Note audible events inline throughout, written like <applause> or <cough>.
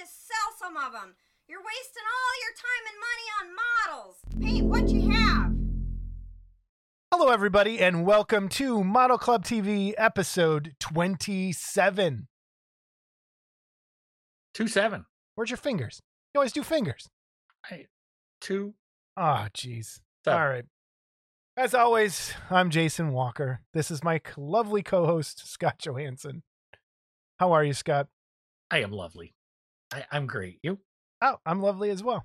to sell some of them. You're wasting all your time and money on models. Paint what you have. Hello, everybody, and welcome to Model Club TV episode 27. Two seven. Where's your fingers? You always do fingers. Hey, two. Ah, jeez. All right. As always, I'm Jason Walker. This is my lovely co host, Scott Johansson. How are you, Scott? I am lovely. I, I'm great. You? Oh, I'm lovely as well.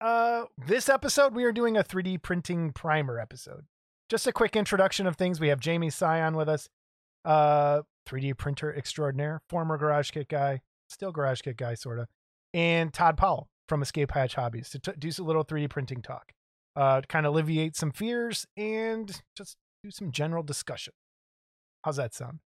Uh, this episode, we are doing a 3D printing primer episode. Just a quick introduction of things. We have Jamie Scion with us, uh, 3D printer extraordinaire, former Garage Kit guy, still Garage Kit guy, sort of, and Todd Powell from Escape Hatch Hobbies to t- do some little 3D printing talk, uh, to kind of alleviate some fears and just do some general discussion. How's that sound?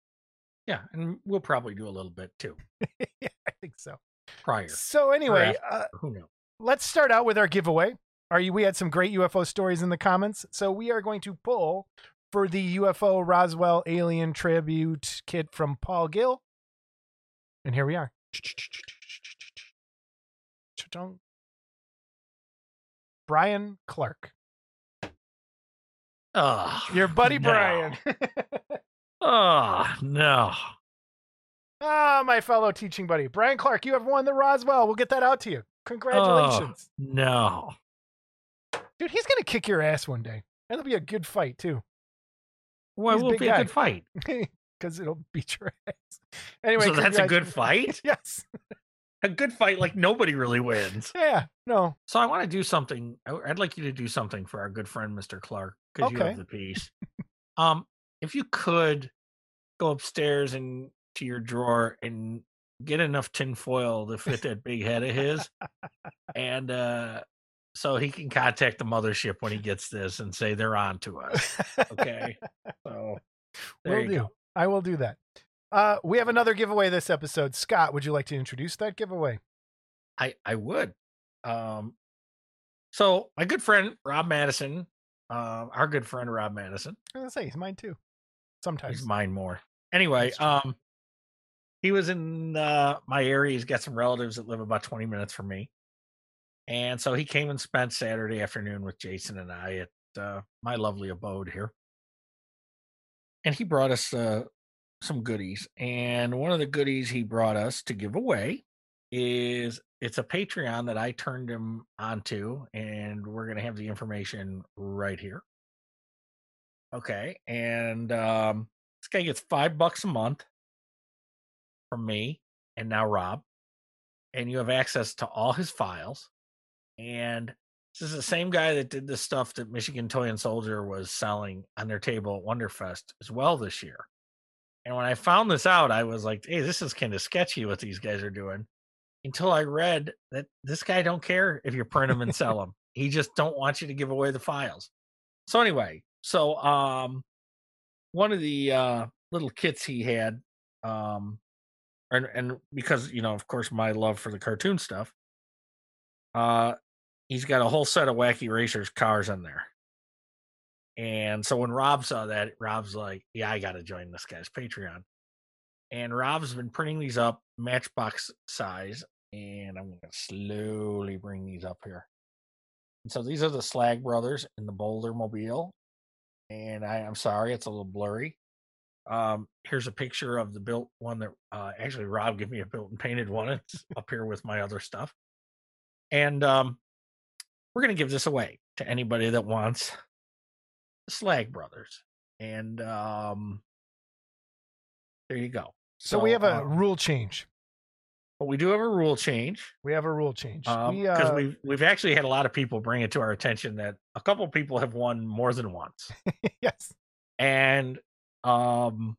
Yeah, and we'll probably do a little bit too <laughs> yeah, I think so. Prior. So anyway, uh, Who knows? let's start out with our giveaway. Are you? We had some great UFO stories in the comments, so we are going to pull for the UFO Roswell Alien Tribute kit from Paul Gill, and here we are. Brian Clark, Oh, your buddy no. Brian. Oh no. Ah, my fellow teaching buddy Brian Clark. You have won the Roswell. We'll get that out to you. Congratulations, Oh, no. dude. He's gonna kick your ass one day, and it'll be a good fight too. Well, He's a will big be guy. a good fight. <laughs> because it'll beat your <laughs> ass. Anyway, so that's a good fight. <laughs> yes. A good fight, like nobody really wins. Yeah. No. So I want to do something. I'd like you to do something for our good friend Mr. Clark because you have the piece. um, if you could go upstairs and to your drawer and get enough tinfoil to fit that big head of his, and uh, so he can contact the mothership when he gets this and say they're on to us. Okay. So there will you do. go. I will do that. Uh, we have another giveaway this episode. Scott, would you like to introduce that giveaway? I I would. Um, so my good friend Rob Madison, um, our good friend Rob Madison. I was gonna say he's mine too. Sometimes. He's mine more. Anyway, um, he was in uh, my area. He's got some relatives that live about 20 minutes from me. And so he came and spent Saturday afternoon with Jason and I at uh, my lovely abode here. And he brought us uh, some goodies. And one of the goodies he brought us to give away is it's a Patreon that I turned him onto, and we're going to have the information right here. Okay. And um, this guy gets five bucks a month from me and now Rob. And you have access to all his files. And this is the same guy that did the stuff that Michigan Toy and Soldier was selling on their table at Wonderfest as well this year. And when I found this out, I was like, hey, this is kind of sketchy what these guys are doing. Until I read that this guy don't care if you print them and sell them. He just don't want you to give away the files. So anyway, so um one of the uh little kits he had um and and because you know of course my love for the cartoon stuff uh he's got a whole set of wacky racers cars in there. And so when rob saw that rob's like yeah i gotta join this guy's patreon. And rob's been printing these up matchbox size and i'm gonna slowly bring these up here. And so these are the slag brothers in the boulder mobile and I, i'm sorry it's a little blurry um here's a picture of the built one that uh actually rob gave me a built and painted one it's up here with my other stuff and um we're gonna give this away to anybody that wants slag brothers and um there you go So, we have a uh, rule change. but we do have a rule change We have a rule change. um we, because uh, we've we've actually had a lot of people bring it to our attention that a couple people have won more than once <laughs> yes. and um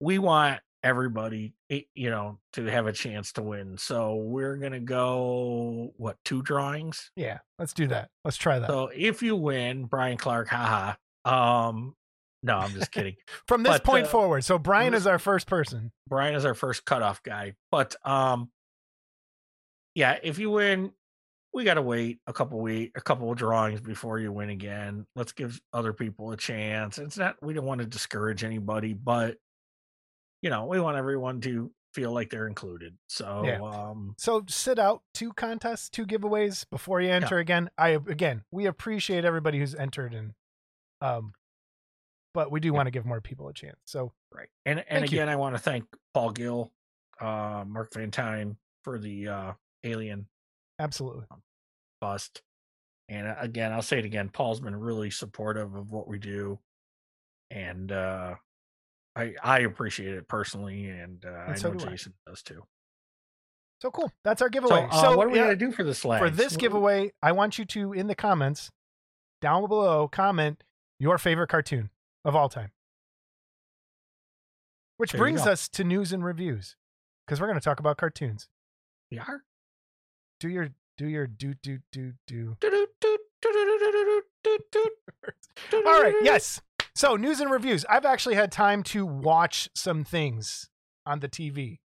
we want everybody eh, you know to have a chance to win so we're gonna go what two drawings Yeah. Let's do that. Let's try that. so if you win brian clark haha um no i'm just kidding <laughs> From this but, point uh, forward. So Brian is our first person. brian is our first cutoff guy but um yeah if you win we gotta wait a couple week a couple of drawings before you win again let's give other people a chance it's not we don't want to discourage anybody but you know we want everyone to feel like they're included. So Yeah. um So sit out two contests, two giveaways before you enter again. I again, we appreciate everybody who's entered and um but we do Yeah. want to give more people a chance. So right. And and Thank you. again I want to thank Paul Gill, uh Mark Van Tyne for the uh alien absolutely. bust. And uh, again, I'll say it again. Paul's been really supportive of what we do, and uh, I I appreciate it personally, and uh, I so know do I. Jason does too. So cool. That's our So, giveaway. so what do we yeah, to do for this flag? for this giveaway, I want you to in the comments down below comment your favorite cartoon of all time. Which There brings us to news and reviews because we're going to talk about cartoons. we are. Do your do your do do do do. All right, yes. So, news and reviews. I've actually had time to watch some things on the TV,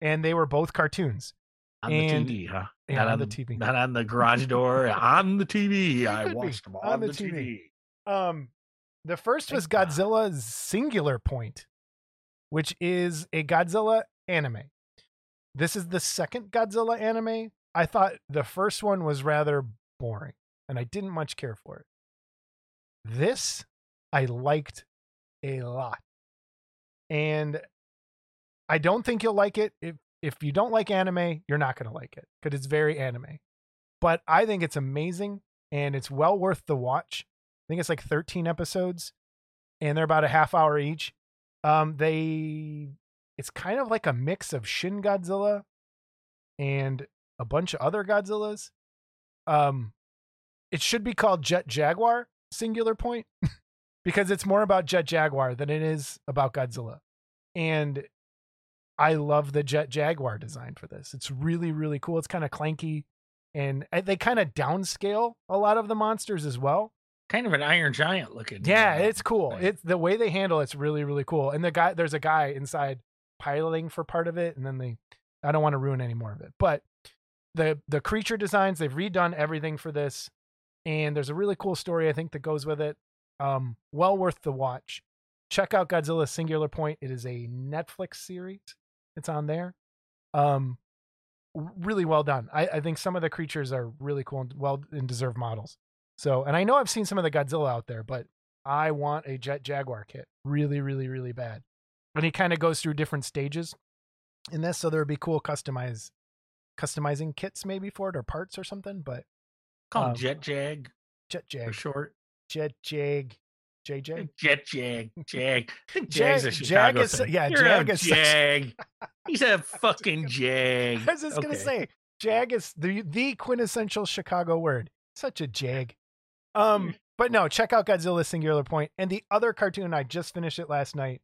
and they were both cartoons. on and- the TV, huh? not on on the TV. Not on the garage door. on the TV. I watched them On on, the the, TV. TV. Um, the first was. Godzilla Singular Point, which is a Godzilla anime. This is the second Godzilla anime. I thought the first one was rather boring, and I didn't much care for it. This I liked a lot, and I don't think you'll like it. If if you don't like anime, you're not going to like it because it's very anime. But I think it's amazing, and it's well worth the watch. I think it's like 13 episodes, and they're about a half hour each. Um, they it's kind of like a mix of Shin Godzilla and a bunch of other Godzillas. Um, it should be called Jet Jaguar Singular Point <laughs> because it's more about Jet Jaguar than it is about Godzilla. And I love the Jet Jaguar design for this. It's really, really cool. It's kind of clanky and uh, they kind of downscale a lot of the monsters as well. Kind of an Iron Giant looking. Yeah, it's cool. It's the way they handle it's really, really cool. And the guy, there's a guy inside piloting for part of it, and then they, I don't want to ruin any more of it, but the the creature designs they've redone everything for this, and there's a really cool story I think that goes with it. Um, well worth the watch. Check out Godzilla Singular Point. It is a Netflix series. It's on there. Um, really well done. I, I think some of the creatures are really cool and well and deserve models. So, and I know I've seen some of the Godzilla out there, but I want a Jet Jaguar kit really, really, really bad. And he kind of goes through different stages in this, so there would be cool customize customizing kits maybe for it or parts or something. But called um, Jet Jag Jet Jag for short. Jet Jag, JJ. <laughs> Jet Jag, Jag. I think Jag- Jag's a Jag Chicago is- thing. yeah, You're Jag is Jag. He's a <laughs> fucking Jag. <laughs> I was just gonna say, jag is the the quintessential Chicago word. Such a jag. Um, but no, check out Godzilla Singular Point. And the other cartoon I just finished it last night.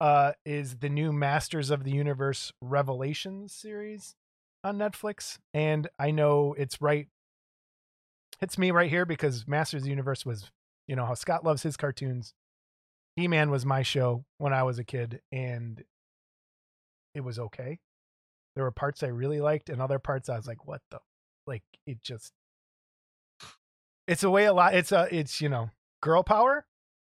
Uh, is the new Masters of the Universe Revelations series on Netflix, and I know it's right. Hits me right here because Masters of the Universe was, you know, how Scott loves his cartoons. He Man was my show when I was a kid, and it was okay there were parts I really liked and other parts I was like, what the like it just it's a way a lot it's a it's you know girl power,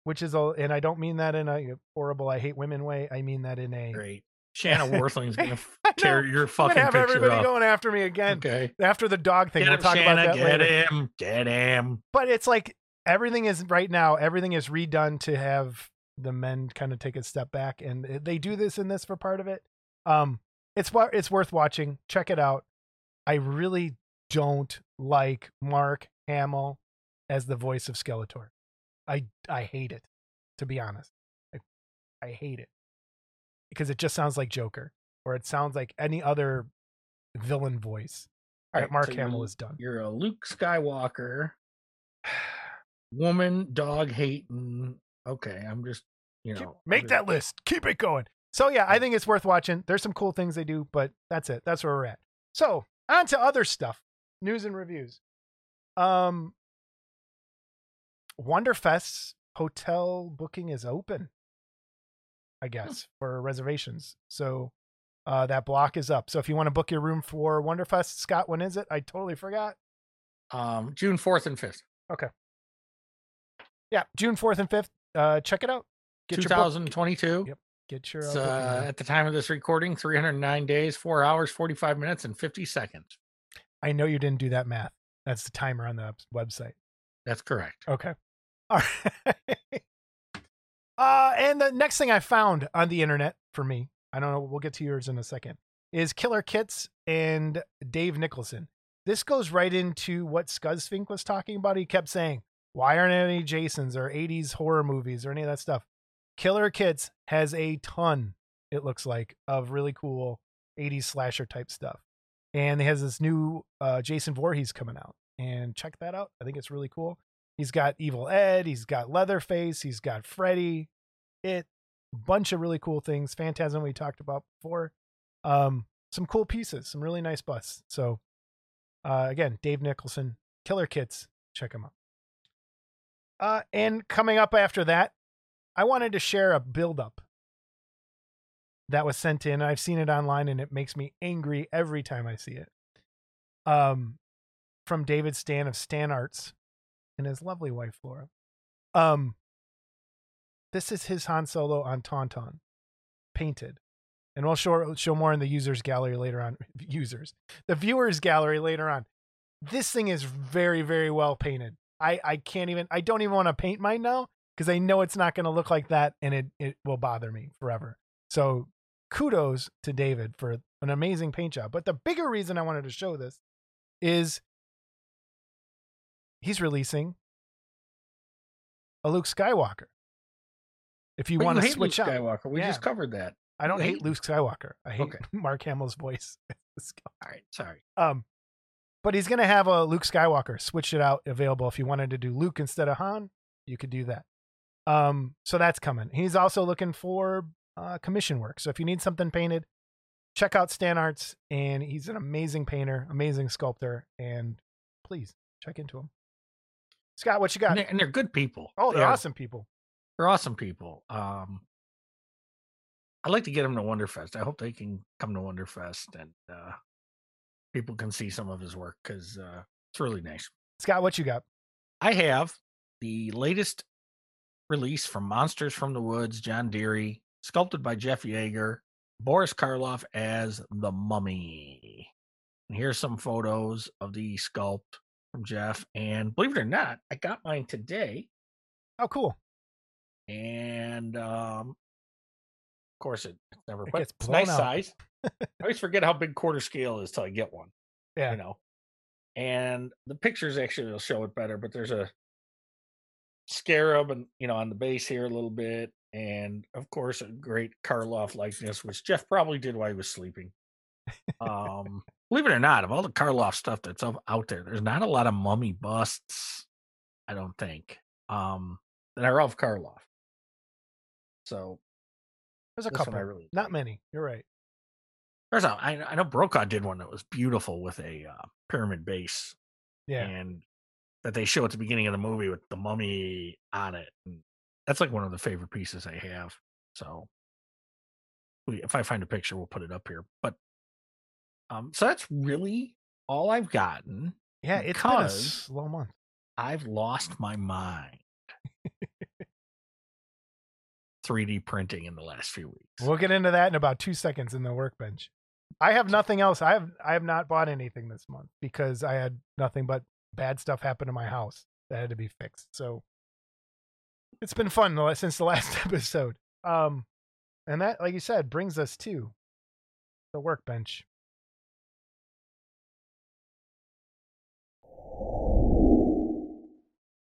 which is a and I don't mean that in a horrible I hate women way. I mean that in a Great. Shanna <laughs> Worthling's gonna f- I know. tear your I'm fucking gonna have picture everybody up. going after me again Okay. after the dog thing. Get we'll him, talk Shanna. about that get later. him. Get him. But it's like everything is right now. Everything is redone to have the men kind of take a step back, and they do this in this for part of it. Um, it's it's worth watching. Check it out. I really don't like Mark Hamill as the voice of Skeletor. I I hate it, to be honest. I I hate it because it just sounds like Joker, or it sounds like any other villain voice All that Mark so Hamill has done. You're a Luke Skywalker, <sighs> woman, dog hating. Okay, I'm just, you Keep- know, make I'm that list. Keep it going. So yeah, I think it's worth watching. There's some cool things they do, but that's it. That's where we're at. So on to other stuff, news and reviews. Um, Wonderfest's hotel booking is open. I guess for reservations. So uh, that block is up. So if you want to book your room for Wonderfest, Scott, when is it? I totally forgot. Um, June fourth and fifth, Okay. Yeah, June fourth and fifth. Uh, check it out. two your book. Yep. Get your It's, uh, at the time of this recording, 309 days, four hours, 45 minutes, and 50 seconds. I know you didn't do that math. That's the timer on the website. That's correct. Okay. <laughs> All right. Uh, and the next thing I found on the internet for me, I don't know, we'll get to yours in a second, is Killer Kits and Dave Nicholson. This goes right into what Scuzzfink was talking about. He kept saying, why aren't any Jasons or 80s horror movies or any of that stuff? Killer Kits has a ton, it looks like, of really cool 80s slasher type stuff. And he has this new uh, Jason Voorhees coming out. And check that out. I think it's really cool. He's got Evil Ed, he's got Leatherface, he's got Freddy. It a bunch of really cool things. Phantasm we talked about before. Um, some cool pieces, some really nice busts. So uh, again, Dave Nicholson, Killer Kits, check him out. Uh, and coming up after that, I wanted to share a build up that was sent in. I've seen it online and it makes me angry every time I see it. Um, from David Stan of Stan Arts and his lovely wife Laura. Um, this is his Han Solo on Tauntaun, painted, and we'll show show more in the users gallery later on. <laughs> Users, the viewers gallery later on. This thing is very very well painted. I I can't even I don't even want to paint mine now because I know it's not going to look like that and it it will bother me forever. So kudos to David for an amazing paint job. But the bigger reason I wanted to show this is he's releasing a Luke Skywalker. If you But want to switch Luke out, Skywalker. We Yeah. just covered that. I don't hate hate- Luke Skywalker. I hate Okay. <laughs> Mark Hamill's voice. <laughs> All right. Sorry. um, but he's gonna have a Luke Skywalker. Switch it out available if you wanted to do Luke instead of Han. You could do that. Um, so that's coming. He's also looking for uh, commission work. So if you need something painted, check out Stan Arts. And he's an amazing painter, amazing sculptor, and please check into him. Scott, what you got? And they're, and they're good people. Oh, they're They are- awesome people. They're awesome people. Um, I'd like to get them to Wonderfest. I hope they can come to Wonderfest and uh, people can see some of his work because uh, it's really nice. Scott, what you got? I have the latest release from Monsters from the Woods, John Deere, sculpted by Jeff Yagher, Boris Karloff as the Mummy. And here's some photos of the sculpt from Jeff. And believe it or not, I got mine today. Oh, cool. And um, of course, it it's never It but gets it's blown nice out. size. I always forget how big quarter scale is till I get one Yeah. you know. And the pictures actually will show it better, but there's a scarab and you know on the base here a little bit, and of course a great Karloff likeness, which Jeff probably did while he was sleeping. <laughs> Um, believe it or not, of all the Karloff stuff that's out there, there's not a lot of mummy busts. I don't think um, that are of Karloff. So There's a couple. I really Not like. many. You're right. There's a, I, I know Brokaw did one that was beautiful with a uh, pyramid base Yeah. and that they show at the beginning of the movie with the mummy on it. And that's like one of the favorite pieces I have. So if I find a picture, we'll put it up here. But um, so that's really all I've gotten. Yeah. It's been a slow month. I've lost my mind. 3D printing in the last few weeks. We'll get into that in about two seconds in the workbench. I have nothing else. I have I have not bought anything this month because I had nothing but bad stuff happen to my house that had to be fixed. So it's been fun since the <laughs> last episode. Um, and that, like you said, brings us to the workbench.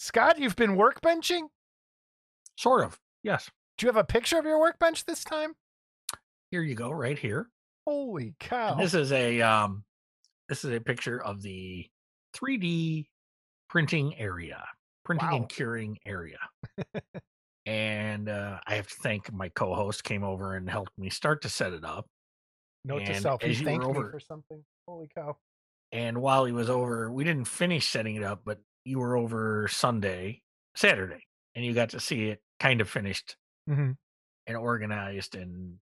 Scott, you've been workbenching? Sort of. Yes. Do you have a picture of your workbench this time? Here you go, right here. Holy cow. And this is a um this is a picture of the 3D printing area, printing Wow. and curing area. and uh, I have to thank my co-host came over and helped me start to set it up. Note to and self, he as you were thanked me over- for something. Holy cow. And while he was over, we didn't finish setting it up, but you were over Sunday, Saturday, and you got to see it kind of finished hmm and organized and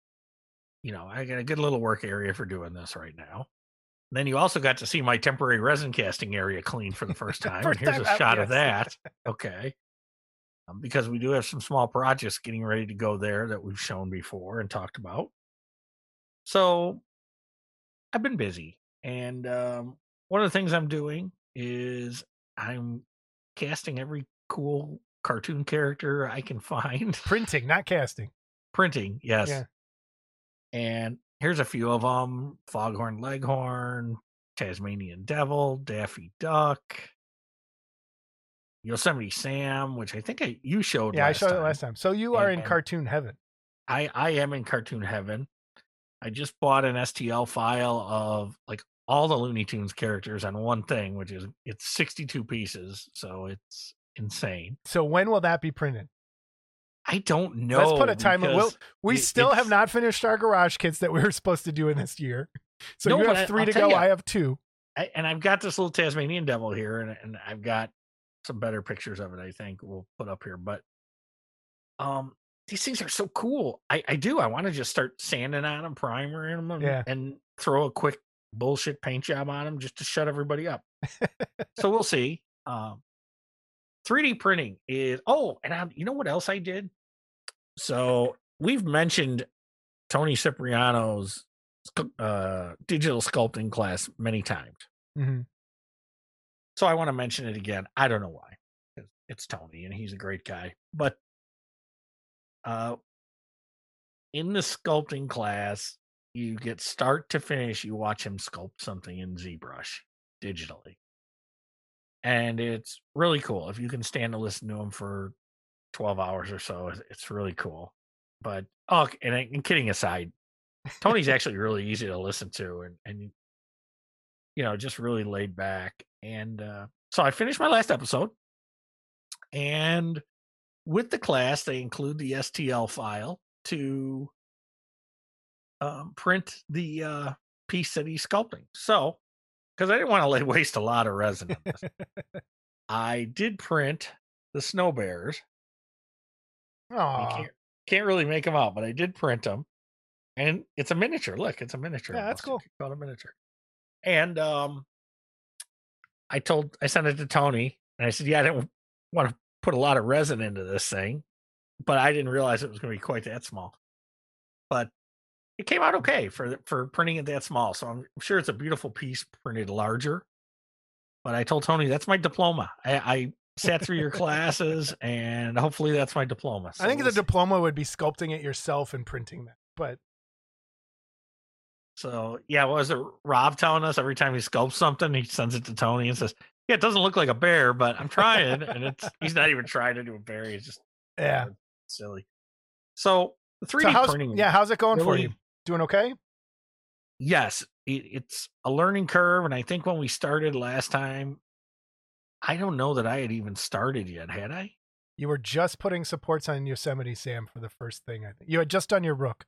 you know i got a good little work area for doing this right now. Then you also got to see my temporary resin casting area clean for the first <laughs> time First and here's time a out, shot of that okay um, because we do have some small projects getting ready to go there that we've shown before and talked about. So I've been busy, and um, one of the things I'm doing is I'm casting every cool cartoon character I can <laughs> find. Printing, not casting. Printing, yes. Yeah. And here's a few of them: Foghorn Leghorn, Tasmanian Devil, Daffy Duck, Yosemite Sam, which I think I you showed. Yeah, I showed time. it last time. So you are in cartoon heaven. I I am in cartoon heaven. I just bought an STL file of like all the Looney Tunes characters on one thing, which is it's 62 pieces, so it's insane. So when will that be printed? I don't know. Let's put a time. We'll, we it- still have not finished our garage kits that we were <laughs> supposed to do in this year. So No, you have 3 I'll to go. ya. I have two. I, and I've got this little Tasmanian devil here, and, and I've got some better pictures of it. I think we'll put up here, but um, these things are so cool. I, I do. I want to just start sanding on them, primering them, Yeah. and throw a quick bullshit paint job on them just to shut everybody up. <laughs> so we'll see. Um, 3D printing is. Oh, and I, you know what else I did? So we've mentioned Tony Cipriano's uh, digital sculpting class many times. hmm So I want to mention it again. I don't know why. It's Tony and he's a great guy. But uh in the sculpting class, you get start to finish, you watch him sculpt something in ZBrush digitally. And it's really cool. If you can stand to listen to him for 12 hours or so, it's- really cool. But oh, and, and kidding aside, Tony's <laughs> actually really easy to listen to and and you know, just really laid back. And uh, so I finished my last episode. And with the class, they include the STL file to um, print the uh, piece that he's sculpting. So, because I didn't want to like, waste a lot of resin on this, <laughs> I did print the snow bears. Aw. can't, can't really make them out, but I did print them. And it's a miniature. Look, it's a miniature. Yeah, that's cool. You could call it a miniature. And um, I told, I sent it to Tony, and I said, "Yeah, I didn't want to put a lot of resin into this thing, but I didn't realize it was going to be quite that small. But it came out okay for for printing it that small. So I'm sure it's a beautiful piece printed larger. But I told Tony that's my diploma. I, I sat through your classes, <laughs> and hopefully that's my diploma. I think the diploma would be sculpting it yourself and printing that. But So yeah, what was it Rob telling us every time he sculpts something, he sends it to Tony and says, Yeah, it doesn't look like a bear, but I'm trying. and it's he's not even trying to do a bear. He's just yeah. silly. So the 3D So how's, printing yeah, how's it going for you? Doing okay? yes, it, it's a learning curve. And I think when we started last time, I don't know that I had even started yet, had I? You were just putting supports on Yosemite Sam for the first thing, I think. You had just done your rook.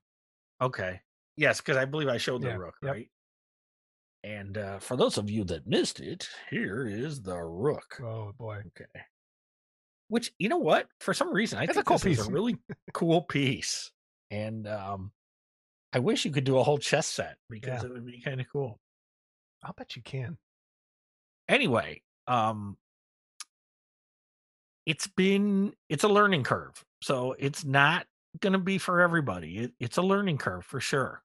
Okay. Yes, because I believe I showed the Yeah, rook, yep. right? And uh, for those of you that missed it, here is the rook. Oh boy. Okay. Which you know what? For some reason, I a think cool this is a really cool piece, and um, I wish you could do a whole chess set because Yeah. it would be kind of cool. I'll bet you can. Anyway, um, it's been it's a learning curve, so it's not going to be for everybody. It, it's a learning curve for sure,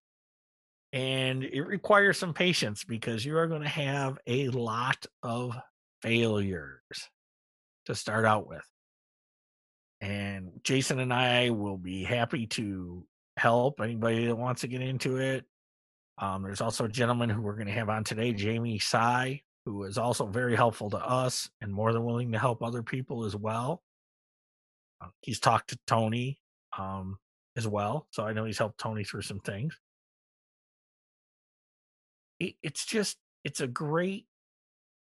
and it requires some patience because you are going to have a lot of failures to start out with. And Jason and I will be happy to help anybody that wants to get into it. Um, there's also a gentleman who we're going to have on today, Jamie Sai, who is also very helpful to us and more than willing to help other people as well. Uh, he's talked to Tony um, as well, so I know he's helped Tony through some things. It, it's just, it's a great,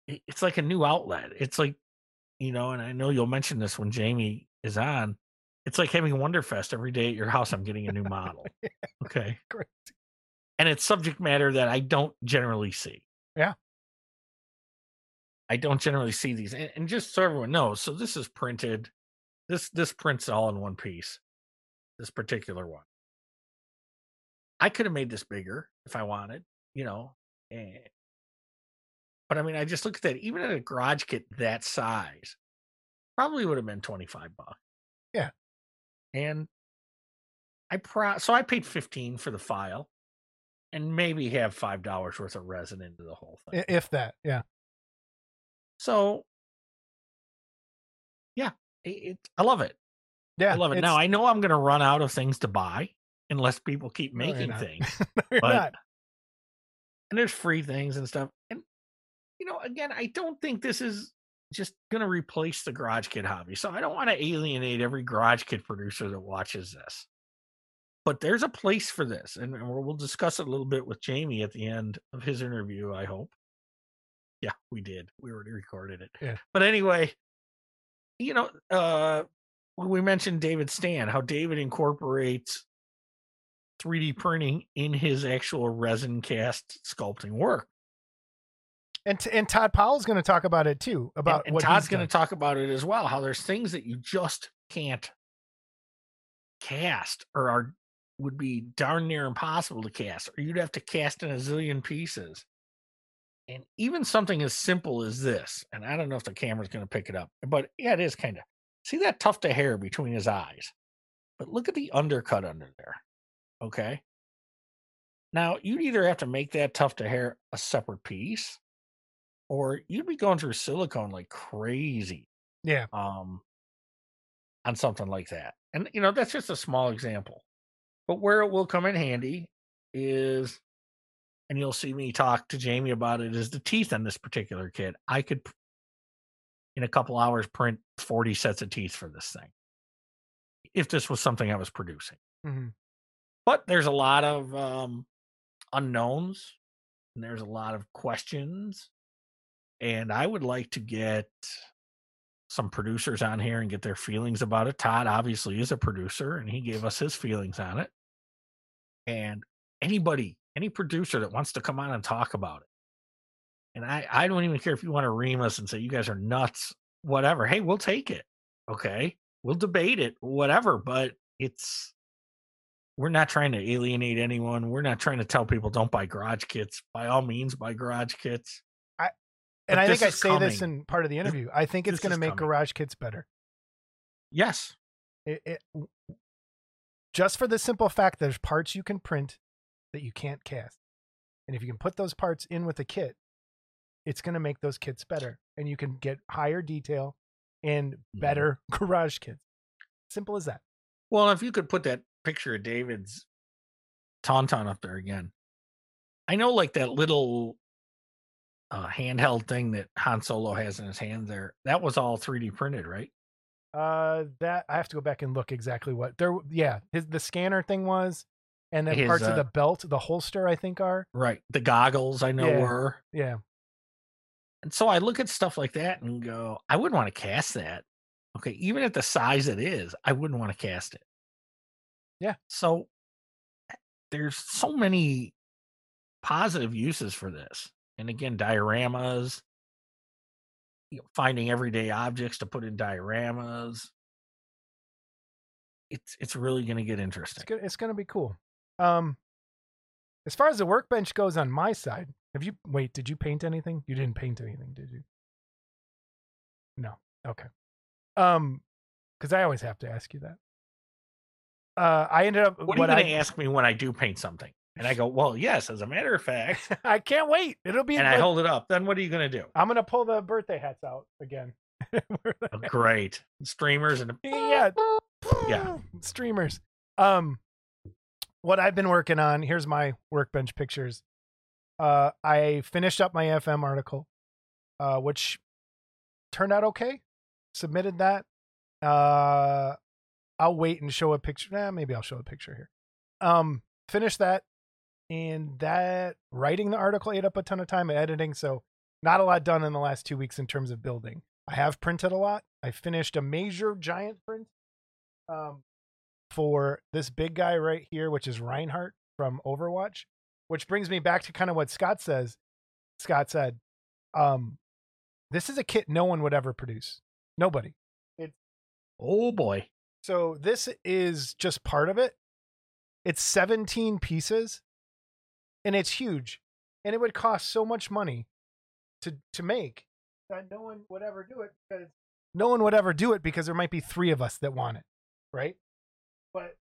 it- it's like a new outlet. It's like, you know, and I know you'll mention this when Jamie is on. It's like having Wonderfest every day at your house. I'm getting a new model. <laughs> Okay. Great. And it's subject matter that I don't generally see. Yeah. I don't generally see these. And, and just so everyone knows, so this is printed. This this prints all in one piece. This particular one. I could have made this bigger if I wanted, you know. And, but I mean, I just look at that. Even at a garage kit that size, probably would have been twenty five bucks. Yeah. And I pro so I paid 15 for the file and maybe have five dollars worth of resin into the whole thing. If that, yeah. So yeah, it, it I love it. Yeah. I love it. Now I know I'm gonna run out of things to buy unless people keep No, making not. things. <laughs> No, but- not. and there's free things and stuff. And you know, again, I don't think this is just going to replace the Garage Kit hobby. So I don't want to alienate every Garage Kit producer that watches this. But there's a place for this, and we'll discuss it a little bit with Jamie at the end of his interview. I hope. Yeah, we did. We already recorded it. Yeah. But anyway, you know, uh, we mentioned David Stan, how David incorporates 3D printing in his actual resin cast sculpting work. And and Todd Powell's going to talk about it too. About and, what Todd's going to talk about it as well. How there's things that you just can't cast or are would be darn near impossible to cast, or you'd have to cast in a zillion pieces. And even something as simple as this, and I don't know if the camera's going to pick it up, but yeah, it is kind of. See that tuft of hair between his eyes? But look at the undercut under there. Okay. Now, you'd either have to make that tuft of hair a separate piece, or you'd be going through silicone like crazy Yeah. um, on something like that. And you know, that's just a small example. But where it will come in handy is, and you'll see me talk to Jamie about it, is the teeth on this particular kit. I could, in a couple hours, print 40 sets of teeth for this thing. If this was something I was producing. hmm But there's a lot of um, unknowns, and there's a lot of questions. And I would like to get some producers on here and get their feelings about it. Todd obviously is a producer, and he gave us his feelings on it. And anybody, any producer that wants to come on and talk about it. And I, I don't even care if you want to ream us and say you guys are nuts, whatever. Hey, we'll take it. Okay. We'll debate it, whatever. But it's we're not trying to alienate anyone. We're not trying to tell people don't buy garage kits. By all means, buy garage kits. And But I think I say this in part of the interview. I think it's going to make coming. garage kits better. Yes. It, it, just for the simple fact there's parts you can print that you can't cast. And if you can put those parts in with a kit, it's going to make those kits better. And you can get higher detail and Mhm. better <laughs> garage kits. Simple as that. Well, if you could put that picture of David's Tauntaun up there again. I know like that little uh, handheld thing that Han Solo has in his hand there. That was all 3D printed, right? Uh, that I have to go back and look exactly what there. Yeah, his the scanner thing was, and then His, parts of uh, the belt, the holster, I think are. Right. The goggles I know Yeah. were. Yeah, And so I look at stuff like that and go, I wouldn't want to cast that. Okay, even at the size it is, I wouldn't want to cast it. Yeah. So there's so many positive uses for this. And again, dioramas, you know, finding everyday objects to put in dioramas. It's it's really going to get interesting. It's gonna be cool. Um, as far as the workbench goes on my side, have you wait? Did you paint anything? You didn't paint anything, did you? No. Okay. Um, because I always have to ask you that. Uh, I ended up What, are you going to ask me when I do paint something? And I go, well, yes, as a matter of fact. <laughs> I can't wait. It'll be. and I hold it up. Then what are you going to do? I'm gonna pull the birthday hats out again. <laughs> Oh, great streamers and <laughs> yeah, Yeah. streamers. Um, what I've been working on. Here's my workbench pictures. Uh, I finished up my FM article, uh, which turned out okay. Submitted that. Uh, I'll wait and show a picture. Eh, maybe I'll show a picture here. Um, finished that, and that writing the article ate up a ton of time editing. So not a lot done in the last two weeks in terms of building. I have printed a lot. I finished a major giant print um, for this big guy right here, which is Reinhardt from Overwatch, which brings me back to kind of what Scott says. Scott said, um, "This is a kit no one would ever produce. Nobody. oh boy, So this is just part of it. It's 17 pieces, and it's huge, and it would cost so much money to to make that no one would ever do it because no one would ever do it because there might be three of us that want it. right? But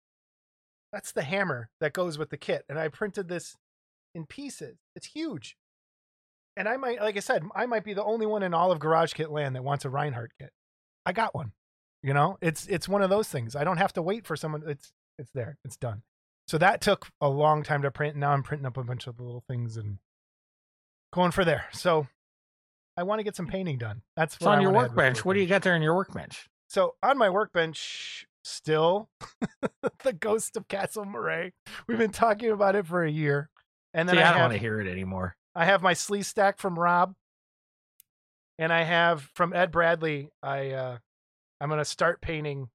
that's the hammer that goes with the kit. And I printed this in pieces. It's huge. And I might, like I said, I might be the only one in all of Garage Kit land that wants a Reinhardt kit. I got one. You know, it's it's one of those things. I don't have to wait for someone. It's it's there. It's done. So that took a long time to print. Now I'm printing up a bunch of the little things and going for there. So I want to get some painting done. That's on your workbench. What do you got there on your workbench? So on my workbench, still <laughs> the ghost of Castle Moray. We've been talking about it for a year. And then See, I, I don't have, want to hear it anymore. I have my Sleestak from Rob. And I have from Ed Bradley, I uh I'm gonna start painting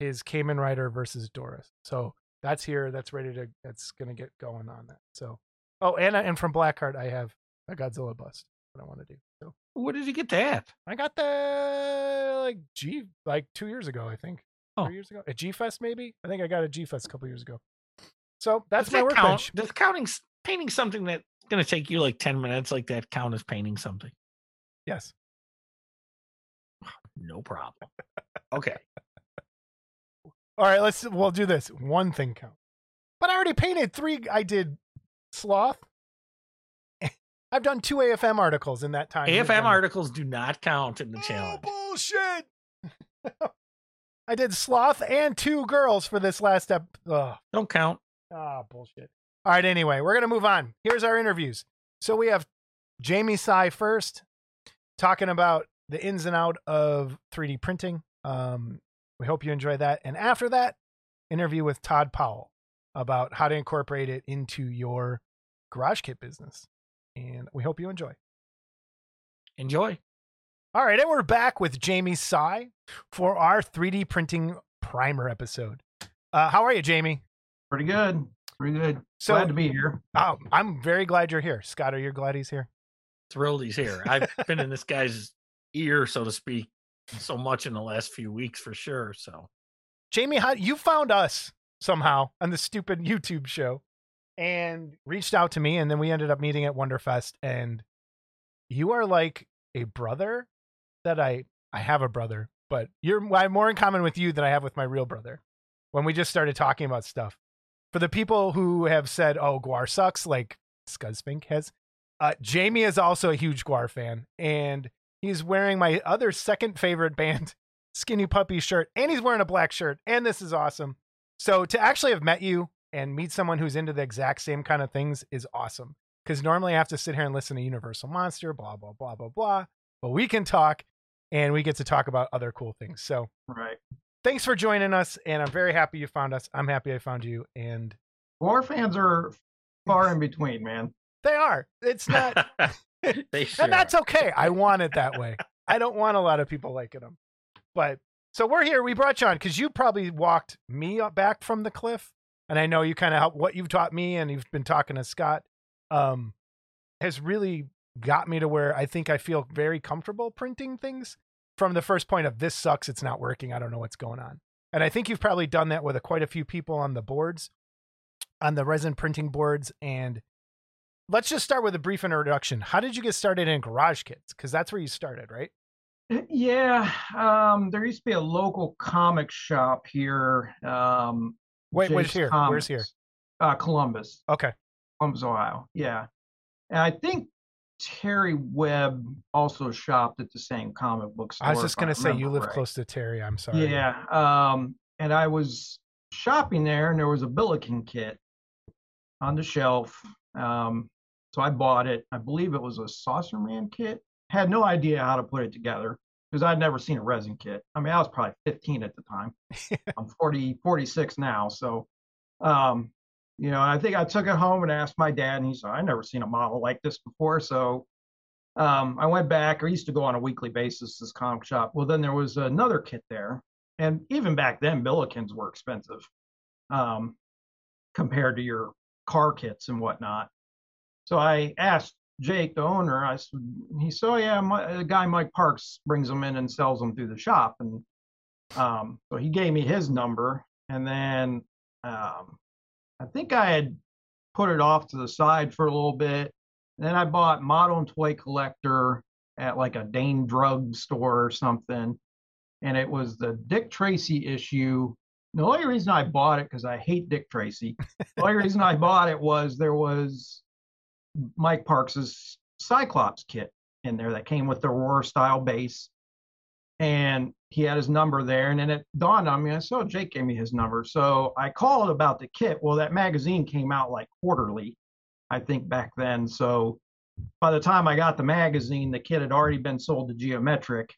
his Kamen Rider versus Doris. So that's here. That's ready to that's gonna get going on that. So oh and and from Blackheart I have a Godzilla bust that I want to do. So What did you get that? I got the like G like two years ago, I think. Oh. Three years ago. A G Fest maybe? I think I got a G Fest a couple years ago. So that's Does my that workbench. count? Does counting painting something that's going to take you like ten minutes like that count as painting something? Yes. <sighs> No problem. Okay. All right, let's we'll do this. One thing count. But I already painted three I did sloth. <laughs> I've done two AFM articles in that time. AFM articles do not count in the Oh, challenge. bullshit. <laughs> I did sloth and two girls for this last step. Ugh. Don't count. Ah, bullshit. All right, anyway, we're going to move on. Here's our interviews. So we have Jamie Sy first, talking about the ins and out of 3D printing. Um, we hope you enjoy that. And after that, interview with Todd Powell about how to incorporate it into your garage kit business. And we hope you enjoy. Enjoy. All right, and we're back with Jamie Sy for our 3D printing primer episode. Uh, how are you, Jamie? Pretty good. Pretty good. So- Glad to be here. Oh, I'm very glad you're here. Scott, are you glad he's here? Thrilled he's here. I've been in this guy's ear, so to speak, so much in the last few weeks for sure. So Jamie, how you found us somehow on the stupid <laughs> YouTube show and reached out to me, and then we ended up meeting at Wonderfest. And you are like a brother that I I have a brother, but you're I have more in common with you than I have with my real brother. When we just started talking about stuff, for the people who have said, "Oh, GWAR sucks," like Scuzzfink has, uh, Jamie is also a huge GWAR fan, and he's wearing my other second favorite band <laughs> skinny puppy shirt and he's wearing a black shirt and this is awesome so to actually have met you and meet someone who's into the exact same kind of things is awesome because normally i have to sit here and listen to universal monster blah blah blah blah blah but we can talk and we get to talk about other cool things so Right. thanks for joining us and i'm very happy you found us i'm happy i found you and GWAR fans are far in between, man. they are it's not <laughs> <laughs> they sure and that's okay. I want it that way. I don't want a lot of people liking them. But so we're here. We brought you on because you probably walked me up back from the cliff, and I know you kind of helped what you've taught me, and you've been talking to Scott. Um, has really got me to where I think I feel very comfortable printing things from the first point of this sucks. It's not working. I don't know what's going on. And I think you've probably done that with a, quite a few people on the boards, on the resin printing boards, and let's just start with a brief introduction. How did you get started in garage kits? Because that's where you started, right? Yeah. Um, there used to be a local comic shop here. Um, Wait, where's here? Where's here? Uh, Columbus, Okay. Columbus, Ohio. Yeah. And I think Terry Webb also shopped at the same comic book store. I was just gonna say you live right. close to Terry. I'm sorry. Yeah. Um, and I was shopping there, and there was a Billiken kit on the shelf. Um, so I bought it. I believe it was a Saucer Man kit. Had no idea how to put it together because I'd never seen a resin kit. I mean, I was probably 15 at the time. <laughs> I'm 40, 46 now. So, um, you know, I think I took it home and asked my dad, and he said, I never seen a model like this before. So um, I went back. I used to go on a weekly basis to this comic shop. Well, then there was another kit there, and even back then, Billikens were expensive um, compared to your car kits and whatnot. So I asked Jake, the owner, I said, he said, oh, yeah, my, the guy Mike Parks brings them in and sells them through the shop. And um, so he gave me his number. And then um, I think I had put it off to the side for a little bit. And then I bought Model and Toy Collector at like a Dane drug store or something. and it was the Dick Tracy issue. The only reason I bought it because I hate Dick Tracy. the only reason I bought it was there was Mike Parks's Cyclops kit in there that came with the Roar style base, and he had his number there. And then it dawned on me. I said, "Oh, Jake gave me his number." So I called about the kit. Well, that magazine came out like quarterly, I think back then. So by the time I got the magazine, the kit had already been sold to Geometric.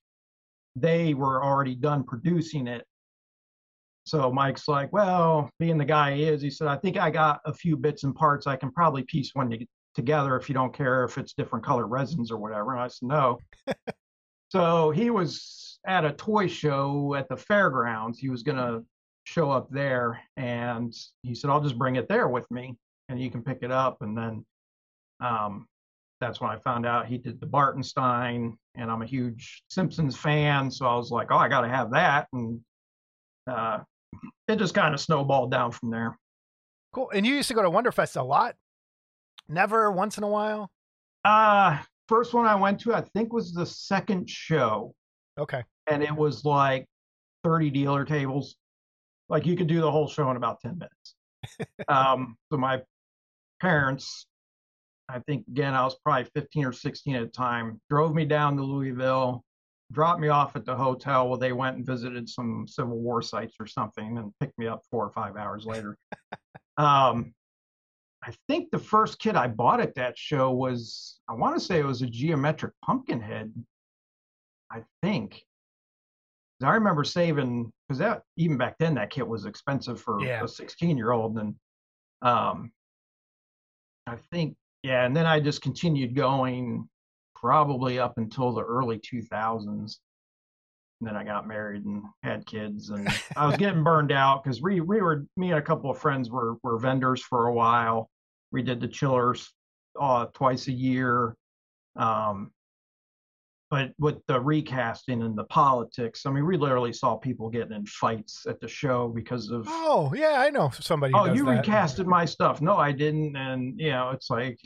They were already done producing it. So Mike's like, well, being the guy he is, he said, I think I got a few bits and parts. I can probably piece one together if you don't care if it's different color resins or whatever. And I said, no. <laughs> so he was at a toy show at the fairgrounds. He was going to show up there. And he said, I'll just bring it there with me and you can pick it up. And then um, that's when I found out he did the Bartenstein, and I'm a huge Simpsons fan, so I was like, oh, I got to have that, and uh, it just kind of snowballed down from there. Cool. And you used to go to Wonderfest a lot? Never once in a while? Uh, first one I went to, I think, was the second show, Okay. and it was like 30 dealer tables. Like you could do the whole show in about 10 minutes. <laughs> um, so my parents, I think again, I was probably 15 or 16 at the time, drove me down to Louisville, dropped me off at the hotel where they went and visited some Civil War sites or something and picked me up four or five hours later. <laughs> um, I think the first kit I bought at that show was, I want to say it was a geometric pumpkin head. I think. I remember saving because that even back then that kit was expensive for Yeah. a 16 year old, and um, I think yeah, and then I just continued going probably up until the early 2000s. And then I got married and had kids, and <laughs> I was getting burned out because we we were me and a couple of friends were were vendors for a while. We did the chillers uh, twice a year. Um, but with the recasting and the politics, I mean, we literally saw people getting in fights at the show because of Oh, yeah, I know somebody. oh, you that. recasted my stuff. No, I didn't. And you know, it's like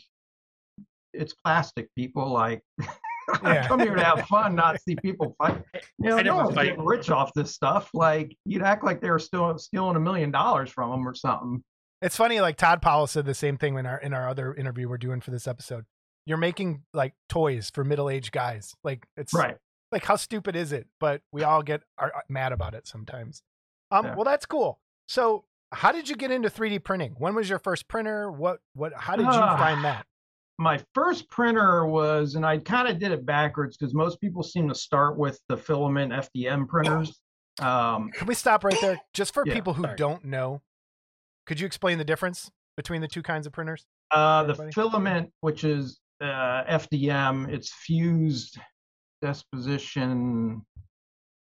it's plastic, people. Like <laughs> <laughs> Yeah. come here to have fun, not see people fight. You know, I no one's getting rich off this stuff. Like you'd act like they were still stealing a million dollars from them or something. It's funny, like Todd Powell said the same thing in our in our other interview we're doing for this episode. You're making like toys for middle aged guys. Like it's Right. like how stupid is it? But we all get are, are mad about it sometimes. Um, Yeah. well, that's cool. So, how did you get into 3D printing? When was your first printer? What what? How did you Ah. find that? My first printer was, and I kind of did it backwards because most people seem to start with the filament FDM printers. Um, Can we stop right there, just for Yeah, people who sorry. don't know? Could you explain the difference between the two kinds of printers? Uh, the filament, which is uh, FDM, it's fused disposition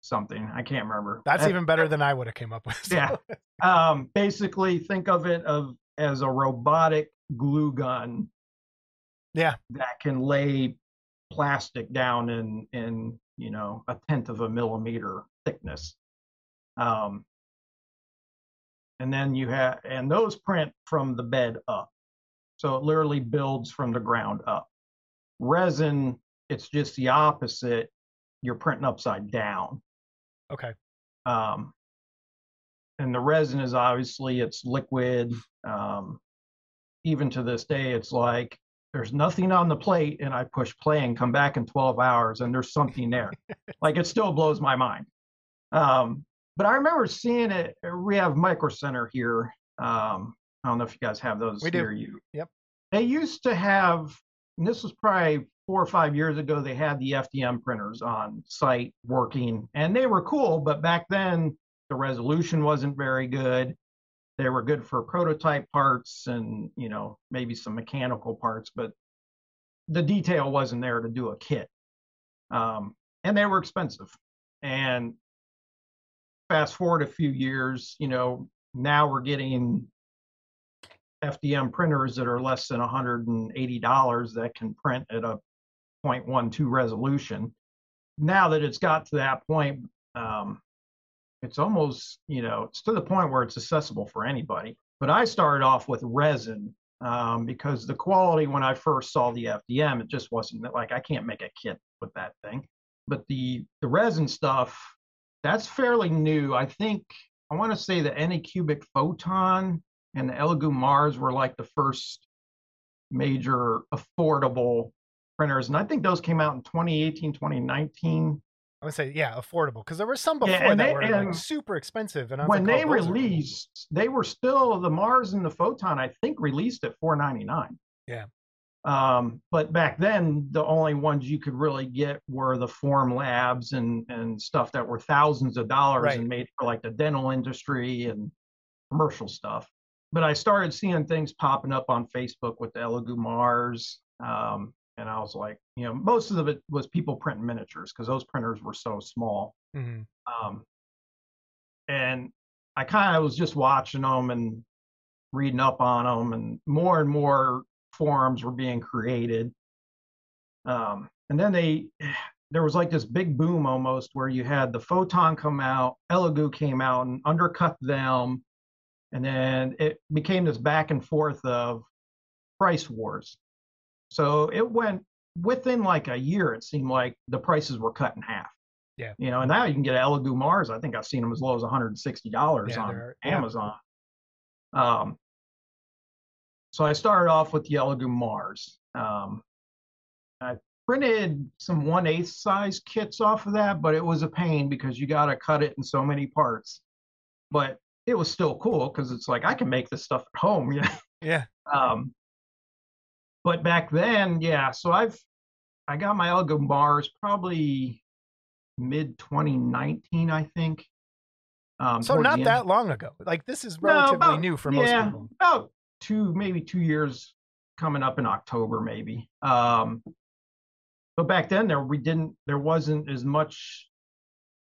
something. I can't remember. That's F- even better than I would have came up with. So- Yeah. <laughs> Um, basically, think of it of as a robotic glue gun. Yeah. That can lay plastic down in in you know a tenth of a millimeter thickness. Um, and then you have and those print from the bed up, so it literally builds from the ground up. Resin, it's just the opposite. You're printing upside down Okay. um, and the resin is obviously it's liquid um, even to this day it's like there's nothing on the plate and i push play and come back in 12 hours and there's something there <laughs> like it still blows my mind um, but i remember seeing it we have micro center here um, i don't know if you guys have those We do. you Yep. they used to have and this was probably four or five years ago they had the fdm printers on site working and they were cool but back then the resolution wasn't very good they were good for prototype parts and you know maybe some mechanical parts but the detail wasn't there to do a kit. Um, and they were expensive. And fast forward a few years you know now we're getting fdm printers that are less than $180 that can print at a 0.12 resolution. Now that it's got to that point um, it's almost you know it's to the point where it's accessible for anybody but i started off with resin um, because the quality when i first saw the fdm it just wasn't like i can't make a kit with that thing but the the resin stuff that's fairly new. I think I want to say the Anycubic Photon and the Elegoo Mars were like the first major affordable printers. And I think those came out in 2018, 2019. I would say, yeah, affordable because there were some before Yeah, that they- were like super expensive. And I was When like, they oh, cool. released, they were still the Mars and the Photon, I think, released at 499. Yeah. Um, but back then, the only ones you could really get were the Form Labs and and stuff that were thousands of dollars Right. and made for like the dental industry and commercial stuff. But I started seeing things popping up on Facebook with the Elegoo Mars. Um, and I was like, you know, most of it was people printing miniatures because those printers were so small. Mhm. Um, and I kind of was just watching them and reading up on them, and more and more forums were being created. Um, and then they, <sighs> there was like this big boom almost where you had the Photon come out, Elegoo came out and undercut them, and then it became this back and forth of price wars. So it went within like a year. It seemed like the prices were cut in half. Yeah. You know, and now you can get Elegoo Mars. I think I've seen them as low as $160 Yeah, on they're- yeah. Amazon. Um, so I started off with the Elegoo Mars. Um, I printed some one eighth size kits off of that, but it was a pain because you got to cut it in so many parts. But it was still cool because it's like I can make this stuff at home. <laughs> You know? Yeah. Um, but back then, yeah. So I've I got my Elegoo Mars probably mid 2019, I think. Um, So not that long ago. Like this is No, relatively about- new for most yeah, people. About two, maybe two years coming up in October, maybe. Um, but back then there we didn't there wasn't as much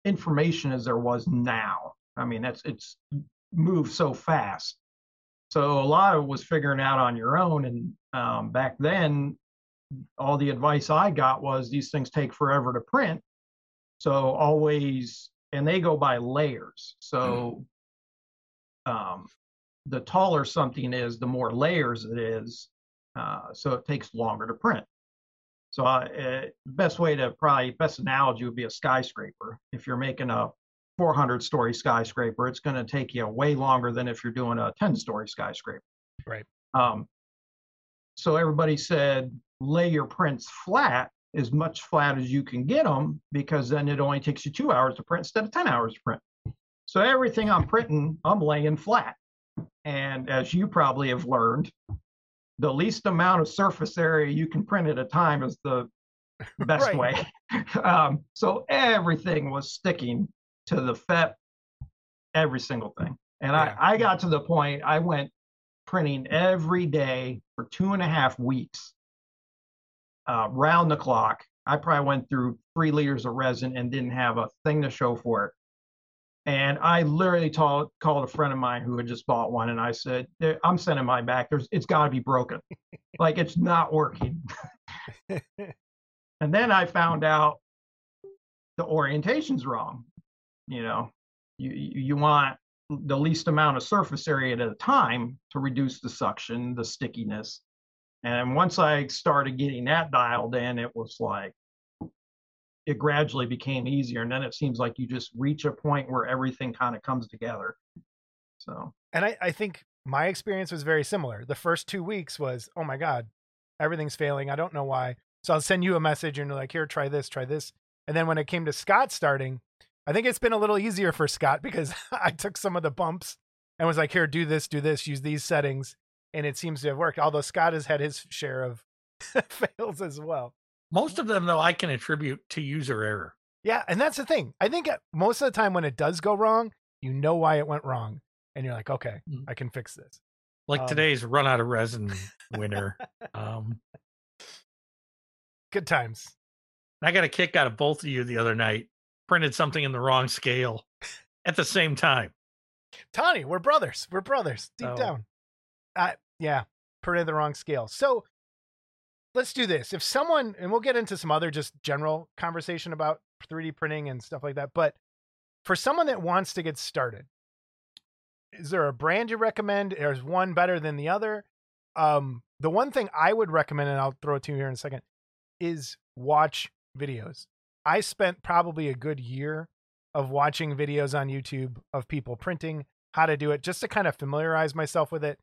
information as there was now. I mean, that's it's moved so fast. So a lot of it was figuring out on your own. And um, back then, all the advice I got was these things take forever to print. So always, and they go by layers. So um, the taller something is, the more layers it is. Uh, so it takes longer to print. So I, uh, best way to probably best analogy would be a skyscraper. If you're making a 400 story skyscraper, it's going to take you way longer than if you're doing a 10 story skyscraper. Right. Um, so everybody said lay your prints flat as much flat as you can get them because then it only takes you two hours to print instead of 10 hours to print. So everything I'm printing, I'm laying flat. And as you probably have learned, the least amount of surface area you can print at a time is the best <laughs> Right. way. <laughs> Um, so everything was sticking to the FEP, every single thing. And Yeah. I, I got to the point I went printing every day for two and a half weeks, uh, round the clock. I probably went through three liters of resin and didn't have a thing to show for it. And I literally told, called a friend of mine who had just bought one, and I said, "I'm sending mine back. There's, it's got to be broken. <laughs> like it's not working." <laughs> and then I found out the orientation's wrong. You know, you you want the least amount of surface area at a time to reduce the suction, the stickiness. And once I started getting that dialed in, it was like it gradually became easier. And then it seems like you just reach a point where everything kind of comes together. So And I, I think my experience was very similar. The first two weeks was, oh my God, everything's failing. I don't know why. So I'll send you a message and you're like, here, try this, try this. And then when it came to Scott starting, I think it's been a little easier for Scott because <laughs> I took some of the bumps and was like, here, do this, do this, use these settings. And it seems to have worked. Although Scott has had his share of <laughs> fails as well. Most of them, though, I can attribute to user error. Yeah. And that's the thing. I think uh, most of the time when it does go wrong, you know why it went wrong. And you're like, okay, Mm. I can fix this. Like Um, today's run out of resin winner. um, <laughs> Good times. I got a kick out of both of you the other night. Printed something in the wrong scale <laughs> at the same time. Tony, we're brothers. We're brothers deep Oh. down. Uh, yeah, printed the wrong scale. So let's do this. If someone, and we'll get into some other just general conversation about 3D printing and stuff like that, but for someone that wants to get started, is there a brand you recommend? Is one better than the other? Um, the one thing I would recommend, and I'll throw it to you here in a second, is watch videos. I spent probably a good year of watching videos on YouTube of people printing, how to do it, just to kind of familiarize myself with it.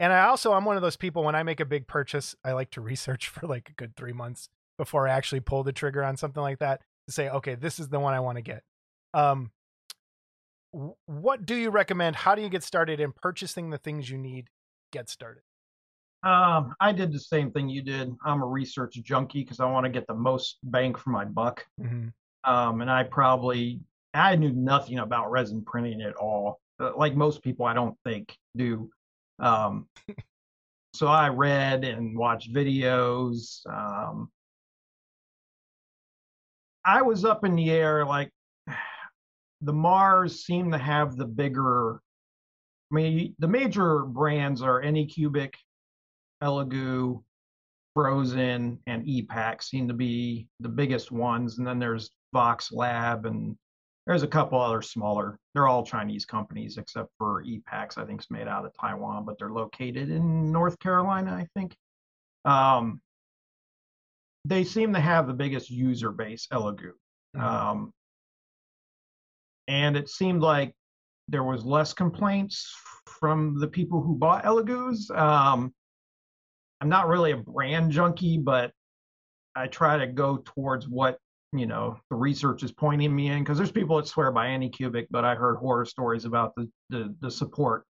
And I also I'm one of those people when I make a big purchase, I like to <laughs> research for like a good three months before I actually pull the trigger on something like that to say, okay, this is the one I want to get. Um, what do you recommend? How do you get started in purchasing the things you need? Get started. Um, I did the same thing you did. I'm a research junkie because I want to get the most bang for my buck. Mm-hmm. Um, and I probably I knew nothing about resin printing at all. Uh, like most people, I don't think do. Um, so I read and watched videos. Um, I was up in the air like <sighs> the Mars seemed to have the bigger. I mean, the major brands are Anycubic, Elegoo, Phrozen, and EPAX seem to be the biggest ones, and then there's Voxelab and there's a couple other smaller. They're all Chinese companies except for EPAX. I think is made out of Taiwan, but they're located in North Carolina, I think. Um, they seem to have the biggest user base, Elegoo. Mhm. Um, and it seemed like there was less complaints from the people who bought Elegoos. Um, I'm not really a brand junkie, but I try to go towards what you know the research is pointing me in because there's people that swear by Anycubic, but I heard horror stories about the, the the support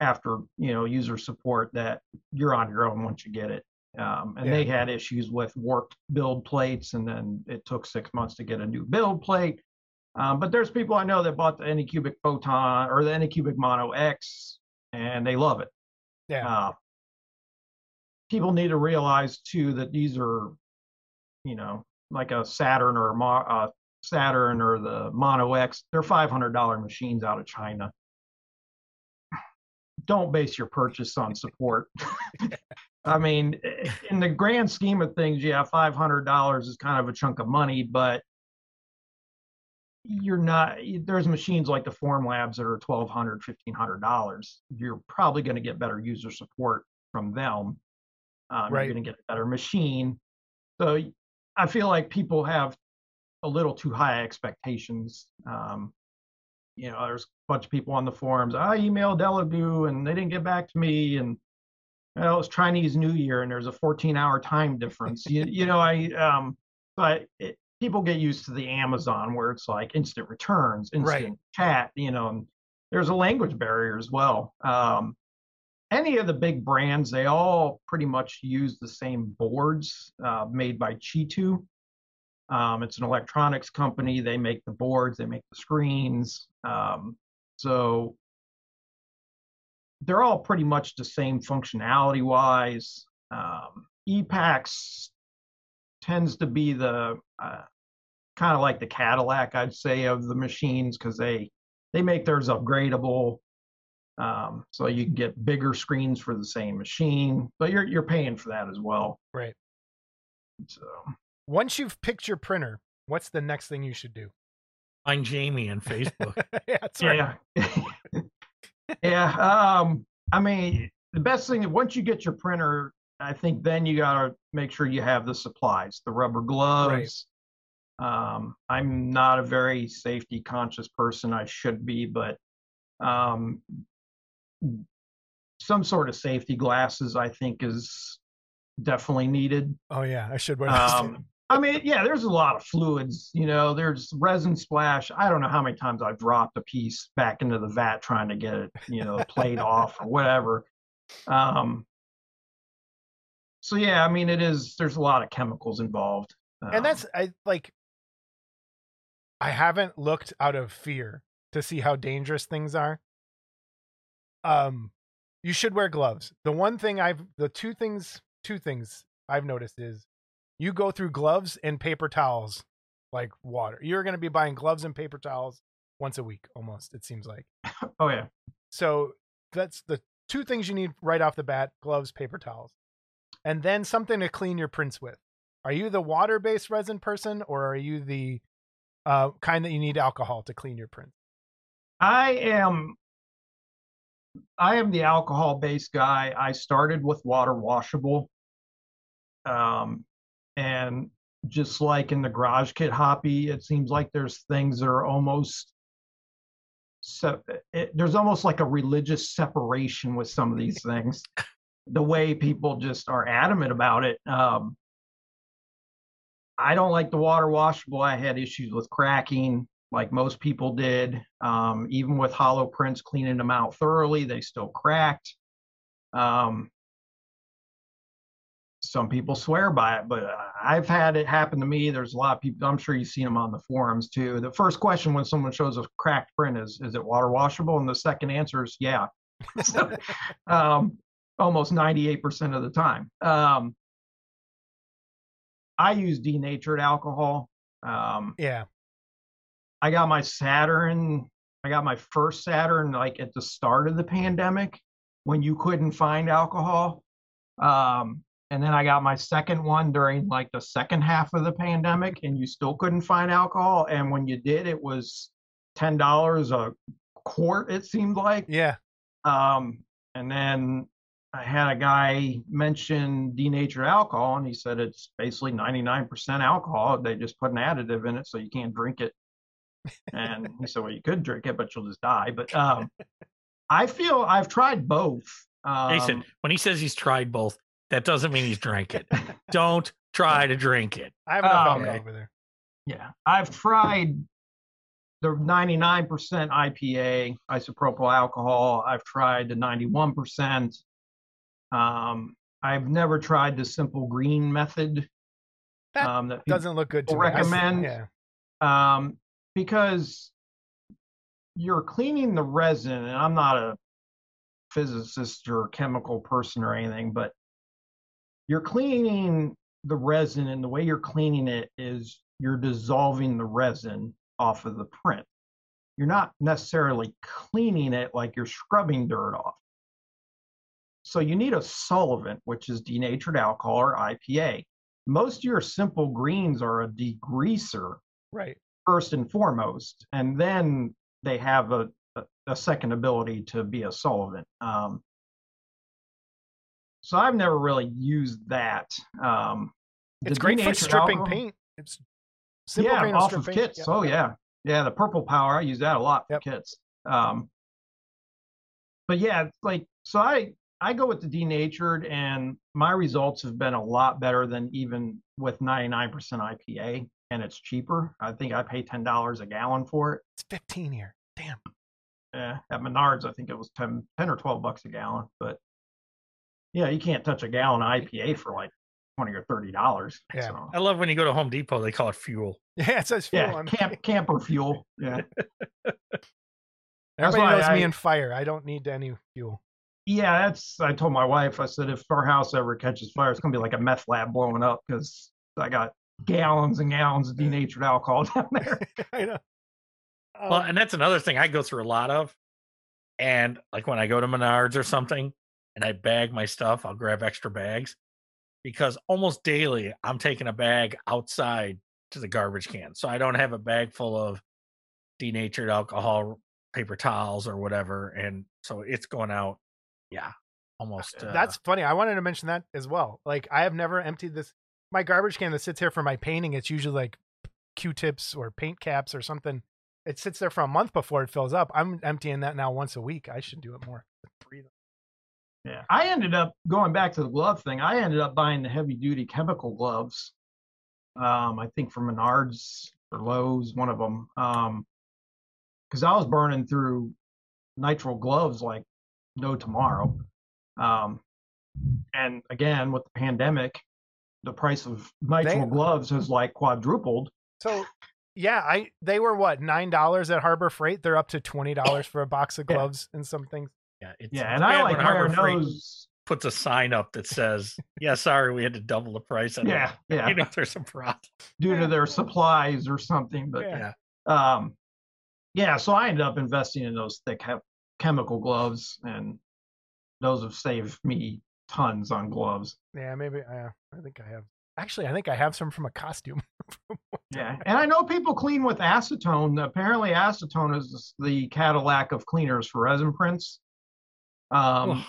after you know user support that you're on your own once you get it. Um, and they had issues with warped build plates, and then it took six months to get a new build plate. Um, but there's people I know that bought the Anycubic Photon or the Anycubic Mono X, and they love it. Yeah. Uh, people need to realize too that these are, you know, like a Saturn or a uh, Saturn or the Mono X. They're $500 machines out of China. Don't base your purchase on support. <laughs> I mean, in the grand scheme of things, yeah, $500 is kind of a chunk of money, but you're not there's machines like the form labs that are $1200 $1500 you're probably going to get better user support from them um, Right. you're going to get a better machine so i feel like people have a little too high expectations um, you know there's a bunch of people on the forums i emailed Elegoo and they didn't get back to me and well, it's Chinese New Year and there's a 14 hour time difference. you, you know, I um, but it, people get used to the Amazon where it's like instant returns, instant Right. chat. You know, and there's a language barrier as well. Um, any of the big brands, they all pretty much use the same boards uh, made by Chitu. Um, it's an electronics company. They make the boards, they make the screens. Um, so they're all pretty much the same functionality wise. Um, EPAX tends to be the uh, kind of like the Cadillac, I'd say, of the machines because they they make theirs upgradable. Um, so you can get bigger screens for the same machine, but you're you're paying for that as well. Right. So Once you've picked your printer, what's the next thing you should do? Find Jamie on Facebook. <laughs> yeah, that's right. yeah, <laughs> yeah. Um, I mean, the best thing once you get your printer, I think then you gotta make sure you have the supplies, the rubber gloves. Right. Um, I'm not a very safety conscious person. I should be, but um, some sort of safety glasses I think is definitely needed. Oh yeah, I should wear those. Um, I mean, yeah, there's a lot of fluids. You know, there's resin splash. I don't know how many times I've dropped a piece back into the vat trying to get it, you know, played off or whatever. Um, so yeah, I mean, it is. There's a lot of chemicals involved. and Um, that's I like. I haven't looked out of fear to see how dangerous things are. Um, you should wear gloves. The one thing I've, the two things, two things I've noticed is, you go through gloves and paper towels like water. You're going to be buying gloves and paper towels once a week, almost. It seems like. <laughs> oh yeah, So that's the two things you need right off the bat: gloves, paper towels, and then something to clean your prints with. Are you the water-based resin person, or are you the uh, kind that you need alcohol to clean your prints? I am. I am the alcohol-based guy. I started with water washable, um, and just like in the garage kit hobby, it seems like there's things that are almost so it, there's almost like a religious separation with some of these things. the way people just are adamant about it. Um, I don't like the water washable. I had issues with cracking, like most people did. Um, even with hollow prints, cleaning them out thoroughly, they still cracked. Um, some people swear by it, but I've had it happen to me. There's a lot of people. I'm sure you've seen them on the forums too. The first question when someone shows a cracked print is, "Is it water washable?" And the second answer is, "Yeah." <laughs> so, um, almost 98% of the time. Um, I use denatured alcohol. Um, yeah. I got my Saturn. I got my first Saturn like at the start of the pandemic when you couldn't find alcohol. Um, and then I got my second one during like the second half of the pandemic, and you still couldn't find alcohol. And when you did, it was ten dollars a quart. It seemed like. Yeah. Um, and then I had a guy mention denatured alcohol, and he said it's basically 99% alcohol. They just put an additive in it, so you can't drink it. And he said, "Well, you could drink it, but you'll just die." But um, I feel I've tried both. Um, Jason, when he says he's tried both, that doesn't mean he's drank it. Don't try to drink it. I have enough alcohol over there. Yeah, I've tried the 99% IPA isopropyl alcohol. I've tried the 91%. Um, I've never tried the simple green method. That um, that Doesn't look good to People me. Recommend- Yeah. um, because you're cleaning the resin, and I'm not a physicist or chemical person or anything, but you're cleaning the resin, and the way you're cleaning it is you're dissolving the resin off of the print. You're not necessarily cleaning it like you're scrubbing dirt off. So you need a solvent, which is denatured alcohol or IPA. Most of your simple greens are a degreaser Right. First and foremost, and then they have a, a, a second ability to be a solvent. Um, so I've never really used that. Um, It's great for stripping alcohol- paint. It's simple yeah, off of kits. Yep. Oh yeah, yeah. The purple power, I use that a lot for Yep. kits. Um, but yeah, like so I I go with the denatured, and my results have been a lot better than even with 99% IPA, and it's cheaper. I think I pay ten dollars a gallon for it. It's 15 here. Damn. Yeah, at Menards, I think it was 10, 10 or 12 bucks a gallon. But yeah, you can't touch a gallon of IPA for like 20 or 30 dollars. Yeah. So, I love when you go to Home Depot, they call it fuel. <laughs> Yeah, it says fuel yeah, on camp, <laughs> camper fuel. Yeah. Everybody why knows me I- in fire. I don't need any fuel. Yeah, that's. I told my wife. I said if our house ever catches fire, it's gonna be like a meth lab blowing up because I got gallons and gallons of denatured alcohol <laughs> down there. <laughs> I know. Well, Um, and that's another thing I go through a lot of. And like when I go to Menards or something and I bag my stuff, I'll grab extra bags because almost daily I'm taking a bag outside to the garbage can. So I don't have a bag full of denatured alcohol, paper towels, or whatever. And so it's going out. Yeah. Almost. Uh, That's funny. I wanted to mention that as well. Like I have never emptied this my garbage can that sits here for my painting. It's usually like Q-tips or paint caps or something. It sits there for a month before it fills up. I'm emptying that now once a week. I should do it more. Yeah, I ended up going back to the glove thing. I ended up buying the heavy duty chemical gloves. Um, I think from Menards or Lowe's, one of them. Um, because I was burning through nitrile gloves like no tomorrow. Um, and again with the pandemic, the price of nitrile They- gloves has like quadrupled. So yeah, I they were what nine dollars at Harbor Freight. They're up to twenty dollars for a box of <laughs> Yeah. gloves and some things. yeah. It's, Yeah, it's and I like when Harbor Freight puts a sign up that says, yeah, sorry, we had to double the price. on it." Yeah, <laughs> yeah. You know, there's a problem. due to their supplies or something. But Yeah. um, yeah, so I ended up investing in those thick he- chemical gloves, and those have saved me tons on gloves. Yeah, maybe. Uh, I think I have. Actually, I think I have some from a costume. <laughs> Yeah, and I know people clean with acetone. Apparently, acetone is the Cadillac of cleaners for resin prints. Um,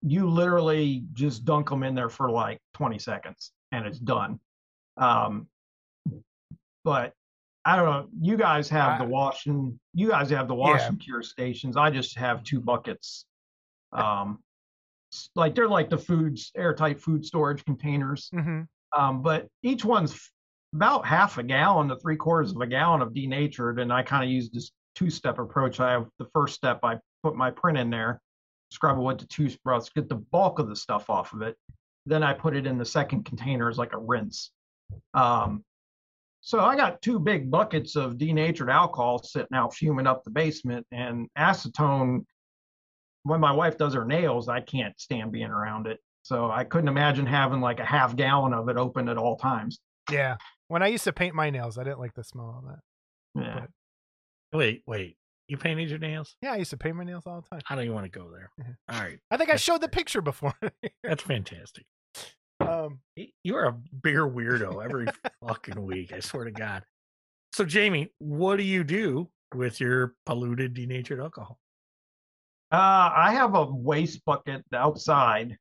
you literally just dunk them in there for like 20 seconds, and it's done. Um, but I don't know. You guys have the washing. You guys have the wash and cure stations. I just have two buckets. Um, like they're like the foods airtight food storage containers. hmm Um, but each one's about half a gallon to three quarters of a gallon of denatured, and I kind of use this two-step approach. I have the first step. I put my print in there, scrub it with the toothbrush, get the bulk of the stuff off of it. Then I put it in the second container as like a rinse. Um, so I got two big buckets of denatured alcohol sitting out fuming up the basement, and acetone. When my wife does her nails, I can't stand being around it. So I couldn't imagine having like a half gallon of it open at all times. Yeah. When I used to paint my nails, I didn't like the smell of that. Yeah. Wait, wait. You painted your nails? Yeah, I used to paint my nails all the time. I don't even want to go there. Mhm. All right. I think I That's showed the picture before. That's <laughs> fantastic. um, You're a bigger weirdo every <laughs> fucking week. I swear to God. So, Jamie, what do you do with your polluted denatured alcohol? Uh, I have a waste bucket outside.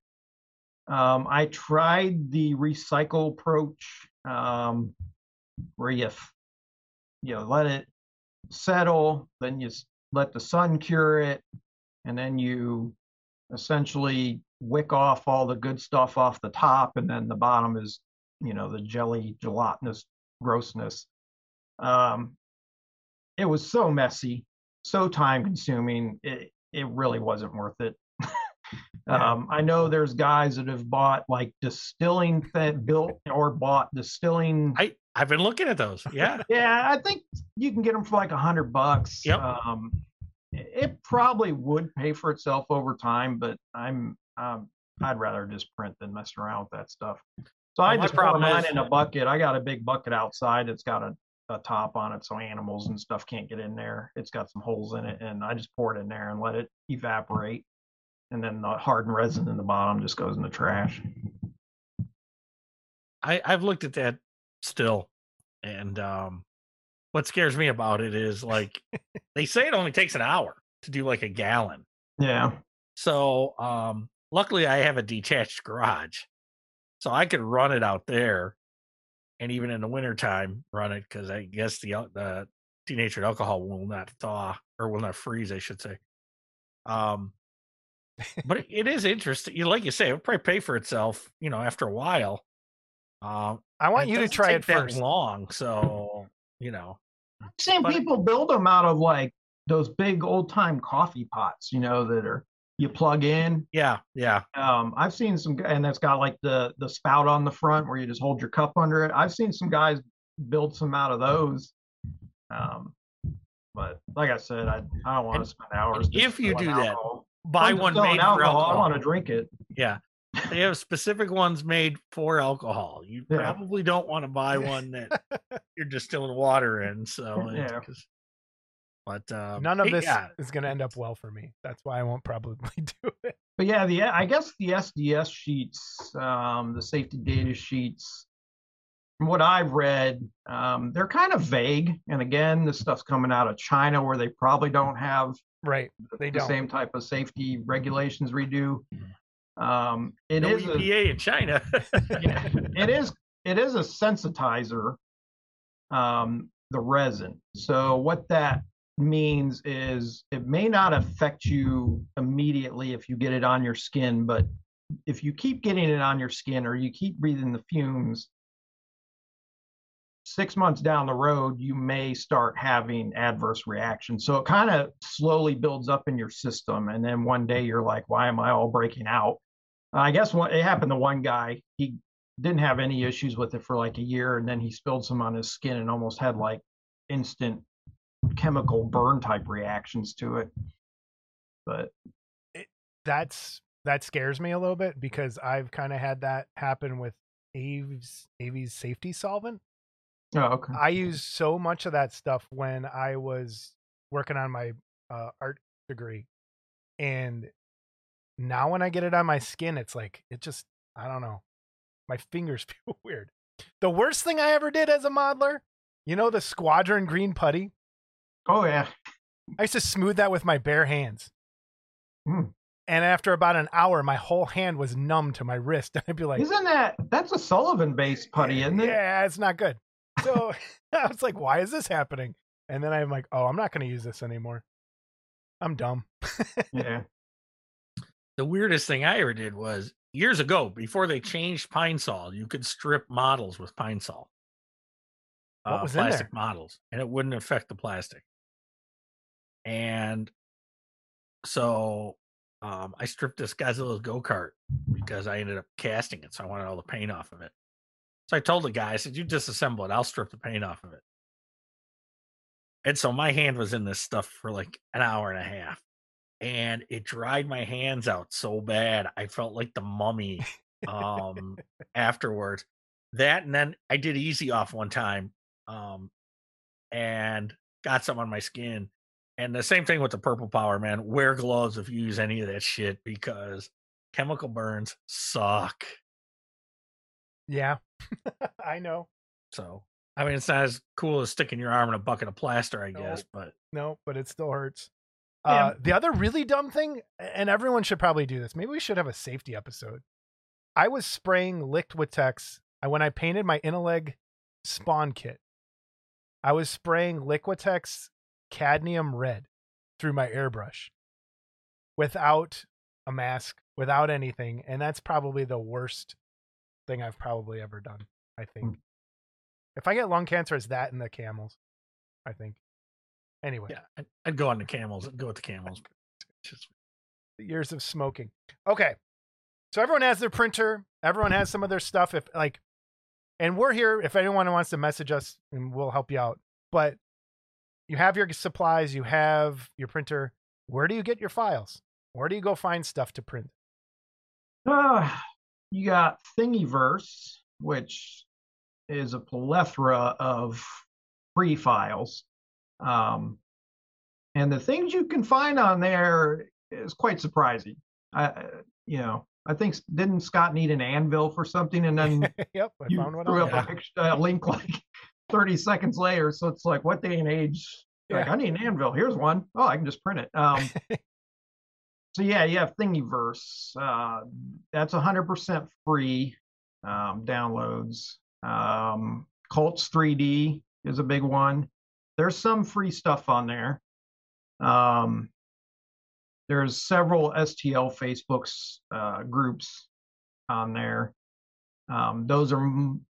Um, I tried the recycle approach, um, where you, you know, let it settle, then you let the sun cure it, and then you essentially wick off all the good stuff off the top, and then the bottom is, you know, the jelly, gelatinous grossness. Um, it was so messy, so time consuming. It, it really wasn't worth it. <laughs> Um, I know there's guys that have bought like distilling th- built or bought distilling. I I've been looking at those. Yeah. <laughs> yeah, I think you can get them for like a hundred bucks. Yep. Um, it probably would pay for itself over time, but I'm um, I'd rather just print than mess around with that stuff. So I Well, my just put mine is- in a bucket. I got a big bucket outside. It's got a, a top on it, so animals and stuff can't get in there. It's got some holes in it, and I just pour it in there and let it evaporate. And then the hardened resin in the bottom just goes in the trash. I, I've looked at that still. And um what scares me about it is like <laughs> they say it only takes an hour to do like a gallon. Yeah. So um luckily I have a detached garage. So I could run it out there and even in the wintertime run it because I guess the al- the denatured alcohol will not thaw or will not freeze, I should say. Um but it, it is interesting. You like you say, it'll probably pay for itself, you know, after a while. Um I want you to try take it that first. long, so you know. I've seen people build them out of like those big old time coffee pots, you know, that are you plug in. Yeah, yeah. Um, I've seen some, and that's got like the the spout on the front where you just hold your cup under it. I've seen some guys build some out of those. Um, but like I said, I I don't want to spend hours. if you do that, alcohol. Buy one made for alcohol, alcohol. I want to drink it. Yeah. They have specific ones made for alcohol. You Yeah. probably don't want to buy <laughs> one that you're distilling water in. So, Yeah. 'Cause- but um, None of this yeah, is going to end up well for me. That's why I won't probably <laughs> do it. But yeah, the I guess the SDS sheets, um, the safety data sheets, from what I've read, um, they're kind of vague. And again, this stuff's coming out of China where they probably don't have Right. They the don't. same type of safety regulations we do. Um, it no is a, EPA in China. yeah, <laughs> it is it is a sensitizer, um, the resin. So what that means is it may not affect you immediately if you get it on your skin, but if you keep getting it on your skin or you keep breathing the fumes, six months down the road, you may start having adverse reactions. So it kind of slowly builds up in your system. And then one day you're like, why am I all breaking out? I guess what it happened to one guy, he didn't have any issues with it for like a year. And then he spilled some on his skin and almost had like instant chemical burn type reactions to it. But That's that scares me a little bit because I've kind of had that happen with Aves Avi's safety solvent. oh, okay. I used so much of that stuff when I was working on my uh, art degree, and now when I get it on my skin, it's like it just I don't know, my fingers <laughs> feel weird. The worst thing I ever did as a modeler, you know, the squadron green putty. Oh yeah. I used to smooth that with my bare hands. Hmm. And after about an hour, my whole hand was numb to my wrist. <laughs> And I'd be like, Isn't that that's a solvent based putty, isn't it? Yeah, it's not good. So <laughs> I was like, why is this happening? And then I'm like, oh, I'm not going to use this anymore. I'm dumb. <laughs> Yeah. The weirdest thing I ever did was years ago, before they changed Pine Sol, you could strip models with Pine Sol. What uh, was in there? plastic models, and it wouldn't affect the plastic. And so um, I stripped this Godzilla's go kart because I ended up casting it, so I wanted all the paint off of it. So I told the guy, I said, "You disassemble it. I'll strip the paint off of it." And so my hand was in this stuff for like an hour and a half, and it dried my hands out so bad. I felt like the mummy um, afterwards. That and then I did easy off one time, um, and got some on my skin. And the same thing with the purple power, man. Wear gloves if you use any of that shit because chemical burns suck. yeah, <laughs> I know. So I mean, it's not as cool as sticking your arm in a bucket of plaster, I No. guess. But No, but it still hurts. Yeah. Uh, the other really dumb thing, and everyone should probably do this. Maybe we should have a safety episode. I was spraying Liquitex I, when I painted my Inaleg spawn kit. I was spraying Liquitex cadmium red through my airbrush without a mask, without anything, and that's probably the worst thing I've probably ever done. I think. Hmm. If I get lung cancer, it's that and the camels. I think. Anyway. yeah, I'd, I'd go on the camels. I'd go with the camels. <laughs> Just years of smoking. Okay. So everyone has their printer. Everyone has some of their stuff. If like, and we're here if anyone wants to message us and we'll help you out. But you have your supplies, you have your printer. Where do you get your files? Where do you go find stuff to print? Uh, you got Thingiverse, which is a plethora of free files. Um, and the things you can find on there is quite surprising. I, uh, you know, I think didn't Scott need an anvil for something, and then <laughs> yep, I you found one. threw up there. a, picture- a link like 30 seconds later. So it's like, what day and age? Like, I need an anvil. Here's one. Oh, I can just print it. Um, <laughs> so yeah, you have Thingiverse. Uh, that's 100% free um, downloads. Um, Cults 3D is a big one. There's some free stuff on there. Um, there's several STL Facebook's uh, groups on there. Um, those are m-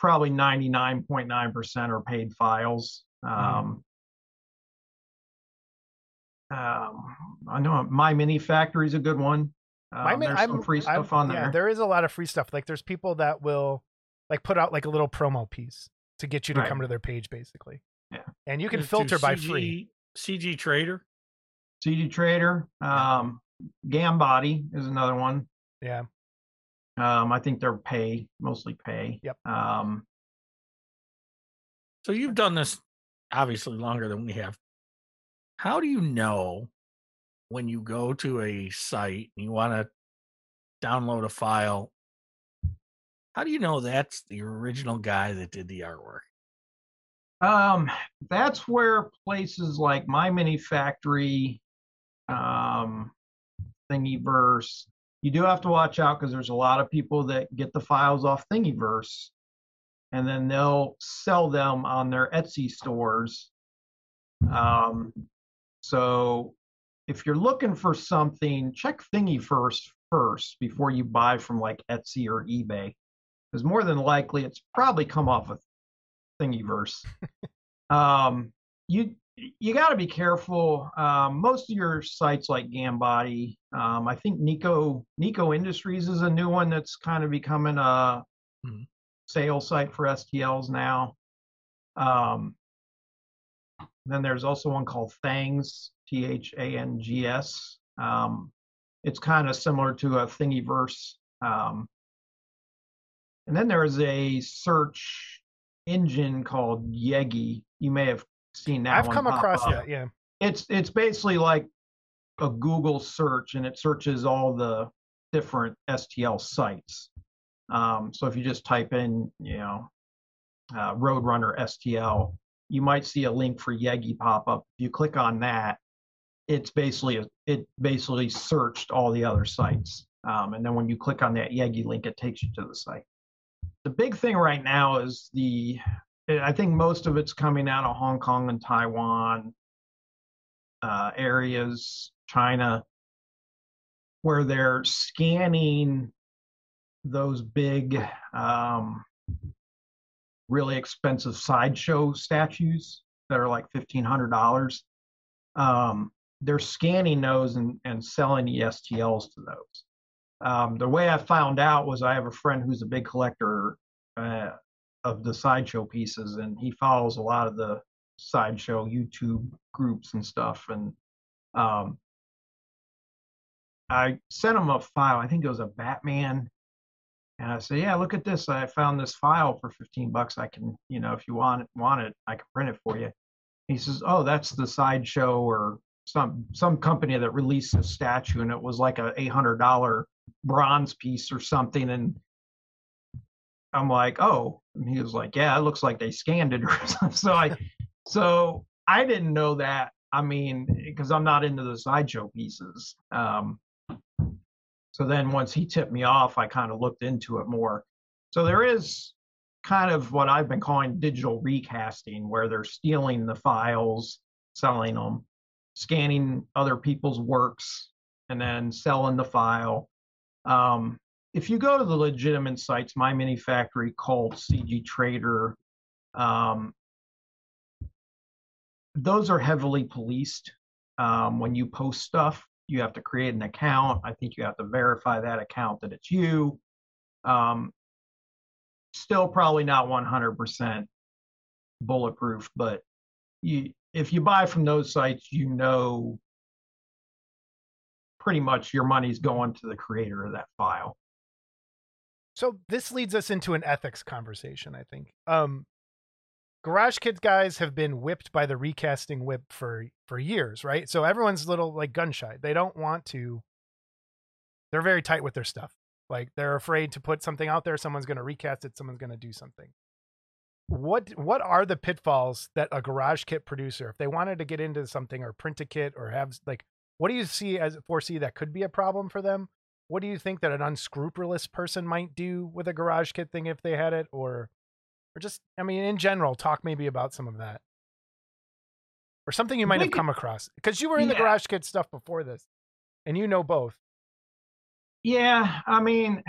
probably 99.9% are paid files. Um, um, I know My Mini Factory is a good one. Um, My man- there's some free I'm- stuff on Yeah, there. there is a lot of free stuff. Like there's people that will like put out like a little promo piece to get you to Right. come to their page, basically. Yeah. And you can Let's filter by CG free. CG Trader. CD Trader, um, Gambody is another one. Yeah. Um, I think they're pay, mostly pay. Yep. Um, So you've done this obviously longer than we have. How do you know when you go to a site and you want to download a file? How do you know that's the original guy that did the artwork? Um, that's where places like My Mini Factory, um, Thingiverse, you do have to watch out because there's a lot of people that get the files off Thingiverse and then they'll sell them on their Etsy stores. Um, so if you're looking for something, check Thingiverse first before you buy from like Etsy or eBay. Because more than likely it's probably come off of Thingiverse. <laughs> um, you you got to be careful. Um, most of your sites like Gambody, um, I think Nikko Nikko Industries is a new one that's kind of becoming a Mhm. sales site for STLs now. Um, then there's also one called Thangs, T H A N G S. Um, it's kind of similar to a Thingiverse. Um, and then there's a search engine called Yeggi. You may have seen that I've come across up. that. Yeah. It's it's basically like a Google search, and it searches all the different STL sites. Um, so if you just type in, you know, uh, Roadrunner STL, you might see a link for Yeggi pop up. If you click on that, it's basically a, it basically searched all the other sites. Um, and then when you click on that Yeggi link, it takes you to the site. The big thing right now is the I think most of it's coming out of Hong Kong and Taiwan uh, areas, China, where they're scanning those big, um, really expensive sideshow statues that are like fifteen hundred dollars. Um, they're scanning those and, and selling STLs to those. Um, the way I found out was I have a friend who's a big collector uh, of the sideshow pieces, and he follows a lot of the sideshow YouTube groups and stuff. And um, I sent him a file. I think it was a Batman. And I said, "Yeah, look at this. I found this file for 15 bucks. I can, you know, if you want it, want it, I can print it for you." He says, "Oh, that's the sideshow or some some company that released a statue, and it was like a $800 bronze piece or something." And I'm like, "Oh," and he was like, "Yeah, it looks like they scanned it or <laughs> something." So I, so I didn't know that. I mean, because I'm not into the sideshow pieces. Um, so then once he tipped me off, I kind of looked into it more. So there is kind of what I've been calling digital recasting, where they're stealing the files, selling them, scanning other people's works, and then selling the file. Um, if you go to the legitimate sites, My Mini Factory, Cult, CG Trader, um, those are heavily policed. Um, when you post stuff, you have to create an account. I think you have to verify that account that it's you. Um, still probably not 100% bulletproof, but you, if you buy from those sites, you know pretty much your money's going to the creator of that file. So this leads us into an ethics conversation, I think. Um, Garage Kits guys have been whipped by the recasting whip for for years, right? So everyone's little like gun shy. They don't want to. They're very tight with their stuff. Like they're afraid to put something out there. Someone's going to recast it. Someone's going to do something. What what are the pitfalls that a garage kit producer, if they wanted to get into something or print a kit or have like, what do you see as foresee that could be a problem for them? What do you think that an unscrupulous person might do with a garage kit thing if they had it, or or just i mean in general talk maybe about some of that. Or something you might have come across because you were in the garage kit stuff before this and you know both. Yeah i mean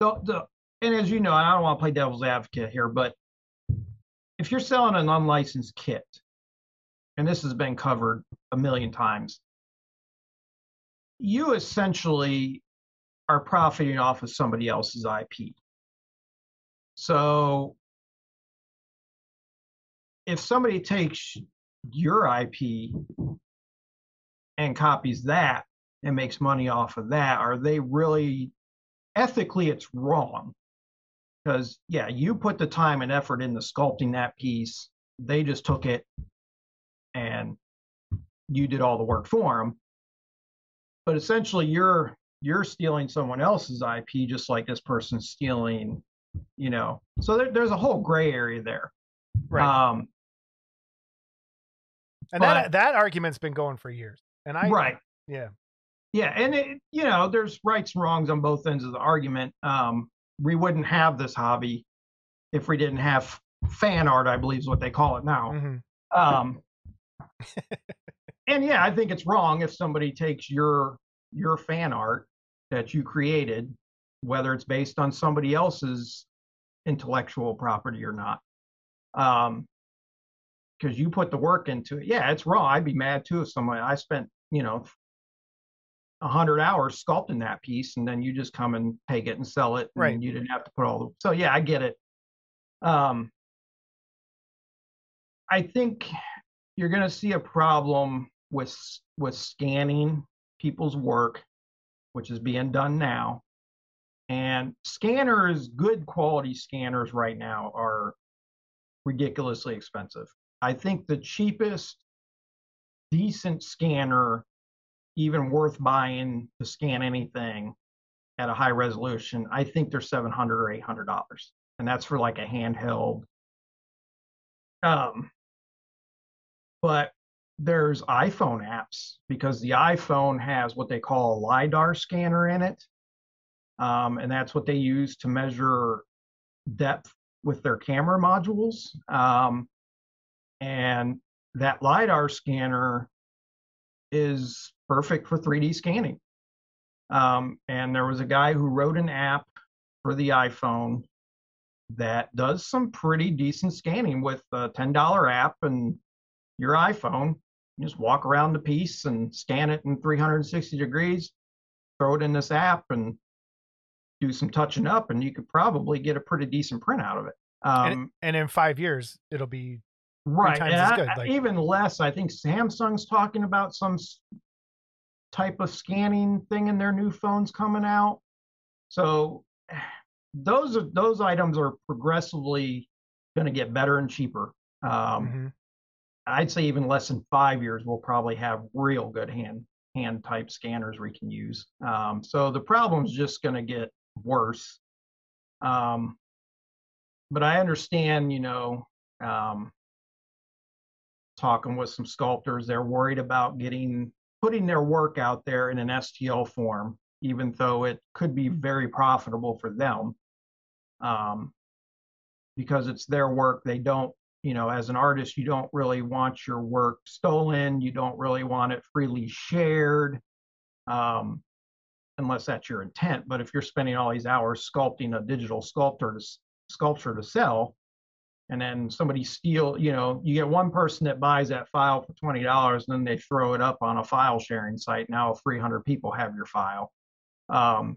the, the and as you know and i don't want to play devil's advocate here but if you're selling an unlicensed kit and this has been covered a million times you essentially are profiting off of somebody else's ip so if somebody takes your IP and copies that and makes money off of that, are they really ethically it's wrong? Because yeah, you put the time and effort into sculpting that piece. They just took it and you did all the work for them. But essentially you're you're stealing someone else's IP just like this person's stealing you know? So there, there's a whole gray area there. Right. Um and but, that that argument's been going for years and i right. Yeah. Yeah and it, you know there's rights and wrongs on both ends of the argument. Um we wouldn't have this hobby if we didn't have fan art i believe is what they call it now. Mm-hmm. um <laughs> and yeah i think it's wrong if somebody takes your your fan art that you created whether it's based on somebody else's intellectual property or not. Um, because you put the work into it. Yeah, it's wrong. I'd be mad too if someone I spent, you know, a hundred hours sculpting that piece, and then you just come and take it and sell it, and right? You didn't have to put all the. So yeah, I get it. Um, I think you're going to see a problem with with scanning people's work, which is being done now. And scanners, good quality scanners right now are ridiculously expensive. I think the cheapest decent scanner, even worth buying to scan anything at a high resolution, I think they're 700 or 800 dollars. And that's for like a handheld. Um, but there's iPhone apps because the iPhone has what they call a LiDAR scanner in it um, and that's what they use to measure depth with their camera modules. Um, and that LiDAR scanner is perfect for 3D scanning. Um, and there was a guy who wrote an app for the iPhone that does some pretty decent scanning with a $10 app and your iPhone. Just walk around the piece and scan it in 360 degrees, throw it in this app, and do some touching up, and you could probably get a pretty decent print out of it. Um, and, and in five years, it'll be right times and as I- good, like- even less i think samsung's talking about some type of scanning thing in their new phones coming out so <sighs> those those items are progressively going to get better and cheaper um, Mhm. I'd say even less than five years we'll probably have real good hand hand type scanners we can use um, so the problem's just going to get worse um, but i understand you know um, talking with some sculptors. They're worried about getting putting their work out there in an STL form, even though it could be very profitable for them. Um, because it's their work, they don't, you know, as an artist, you don't really want your work stolen. You don't really want it freely shared, um, unless that's your intent. But if you're spending all these hours sculpting a digital sculptor to sculpture to sell, and then somebody steal you know you get one person that buys that file for $20 and then they throw it up on a file sharing site now 300 people have your file um,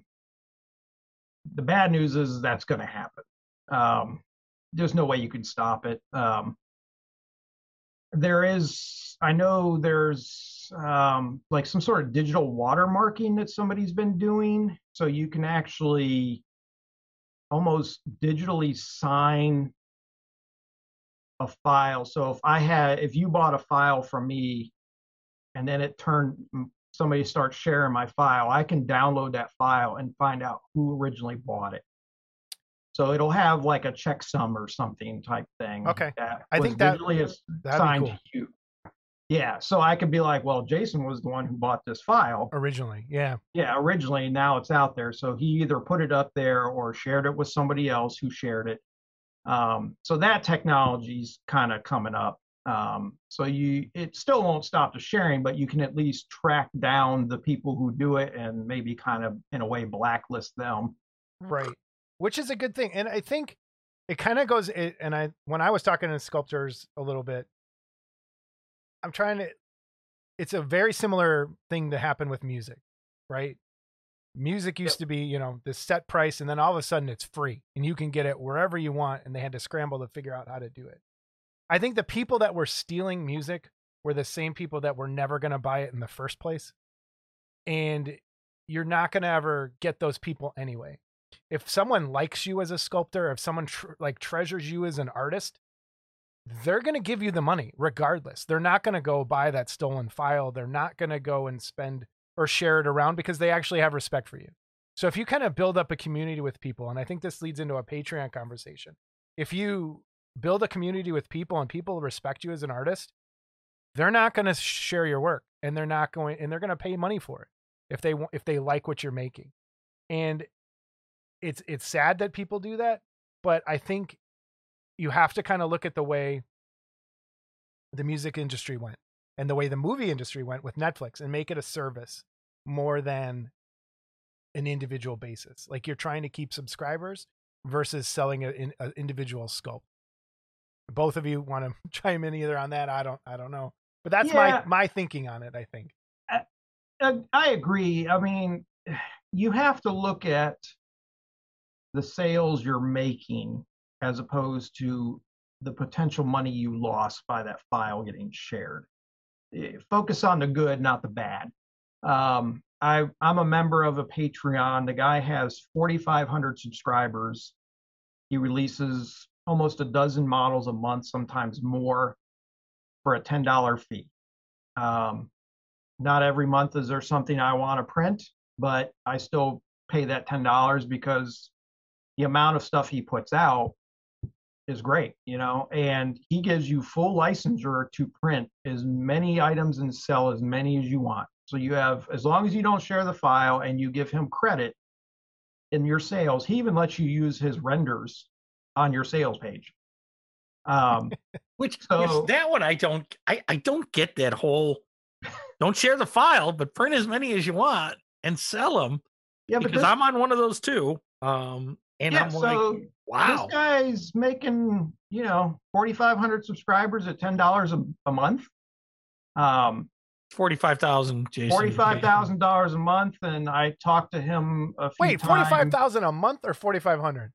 the bad news is that's going to happen um, there's no way you can stop it um, there is i know there's um, like some sort of digital watermarking that somebody's been doing so you can actually almost digitally sign a file. So if I had, if you bought a file from me and then it turned, somebody starts sharing my file, I can download that file and find out who originally bought it. So it'll have like a checksum or something type thing. Okay. I think that- digitally is assigned cool. to you. Yeah. So I could be like, well, Jason was the one who bought this file. originally. Yeah. Yeah, originally now it's out there. So he either put it up there or shared it with somebody else who shared it. Um, so that technology's kind of coming up. Um, so you it still won't stop the sharing, but you can at least track down the people who do it and maybe kind of in a way blacklist them. Right. Which is a good thing. And I think it kind of goes it, and I when I was talking to sculptors a little bit, I'm trying to it's a very similar thing to happen with music, right? Music used to be, you know, this set price and then all of a sudden it's free and you can get it wherever you want and they had to scramble to figure out how to do it. I think the people that were stealing music were the same people that were never going to buy it in the first place. And you're not going to ever get those people anyway if someone likes you as a sculptor, if someone tr- like treasures you as an artist, they're going to give you the money regardless. They're not going to go buy that stolen file. They're not going to go and spend or share it around because they actually have respect for you. So if you kind of build up a community with people, and I think this leads into a Patreon conversation. If you build a community with people and people respect you as an artist, they're not going to share your work and they're not going and they're going to pay money for it if they if they like what you're making. And it's it's sad that people do that, but I think you have to kind of look at the way the music industry went and the way the movie industry went with Netflix and make it a service more than an individual basis. Like you're trying to keep subscribers versus selling an individual sculpt. Both of you want to chime in either on that? I don't. I don't know, but that's Yeah. my my thinking on it. I think. Uh, I agree. I mean, <sighs> you have to look at the sales you're making as opposed to the potential money you lost by that file getting shared. Eh, Focus on the good, not the bad. Um, I, I'm a member of a Patreon. The guy has 4,500 subscribers. He releases almost a dozen models a month, sometimes more, for a $10 fee. Um, not every month is there something I want to print, but I still pay that ten dollars because the amount of stuff he puts out is great, you know, and he gives you full licensure to print as many items and sell as many as you want. So you have as long as you don't share the file and you give him credit in your sales, he even lets you use his renders on your sales page. Um, <laughs> Which So- which that one I don't I, I don't get that whole don't share the file, but print as many as you want and sell them yeah, because this, I'm on one of those too. Um, and yeah, I'm so like, wow, this guy's making you know 4,500 subscribers at ten dollars a a month. Um, forty five thousand, Jason. forty-five thousand dollars a month, and I talked to him a few Wait, times. forty five thousand a month or forty five hundred?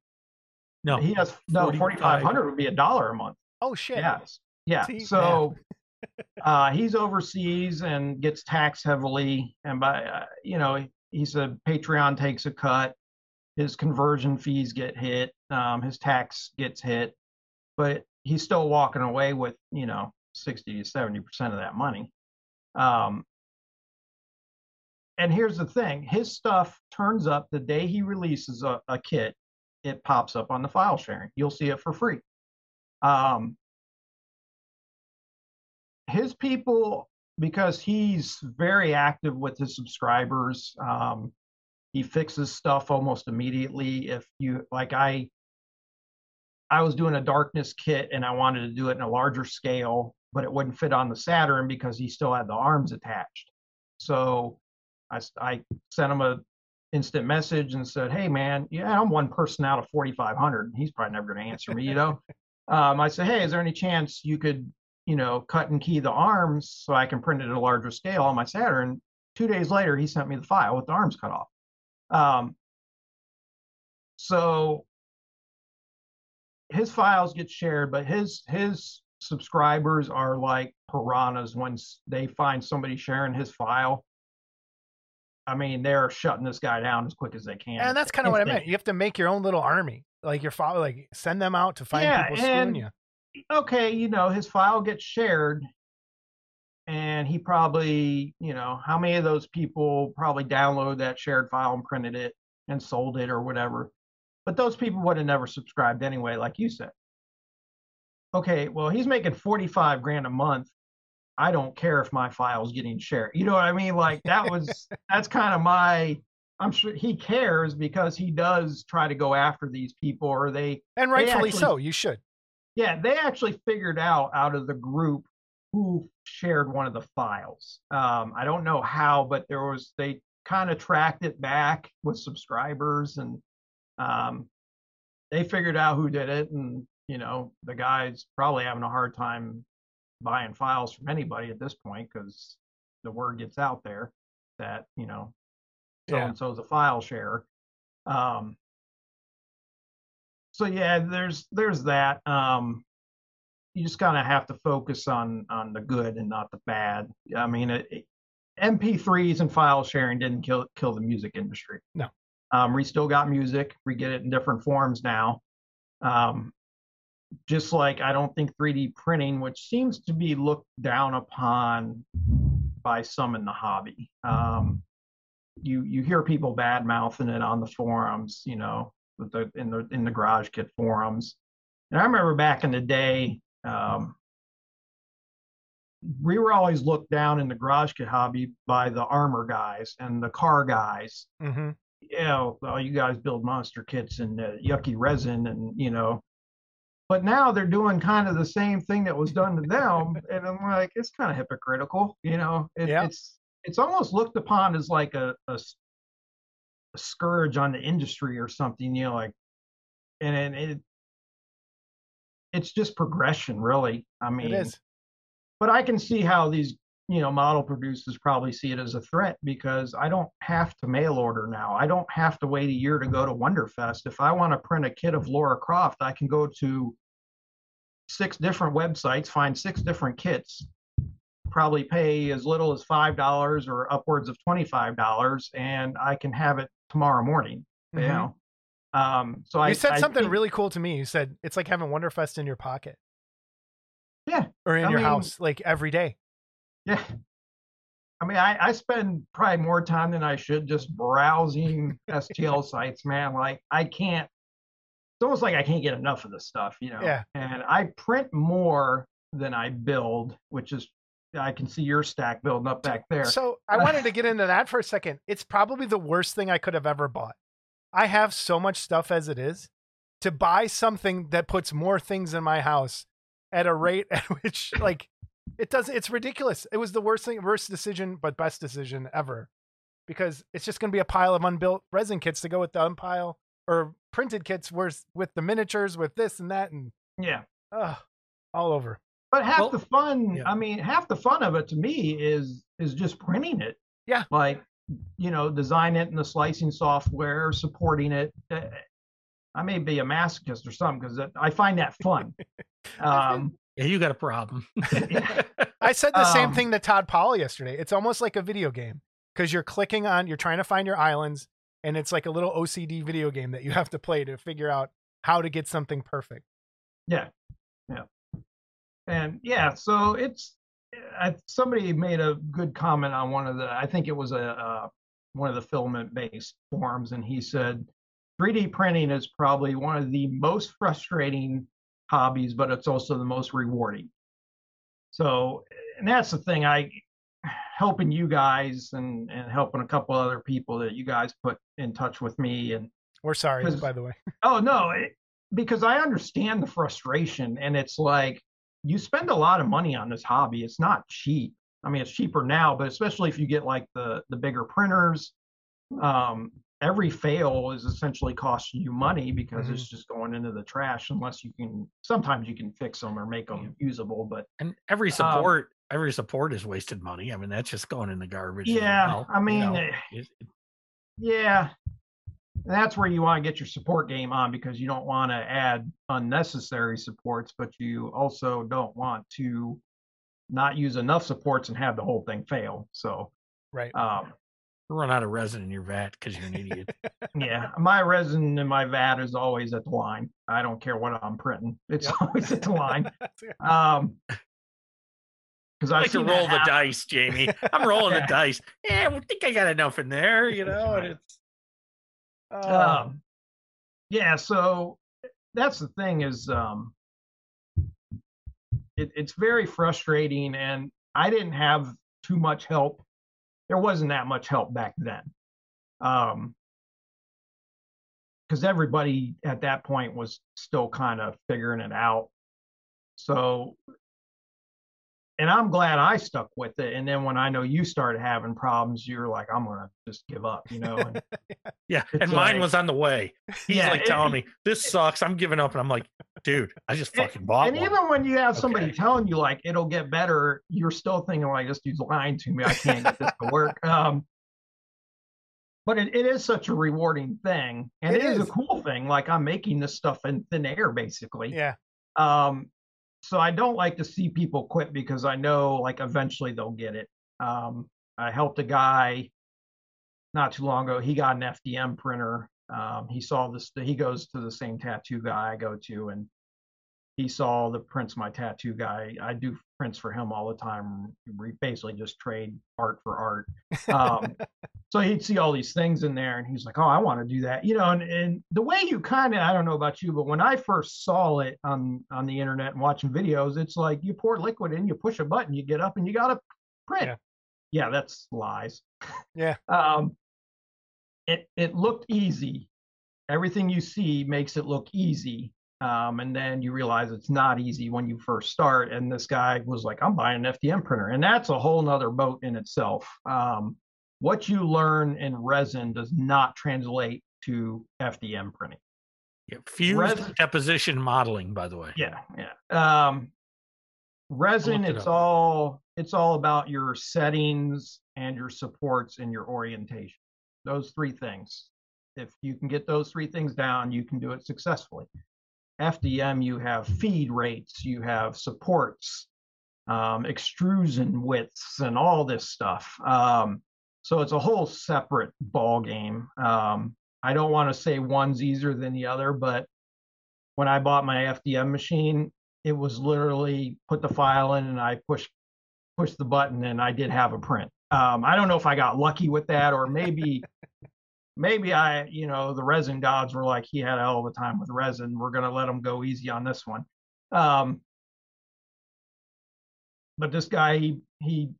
No, He has no 45. forty-five hundred would be a dollar a month. Oh shit! Yes, yeah. See, so <laughs> uh, he's overseas and gets taxed heavily, and by uh, you know he said Patreon takes a cut, his conversion fees get hit, um, his tax gets hit, but he's still walking away with you know sixty to seventy percent of that money. Um, and here's the thing: his stuff turns up the day he releases a, a kit. It pops up on the file sharing. You'll see it for free. Um, his people, because he's very active with his subscribers, um, he fixes stuff almost immediately. If you like, I I was doing a darkness kit and I wanted to do it in a larger scale, but it wouldn't fit on the Saturn because he still had the arms attached. So I, I sent him a instant message and said, "Hey man, yeah, I'm one person out of 4,500. He's probably never going to answer me, you know." <laughs> um, I said, "Hey, is there any chance you could, you know, cut and key the arms so I can print it at a larger scale on my Saturn?" Two days later, he sent me the file with the arms cut off. Um, so his files get shared, but his his subscribers are like piranhas once they find somebody sharing his file. I mean, they're shutting this guy down as quick as they can. And that's kind of what I meant. You have to make your own little army, like your father, like send them out to find Yeah, people screwing you. okay, you know, his file gets shared and he probably, you know, how many of those people probably downloaded that shared file and printed it and sold it or whatever. But those people would have never subscribed anyway, like you said. Okay, well, he's making 45 grand a month. I don't care if my file's getting shared. You know what I mean? Like that was <laughs> that's kind of my I'm sure he cares because he does try to go after these people or they And rightfully actually- so. You should. yeah, they actually figured out out of the group who shared one of the files. Um, I don't know how, but there was they kind of tracked it back with subscribers, and um, they figured out who did it. And you know, the guy's probably having a hard time buying files from anybody at this point because the word gets out there that you know so and so's a file sharer. Um, so yeah, there's there's that. Um, you just kind of have to focus on on the good and not the bad. I mean, it, it- MP3s and file sharing didn't kill kill the music industry. No. Um, we still got music. We get it in different forms now. Um, just like I don't think 3D printing, which seems to be looked down upon by some in the hobby. Um, you you hear people bad mouthing it on the forums, you know, with the in the in the garage kit forums. And I remember back in the day, um, we were always looked down in the garage kit hobby by the armor guys and the car guys. hmm You know, well, you guys build monster kits and uh, yucky resin, and you know. But now they're doing kind of the same thing that was done to them, and I'm like, it's kind of hypocritical, you know. It, Yeah. It's it's almost looked upon as like a a scourge on the industry or something, you know, like, and, and it it's just progression, really. I mean, It is. but I can see how these, you know, model producers probably see it as a threat because I don't have to mail order now. I don't have to wait a year to go to Wonderfest. If I want to print a kit of Lara Croft, I can go to six different websites, find six different kits, probably pay as little as five dollars or upwards of twenty-five dollars, and I can have it tomorrow morning. You Mhm. know. Um, so I You said I something think- really cool to me. You said it's like having Wonderfest in your pocket. Yeah, Or in I your mean- house, like every day. Yeah. I mean, I, I spend probably more time than I should just browsing <laughs> STL sites, man. Like, I can't, it's almost like I can't get enough of this stuff, you know? Yeah. And I print more than I build, which is, I can see your stack building up back there. So I wanted to get into that for a second. It's probably the worst thing I could have ever bought. I have so much stuff as it is to buy something that puts more things in my house at a rate <laughs> at which like it does it's ridiculous. It was the worst thing worst decision but best decision ever. Because it's just going to be a pile of unbuilt resin kits to go with the unpile or printed kits with with the miniatures with this and that and Yeah. uh, all over. But half Well, the fun, yeah. I mean, half the fun of it to me is is just printing it. Yeah. Like, you know, design it in the slicing software, supporting it. Uh, I may be a masochist or something because I find that fun. <laughs> Um, Yeah, you got a problem. Yeah. <laughs> <laughs> I said the same Um, thing to Todd Paul yesterday. It's almost like a video game because you're clicking on, you're trying to find your islands, and it's like a little OCD video game that you have to play to figure out how to get something perfect. Yeah, yeah, and yeah. So it's I, somebody made a good comment on one of the. I think it was a uh, one of the filament-based forms and he said 3D printing is probably one of the most frustrating hobbies, but it's also the most rewarding. So, and that's the thing. I helping you guys and and helping a couple other people that you guys put in touch with me and We're sorry by the way. Oh no, it, because I understand the frustration, and it's like you spend a lot of money on this hobby. It's not cheap. I mean, it's cheaper now, but especially if you get like the the bigger printers, um, every fail is essentially costing you money because it's just going into the trash. Unless you can, sometimes you can fix them or make them usable. But and every Um, support, every support is wasted money. I mean, that's just going in the garbage. Yeah, well, I you mean, know. eh, It- it- Yeah. And that's where you want to get your support game on because you don't want to add unnecessary supports, but you also don't want to not use enough supports and have the whole thing fail. So, Right. um, run out of resin in your vat because you're an idiot. <laughs> yeah, my resin in my vat is always at the line. I don't care what I'm printing; it's Yep. always at the line. <laughs> Um, <laughs> because I I to roll the dice, Jamie. I'm rolling Yeah. the dice. Yeah, I think I got enough in there, you know. And it's Uh, um, yeah so that's the thing is um it, it's very frustrating and i didn't have too much help. There wasn't that much help back then. Um because everybody at that point was still kind of figuring it out. So and i'm glad i stuck with it and then when i know you started having problems you're like i'm gonna just give up you know and <laughs> yeah, It's and mine like- was on the way. <laughs> He's Yeah, like it- telling me <laughs> this sucks. I'm giving up, and I'm like, dude, I just And- fucking bought and one. even when you have somebody Okay. telling you like it'll get better, you're still thinking like this dude's lying to me. I can't get this to work. Um, but it, it is such a rewarding thing, and It it is. is. a cool thing. Like I'm making this stuff in thin air, basically. yeah. Um, so I don't like to see people quit because I know like eventually they'll get it. Um, I helped a guy not too long ago. He got an FDM printer. Um, he saw this. He goes to the same tattoo guy I go to, and he saw the prints my tattoo guy. I do prints for him all the time. We basically just trade art for art. Um, <laughs> so he'd see all these things in there, and he's like, "Oh, I want to do that," you know. And, and the way you kind of, I don't know about you, but when I first saw it on on the internet and watching videos, it's like you pour liquid in, you push a button, you get up, and you got to print. Yeah. Yeah. that's lies. Yeah. <laughs> Um, it it looked easy. Everything you see makes it look easy. Um, and then you realize it's not easy when you first start. And this guy was like, I'm buying an FDM printer. And that's a whole nother boat in itself. Um, what you learn in resin does not translate to FDM printing. Yeah, fused Resin- deposition modeling, by the way. Yeah, yeah. Um, resin, it it's up. all it's all about your settings and your supports and your orientation. Those three things. If you can get those three things down, you can do it successfully. FDM, you have feed rates, you have supports, um, extrusion widths, and all this stuff. Um, so it's a whole separate ball game. Um, I don't want to say one's easier than the other, but when I bought my FDM machine, it was literally put the file in and I push push the button and I did have a print. Um, I don't know if I got lucky with that or maybe <laughs> maybe I, you know, the resin gods were like he had a hell of a time with resin. We're gonna let him go easy on this one. Um, but this guy he he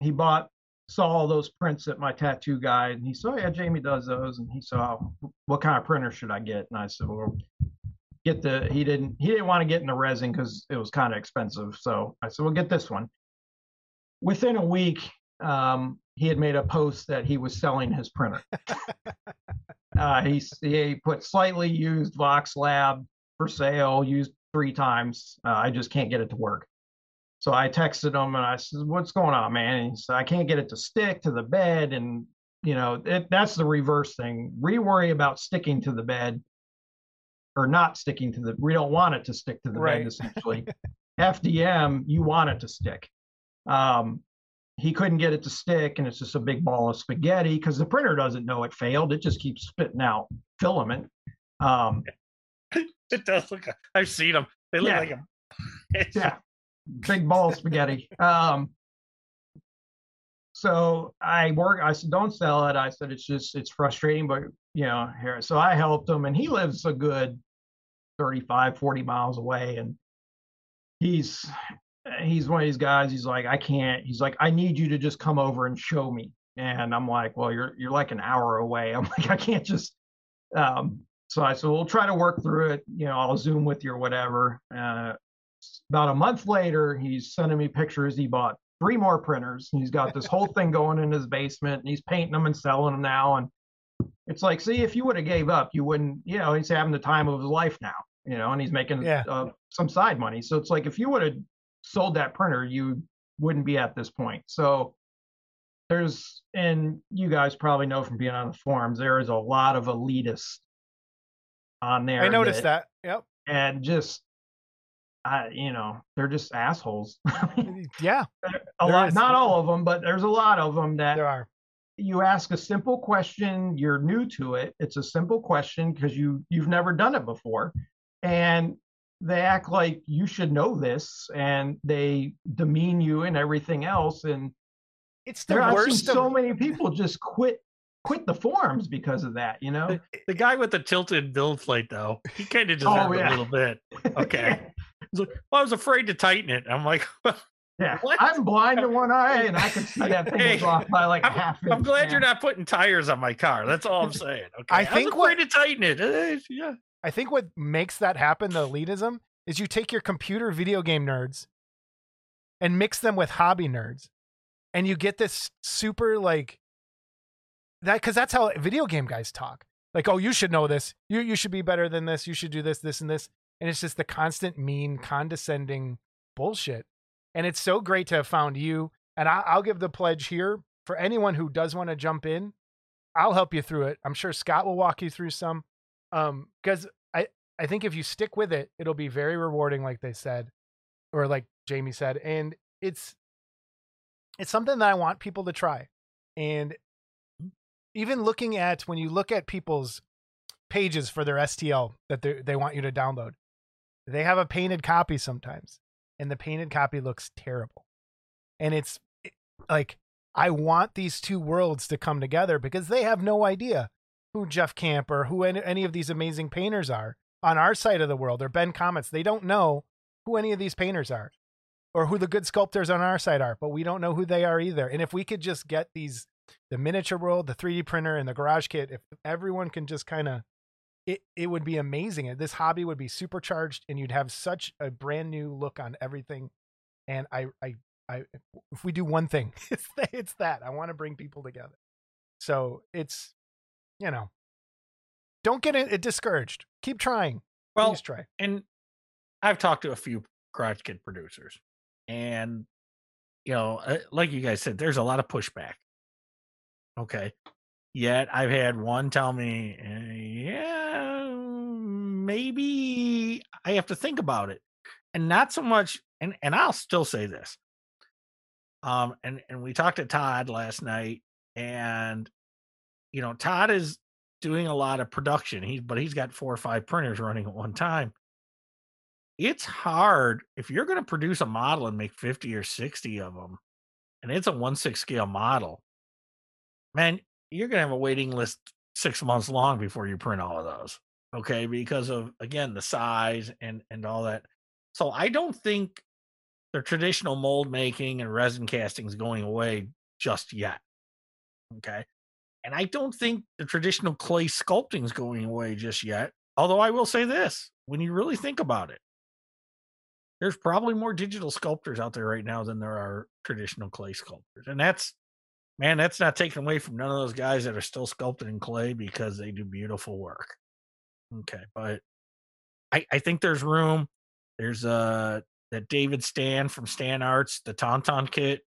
he bought saw all those prints at my tattoo guy and he saw yeah Jamie does those and he saw what kind of printer should I get and I said well get the he didn't he didn't want to get in the resin because it was kind of expensive. So I said, "We'll get this one." Within a week, um, he had made a post that he was selling his printer. <laughs> uh, he he put slightly used Voxelab for sale, used three times. Uh, I just can't get it to work. So I texted him and I said, "What's going on, man?" And he said, "I can't get it to stick to the bed, and you know it, that's the reverse thing. We worry about sticking to the bed or not sticking to the. We don't want it to stick to the Right. bed. Essentially, <laughs> FDM, you want it to stick. Um, he couldn't get it to stick, and it's just a big ball of spaghetti because the printer doesn't know it failed. It just keeps spitting out filament. Um, <laughs> It does look. I've seen them. They look Yeah. like a. <laughs> Yeah, big ball of spaghetti. <laughs> Um, so I work. I said, "Don't sell it." I said, "It's just it's frustrating, but you know, here." So I helped him, and he lives a good 35, 40 miles away, and he's he's one of these guys. He's like, "I can't." He's like, "I need you to just come over and show me." And I'm like, "Well, you're you're like an hour away." I'm <laughs> like, "I can't just." Um, so I said, "We'll try to work through it. You know, I'll Zoom with you or whatever." Uh, about a month later, he's sending me pictures. He bought three more printers. He's got this whole thing going in his basement, and he's painting them and selling them now. And it's like, see, if you would have gave up, you wouldn't. You know, he's having the time of his life now. You know, and he's making Yeah. uh, some side money. So it's like, if you would have sold that printer, you wouldn't be at this point. So there's, and you guys probably know from being on the forums, there is a lot of elitists on there. I noticed that. Yep. and just I, you know, they're just assholes. Yeah, <laughs> a lot, is. not all of them, but there's a lot of them that there are. you ask a simple question, you're new to it. It's a simple question because you you've never done it before, and they act like you should know this, and they demean you and everything else. And It's the there, I've seen worst. so many people just quit quit the forums because of that. You know? The guy with the tilted build plate, though, he kind of Oh, yeah. a little bit. <laughs> Okay. He's like, well, I was afraid to tighten it. I'm like, <laughs> yeah. What? I'm blind in one eye, and I can <laughs> see that thing Hey, was off by like a half. I'm inch, glad you're not putting tires on my car. That's all I'm <laughs> saying. Okay. I was think afraid what- to tighten it. Eh, yeah. I think what makes that happen, the elitism, is you take your computer video game nerds and mix them with hobby nerds, and you get this super like that because that's how video game guys talk. Like, oh, you should know this. You you should be better than this. You should do this, this, and this. And it's just the constant mean, condescending bullshit. And it's so great to have found you. And I, I'll give the pledge here for anyone who does want to jump in. I'll help you through it. I'm sure Scott will walk you through some. Um, because I I think if you stick with it, it'll be very rewarding, like they said, or like Jamie said, and it's it's something that I want people to try. And even looking at when you look at people's pages for their STL that they they want you to download, they have a painted copy sometimes, and the painted copy looks terrible. And it's it- like I want these two worlds to come together because they have no idea who Jeff Camp or who any, any of these amazing painters are on our side of the world or Ben Comets. They don't know who any of these painters are or who the good sculptors on our side are, but we don't know who they are either. And if we could just get these, the miniature world, the 3D printer, and the garage kit, if everyone can just kind of, it, it would be amazing. This hobby would be supercharged and you'd have such a brand new look on everything. And I, I, I, if we do one thing, <laughs> it's that, it's that I want to bring people together. So it's, you know, don't get it, it discouraged. Keep trying. Well, Please try. and I've talked to a few garage kit producers, and you know, uh, like you guys said, there's a lot of pushback. Okay, yet I've had one tell me, "Uh, yeah, maybe I have to think about it, and not so much. And and I'll still say this. Um, and and we talked to Todd last night, and you know, Todd is doing a lot of production. He's but he's got four or five printers running at one time it's hard if you're going to produce a model and make 50 or 60 of them and it's a 1 6 scale model man you're going to have a waiting list six months long before you print all of those okay because of again the size and and all that so i don't think the traditional mold making and resin casting is going away just yet okay and i don't think the traditional clay sculpting is going away just yet Although I will say this, when you really think about it, there's probably more digital sculptors out there right now than there are traditional clay sculptors. And that's man, that's not taken away from none of those guys that are still sculpting in clay because they do beautiful work. Okay, but I, I think there's room. There's uh that David Stan from Stan Arts, the Tauntaun kit.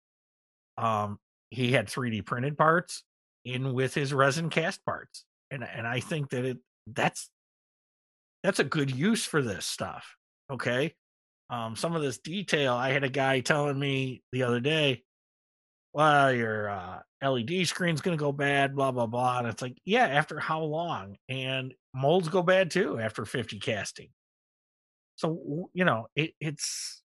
Um, he had 3D printed parts in with his resin cast parts. And and I think that it that's that's a good use for this stuff. Okay. Um, some of this detail, I had a guy telling me the other day, well, your uh, LED screen's going to go bad, blah, blah, blah. And it's like, yeah, after how long? And molds go bad too after 50 casting. So, you know, it, it's,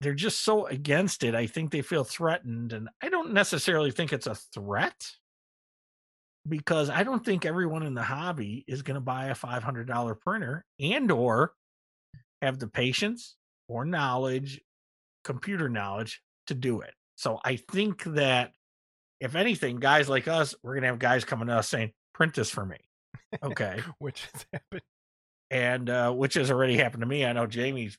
they're just so against it. I think they feel threatened. And I don't necessarily think it's a threat because I don't think everyone in the hobby is going to buy a $500 printer and or have the patience or knowledge, computer knowledge to do it. So I think that if anything, guys like us, we're going to have guys coming to us saying, print this for me. Okay. <laughs> which has happened. And uh, which has already happened to me. I know Jamie's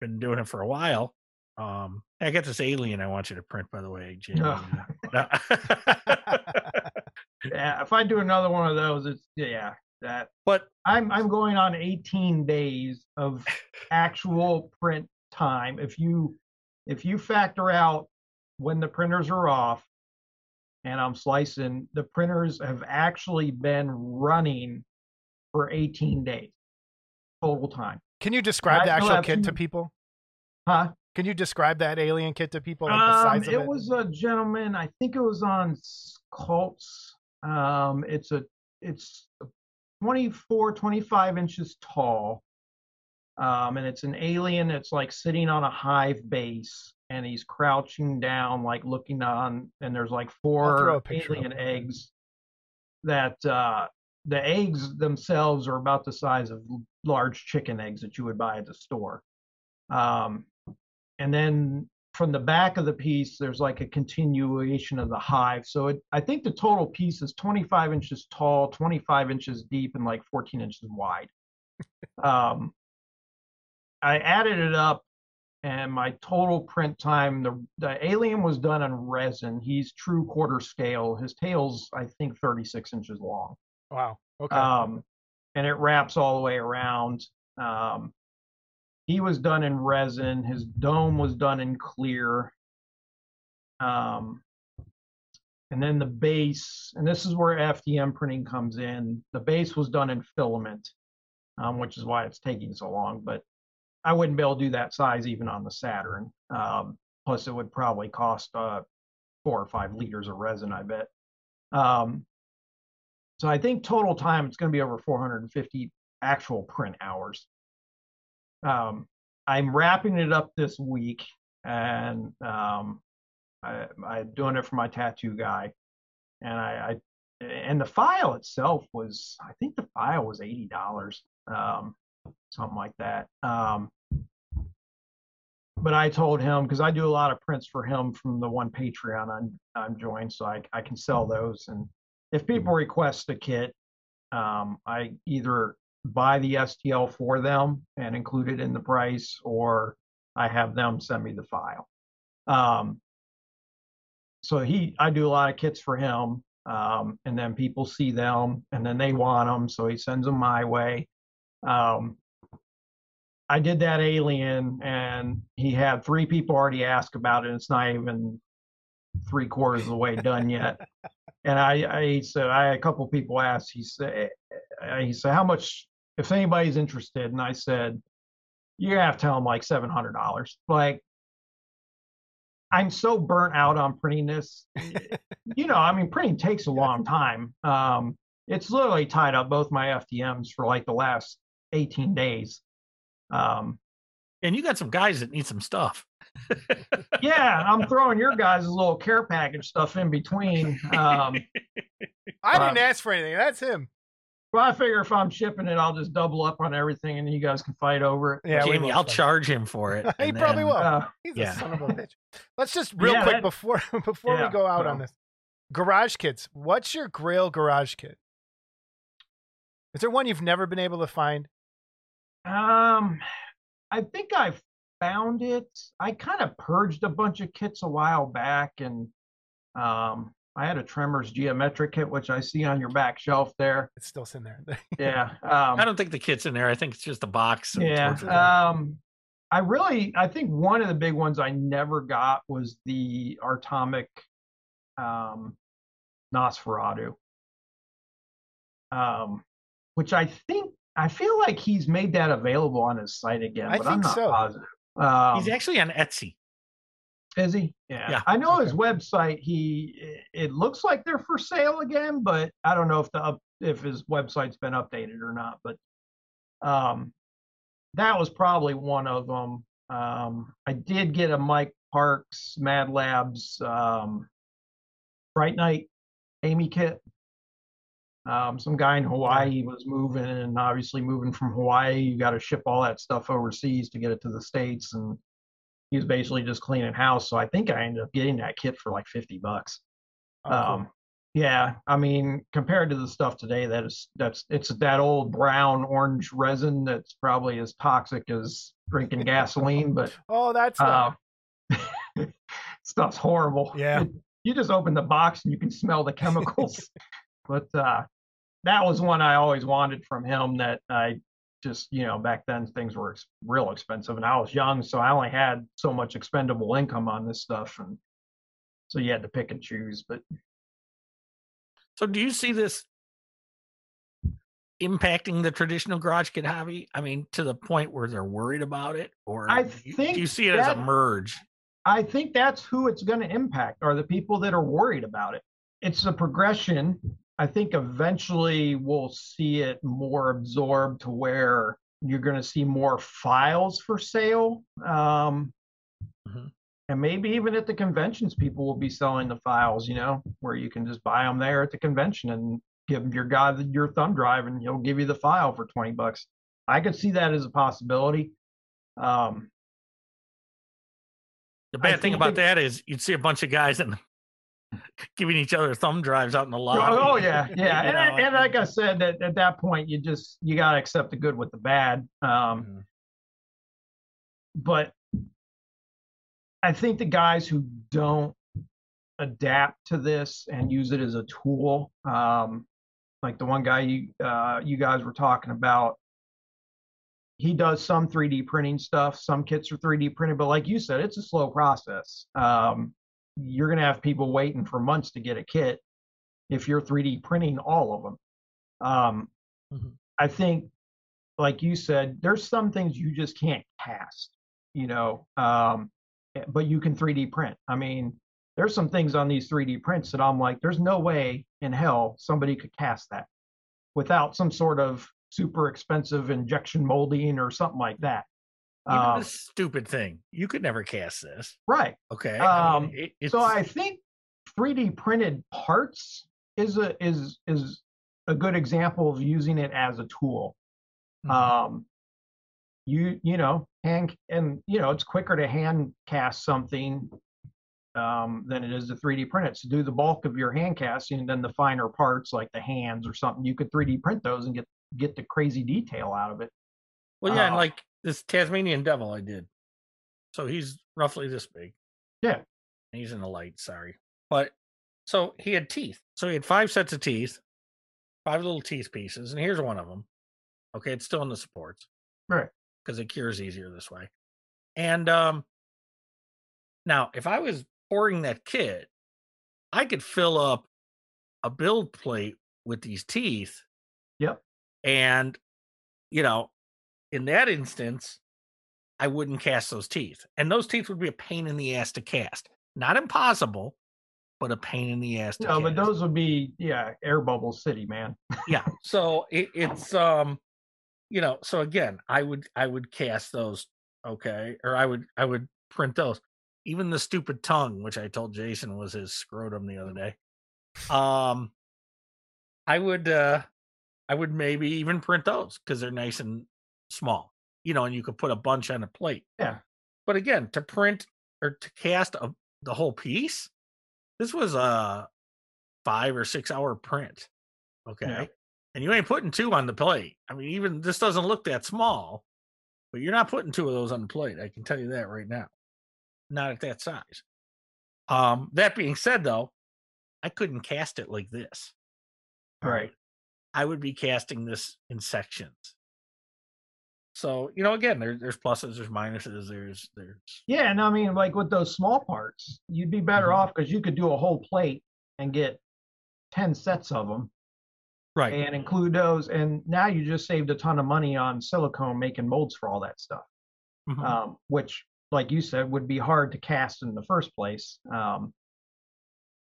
been doing it for a while. Um, I got this alien I want you to print, by the way, Jamie. No. <laughs> yeah, if I do another one of those, it's yeah, that <laughs> but I'm I'm going on 18 days of actual print time. If you if you factor out when the printers are off and I'm slicing, the printers have actually been running for 18 days total time. Can you describe the actual kit to people? Huh? Can you describe that alien kit to people? Like Um, it it? was a gentleman. I think it was on Cults. Um, it's a it's 24, 25 inches tall. Um, and it's an alien It's like sitting on a hive base, and he's crouching down, like looking on. And there's like four alien eggs. That uh, the eggs themselves are about the size of large chicken eggs that you would buy at the store. Um, and then from the back of the piece there's like a continuation of the hive so it, i think the total piece is 25 inches tall 25 inches deep and like 14 inches wide um, i added it up and my total print time the, the alien was done in resin he's true quarter scale his tail's i think 36 inches long wow. Okay. um, and it wraps all the way around. Um, he was done in resin. His dome was done in clear. Um, and then the base, and this is where FDM printing comes in. The base was done in filament, um, which is why it's taking so long. But I wouldn't be able to do that size even on the Saturn. Um, plus, it would probably cost uh, four or five liters of resin, I bet. Um, so I think total time it's going to be over 450 actual print hours. Um, I'm wrapping it up this week, and um, I, I'm doing it for my tattoo guy, and I, I and the file itself was I think the file was eighty dollars, um, something like that. Um, but I told him because I do a lot of prints for him from the one Patreon I'm I'm joined, so I I can sell those and if people request a kit, um, I either buy the STL for them and include it in the price, or I have them send me the file. Um, so he, I do a lot of kits for him, um, and then people see them, and then they want them, so he sends them my way. Um, I did that alien, and he had three people already ask about it. And it's not even three quarters of the way done yet. <laughs> And I, I said, I had a couple people ask. He said, he said, how much? If anybody's interested, and I said, you have to tell them like seven hundred dollars. Like, I'm so burnt out on printing this. you know, I mean, printing takes a <laughs> long time. Um, it's literally tied up both my FDMs for like the last 18 days. Um, and you got some guys that need some stuff. yeah, I'm <laughs> throwing your guys' little care package stuff in between. Um, <laughs> I didn't um, ask for anything. That's him. well, I figure if I'm shipping it, I'll just double up on everything, and you guys can fight over it. Yeah, Jamie, I'll fight. charge him for it. <laughs> He and probably then- will. Uh, He's yeah. a son of a bitch. Let's just real Yeah, quick that- before before we go out on this. Garage kits. What's your Grail garage kit? Is there one you've never been able to find? Um, I think I found it. I kind of purged a bunch of kits a while back, and um, I had a Tremors geometric kit, which I see on your back shelf there. It's still sitting there. Yeah. <laughs> Um, I don't think the kit's in there. I think it's just a box. yeah. Um, I really, I think one of the big ones I never got was the Artomic um, Nosferatu, um, which I think I feel like he's made that available on his site again, I but I'm not so. positive. Um, He's actually on Etsy. is he? Yeah. Yeah. I know Okay. his website. He it looks like they're for sale again, but I don't know if the up, if his website's been updated or not. But um, that was probably one of them. Um, I did get a Mike Parks Mad Labs um, Fright Night Amy kit. Um, some guy in Hawaii was moving, and obviously moving from Hawaii, you got to ship all that stuff overseas to get it to the states, and he was basically just cleaning house. So I think I ended up getting that kit for like fifty bucks. Oh, cool. Um, yeah, I mean, compared to the stuff today, that is that's it's that old brown orange resin that's probably as toxic as drinking gasoline, but <laughs> oh, that's uh, <laughs> stuff's horrible. Yeah. <laughs> You just open the box and you can smell the chemicals. but uh, that was one I always wanted from him. That I just you know back then things were ex- real expensive, and I was young, so I only had so much expendable income on this stuff, and so you had to pick and choose. But So do you see this impacting the traditional garage kit hobby? I mean, to the point where they're worried about it, or I do you- think do you see it as a merge? I think that's who it's going to impact are the people that are worried about it. It's a progression. I think eventually we'll see it more absorbed to where you're going to see more files for sale. Um, Mhm. And maybe even at the conventions, people will be selling the files, you know, where you can just buy them there at the convention and give your guy the- your thumb drive and he'll give you the file for 20 bucks. I could see that as a possibility. Um, The bad thing about that- that is you'd see a bunch of guys and <laughs> giving each other thumb drives out in the lobby. Oh, oh, yeah, <laughs> yeah, and, know, and like I said, at, at that point, you just you gotta accept the good with the bad. Um, Mhm. but I think the guys who don't adapt to this and use it as a tool, um, like the one guy you uh, you guys were talking about, he does some 3D printing stuff. Some kits are 3D printed, but like you said, it's a slow process. Um, you're gonna have people waiting for months to get a kit if you're 3D printing all of them. Um, Mhm. I think, like you said, there's some things you just can't cast, you know, um, eh, but you can 3D print. I mean, there's some things on these 3D prints that I'm like, there's no way in hell somebody could cast that without some sort of super expensive injection molding or something like that. Even Um, this stupid thing, you could never cast this. right. Okay. I mean, Um, it- So I think 3D printed parts is a is is a good example of using it as a tool. Mhm. Um, you you know hand and you know it's quicker to hand cast something um, than it is to 3D print it. So do the bulk of your hand casting, and then the finer parts like the hands or something, you could 3D print those and get get the crazy detail out of it. Well, yeah, and uh, like this Tasmanian devil I did. So he's roughly this big. Yeah. He's in the light, sorry. But so he had teeth. So he had five sets of teeth, five little teeth pieces, and here's one of them. Okay, it's still in the supports. Right. Because it cures easier this way. And um now if I was pouring that kit, I could fill up a build plate with these teeth. Yep. And you know, in that instance, I wouldn't cast those teeth. And those teeth would be a pain in the ass to cast. Not impossible, but a pain in the ass to No, but those would be yeah air bubble city man. yeah. <laughs> So it, it's um you know, so again, I would I would cast those, okay, or I would I would print those. Even the stupid tongue, which I told Jason was his scrotum the other day. Um I would uh I would maybe even print those because they're nice and small. You know, and you could put a bunch on a plate. Yeah. But again, to print or to cast a, the whole piece, this was a five or six hour print. Okay. and you ain't putting two on the plate. I mean, even this doesn't look that small, but you're not putting two of those on the plate. I can tell you that right now. Not at that size. Um, that being said, though, I couldn't cast it like this. Right. I would be casting this in sections. So you know, again, there, there's pluses, there's minuses, there's there's Yeah, and I mean, like with those small parts, you'd be better Mhm. off because you could do a whole plate and get ten sets of them right. and include those. And now you just saved a ton of money on silicone making molds for all that stuff, Mhm. um, which, like you said, would be hard to cast in the first place. Um,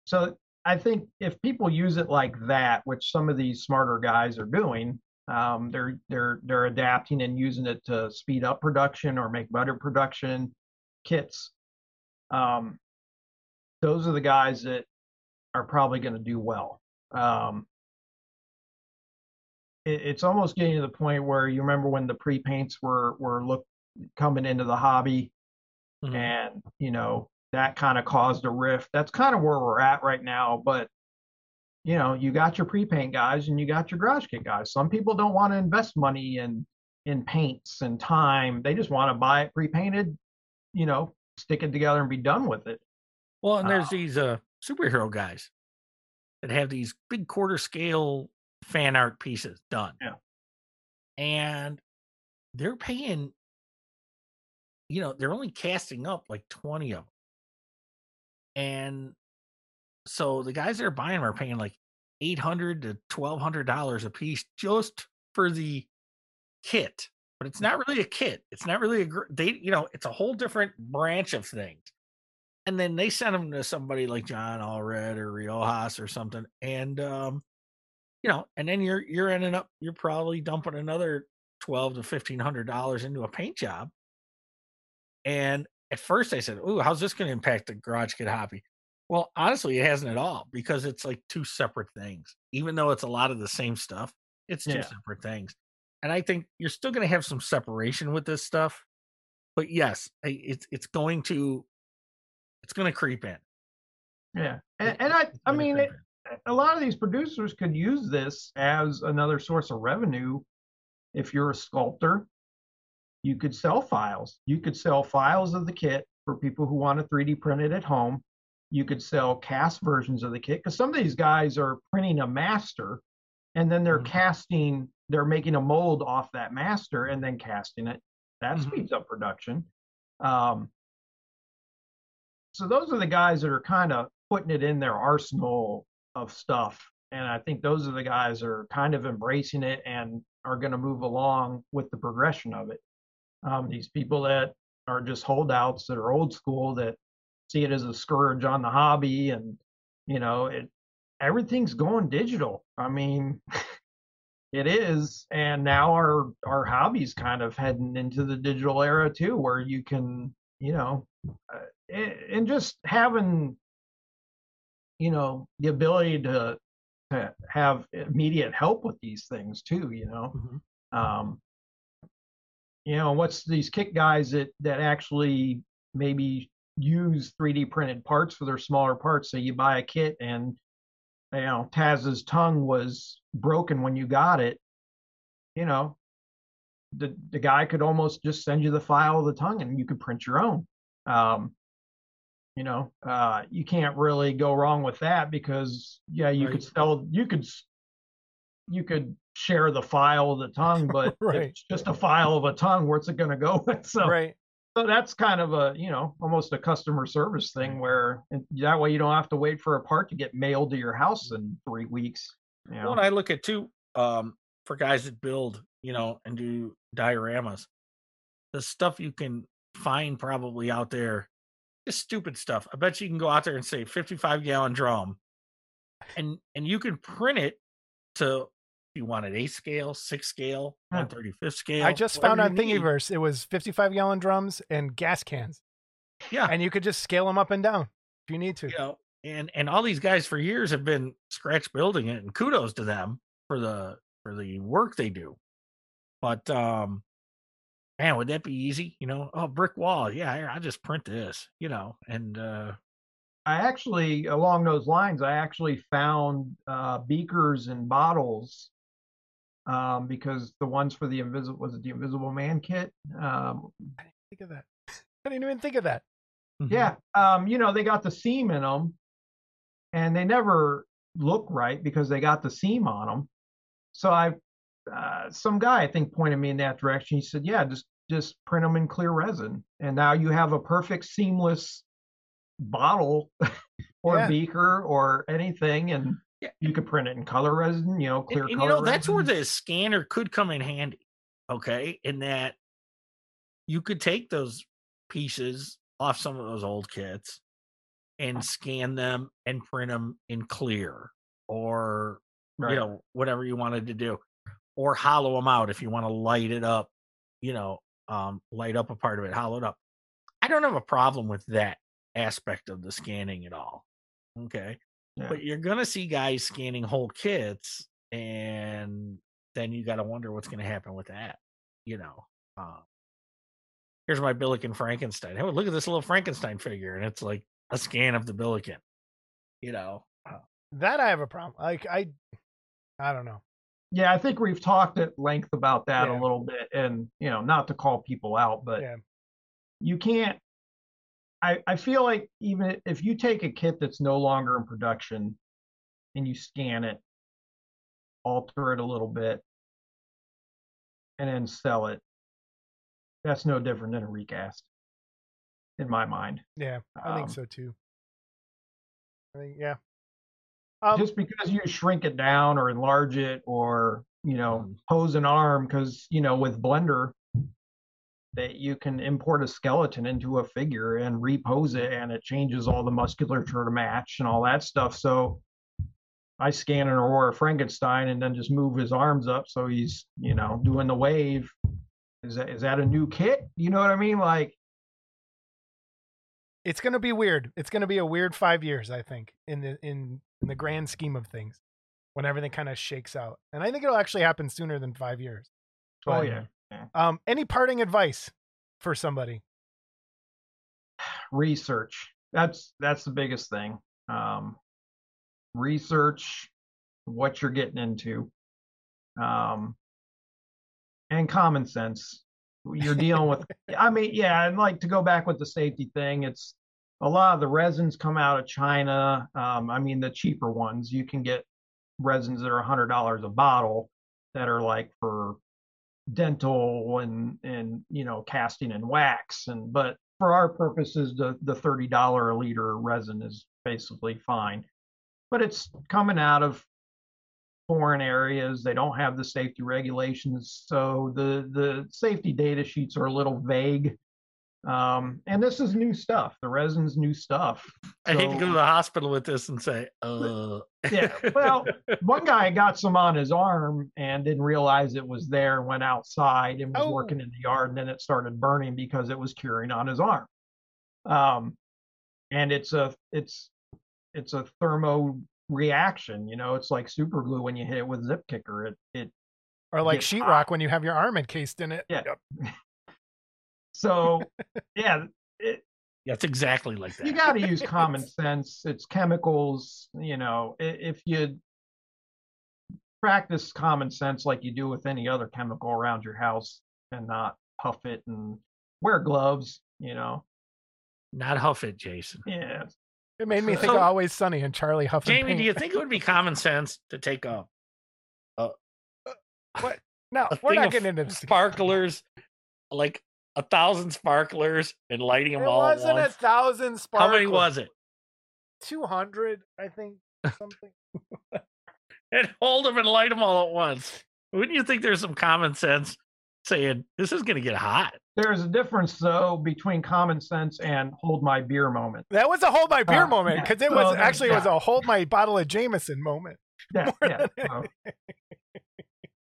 so I think if people use it like that, which some of these smarter guys are doing, um, they're they're they're adapting and using it to speed up production or make better production kits. Um, those are the guys that are probably going to do well. Um, it, it's almost getting to the point where you remember when the pre paints were were look coming into the hobby, Mhm. and you know that kind of caused a rift. That's kind of where we're at right now. But you know, you got your pre-paint guys and you got your garage kit guys. Some people don't want to invest money in in paints and time. They just want to buy it pre-painted, you know, stick it together and be done with it. Well, and there's Uh, these uh superhero guys that have these big quarter scale fan art pieces done. Yeah. And they're paying, you know, they're only casting up like 20 of them. And so the guys that are buying them are paying like 800 to 1200 dollars a piece just for the kit. But it's not really a kit. It's not really a they you know, it's a whole different branch of things and then they send them to somebody like John Allred or Riojas or something, and um, you know, and then you're you're ending up you're probably dumping another twelve to fifteen hundred dollars into a paint job. And at first I said, "Ooh, how's this going to impact the garage kit hobby?" Well, honestly, it hasn't at all because it's like two separate things. Even though it's a lot of the same stuff, it's two Yeah. separate things. And I think you're still going to have some separation with this stuff. But yes, it's it's going to it's going to creep in. Yeah. And, and I I mean it, a lot of these producers could use this as another source of revenue. If you're a sculptor, you could sell files. You could sell files of the kit for people who want to 3D print it at home. You could sell cast versions of the kit because some of these guys are printing a master and then they're Mhm. casting, they're making a mold off that master and then casting it. That Mhm. speeds up production. Um, so those are the guys that are kind of putting it in their arsenal of stuff and i think those are the guys that are kind of embracing it and are going to move along with the progression of it um, these people that are just holdouts that are old school that see it as a scourge on the hobby and you know it everything's going digital i mean <laughs> it is and now our our hobby's kind of heading into the digital era too where you can you know uh, and just having you know the ability to to have immediate help with these things too you know Mhm. um you know what's these kick guys that that actually maybe use 3d printed parts for their smaller parts so you buy a kit and you know taz's tongue was broken when you got it you know the the guy could almost just send you the file of the tongue and you could print your own um you know uh you can't really go wrong with that because yeah you could Right. sell you could you could share the file of the tongue but <laughs> Right. it's just a file of a tongue where's it going to go <laughs> so right. So that's kind of a you know almost a customer service thing where that way you don't have to wait for a part to get mailed to your house in three weeks you know Well, and I look at too um, for guys that build, you know, and do dioramas. The stuff you can find probably out there, just stupid stuff. I bet you can go out there and say 55 gallon drum, and and you can print it to you want it eight scale, six scale, Yeah. one thirty fifth scale. I just found on you need. Thingiverse it was 55 gallon drums and gas cans, Yeah, and you could just scale them up and down if you need to. you know, and and all these guys for years have been scratch building it, and kudos to them for the for the work they do. But um, man, would that be easy? You know, oh, brick wall, yeah, I just print this, you know, and uh, I actually, along those lines, I actually found uh, beakers and bottles um, because the ones for the invisible was it the Invisible Man kit? Um, Think of that. <laughs> I didn't even think of that. Mhm. yeah, um, you know they got the seam in them, and they never look right because they got the seam on them. So I, uh, some guy I think pointed me in that direction. He said, "Yeah, just just print them in clear resin, and now you have a perfect seamless bottle <laughs> or Yeah. beaker or anything, and Yeah. you could print it in color resin. You know, clear and, you color know, that's where the scanner could come in handy. Okay. In that you could take those pieces off some of those old kits and scan them and print them in clear or, Right. you know, whatever you wanted to do, or hollow them out if you want to light it up, you know, um, light up a part of it, hollow it up. I don't have a problem with that aspect of the scanning at all. Okay. Yeah. But you're gonna see guys scanning whole kits, and then you got to wonder what's going to happen with that. You know, uh, here's my Billiken Frankenstein. Hey, look at this little Frankenstein figure, and it's like a scan of the Billiken. You know, uh, That I have a problem. Like I, I don't know. Yeah, I think we've talked at length about that Yeah. a little bit, and you know, not to call people out, but Yeah. you can't. I I feel like even if you take a kit that's no longer in production, and you scan it, alter it a little bit, and then sell it, that's no different than a recast, in my mind. Yeah, I think Um, so too. I think yeah. Um, just because you shrink it down or enlarge it or you know Mhm. pose an arm because you know with blender that you can import a skeleton into a figure and repose it and it changes all the musculature to match and all that stuff so i scan an aurora frankenstein and then just move his arms up so he's you know doing the wave is that is that a new kit you know what i mean like it's gonna be weird. It's gonna be a weird five years, I think, in the in, in the grand scheme of things, when everything kind of shakes out. And I think it'll actually happen sooner than five years. oh yeah Um, any parting advice for somebody? research. That's that's the biggest thing. Um research what you're getting into um and common sense. You're dealing with <laughs> i mean yeah and like to go back with the safety thing it's a lot of the resins come out of china um i mean the cheaper ones. You can get resins that are a hundred dollars a bottle that are like for dental and and you know casting and wax and but for our purposes the the thirty dollar a liter resin is basically fine. But it's coming out of foreign areas. They don't have the safety regulations. So the the safety data sheets are a little vague um and this is new stuff the resin's new stuff I hate to go to the hospital with this and say, uh, yeah well one guy got some on his arm and didn't realize it was there went outside and was Oh. working in the yard and then it started burning because it was curing on his arm um and it's a it's it's a thermo reaction you know it's like super glue when you hit it with zip kicker it it Or like sheetrock when you have your arm encased in it. Yeah. Yep. <laughs> so yeah it, that's exactly like that. you got to use <laughs> common sense it's chemicals you know if you practice common sense like you do with any other chemical around your house and not puff it and wear gloves you know Not huff it, Jason. yeah It made me think So- of Always Sunny and Charlie Huffing. Jamie, do you think it would be common sense to take a What? No, a we're thing not of getting into sparklers, like a thousand sparklers, and lighting them It all at wasn't a once? thousand How many was it? Two hundred, I think. Something. <laughs> And hold them and light them all at once. Wouldn't you think there's some common sense saying this is going to get hot? there's a difference though between common sense and hold my beer moment that was a hold my beer Uh, moment yeah. because it was then, actually it was a hold my bottle of Jameson moment. yeah yeah so,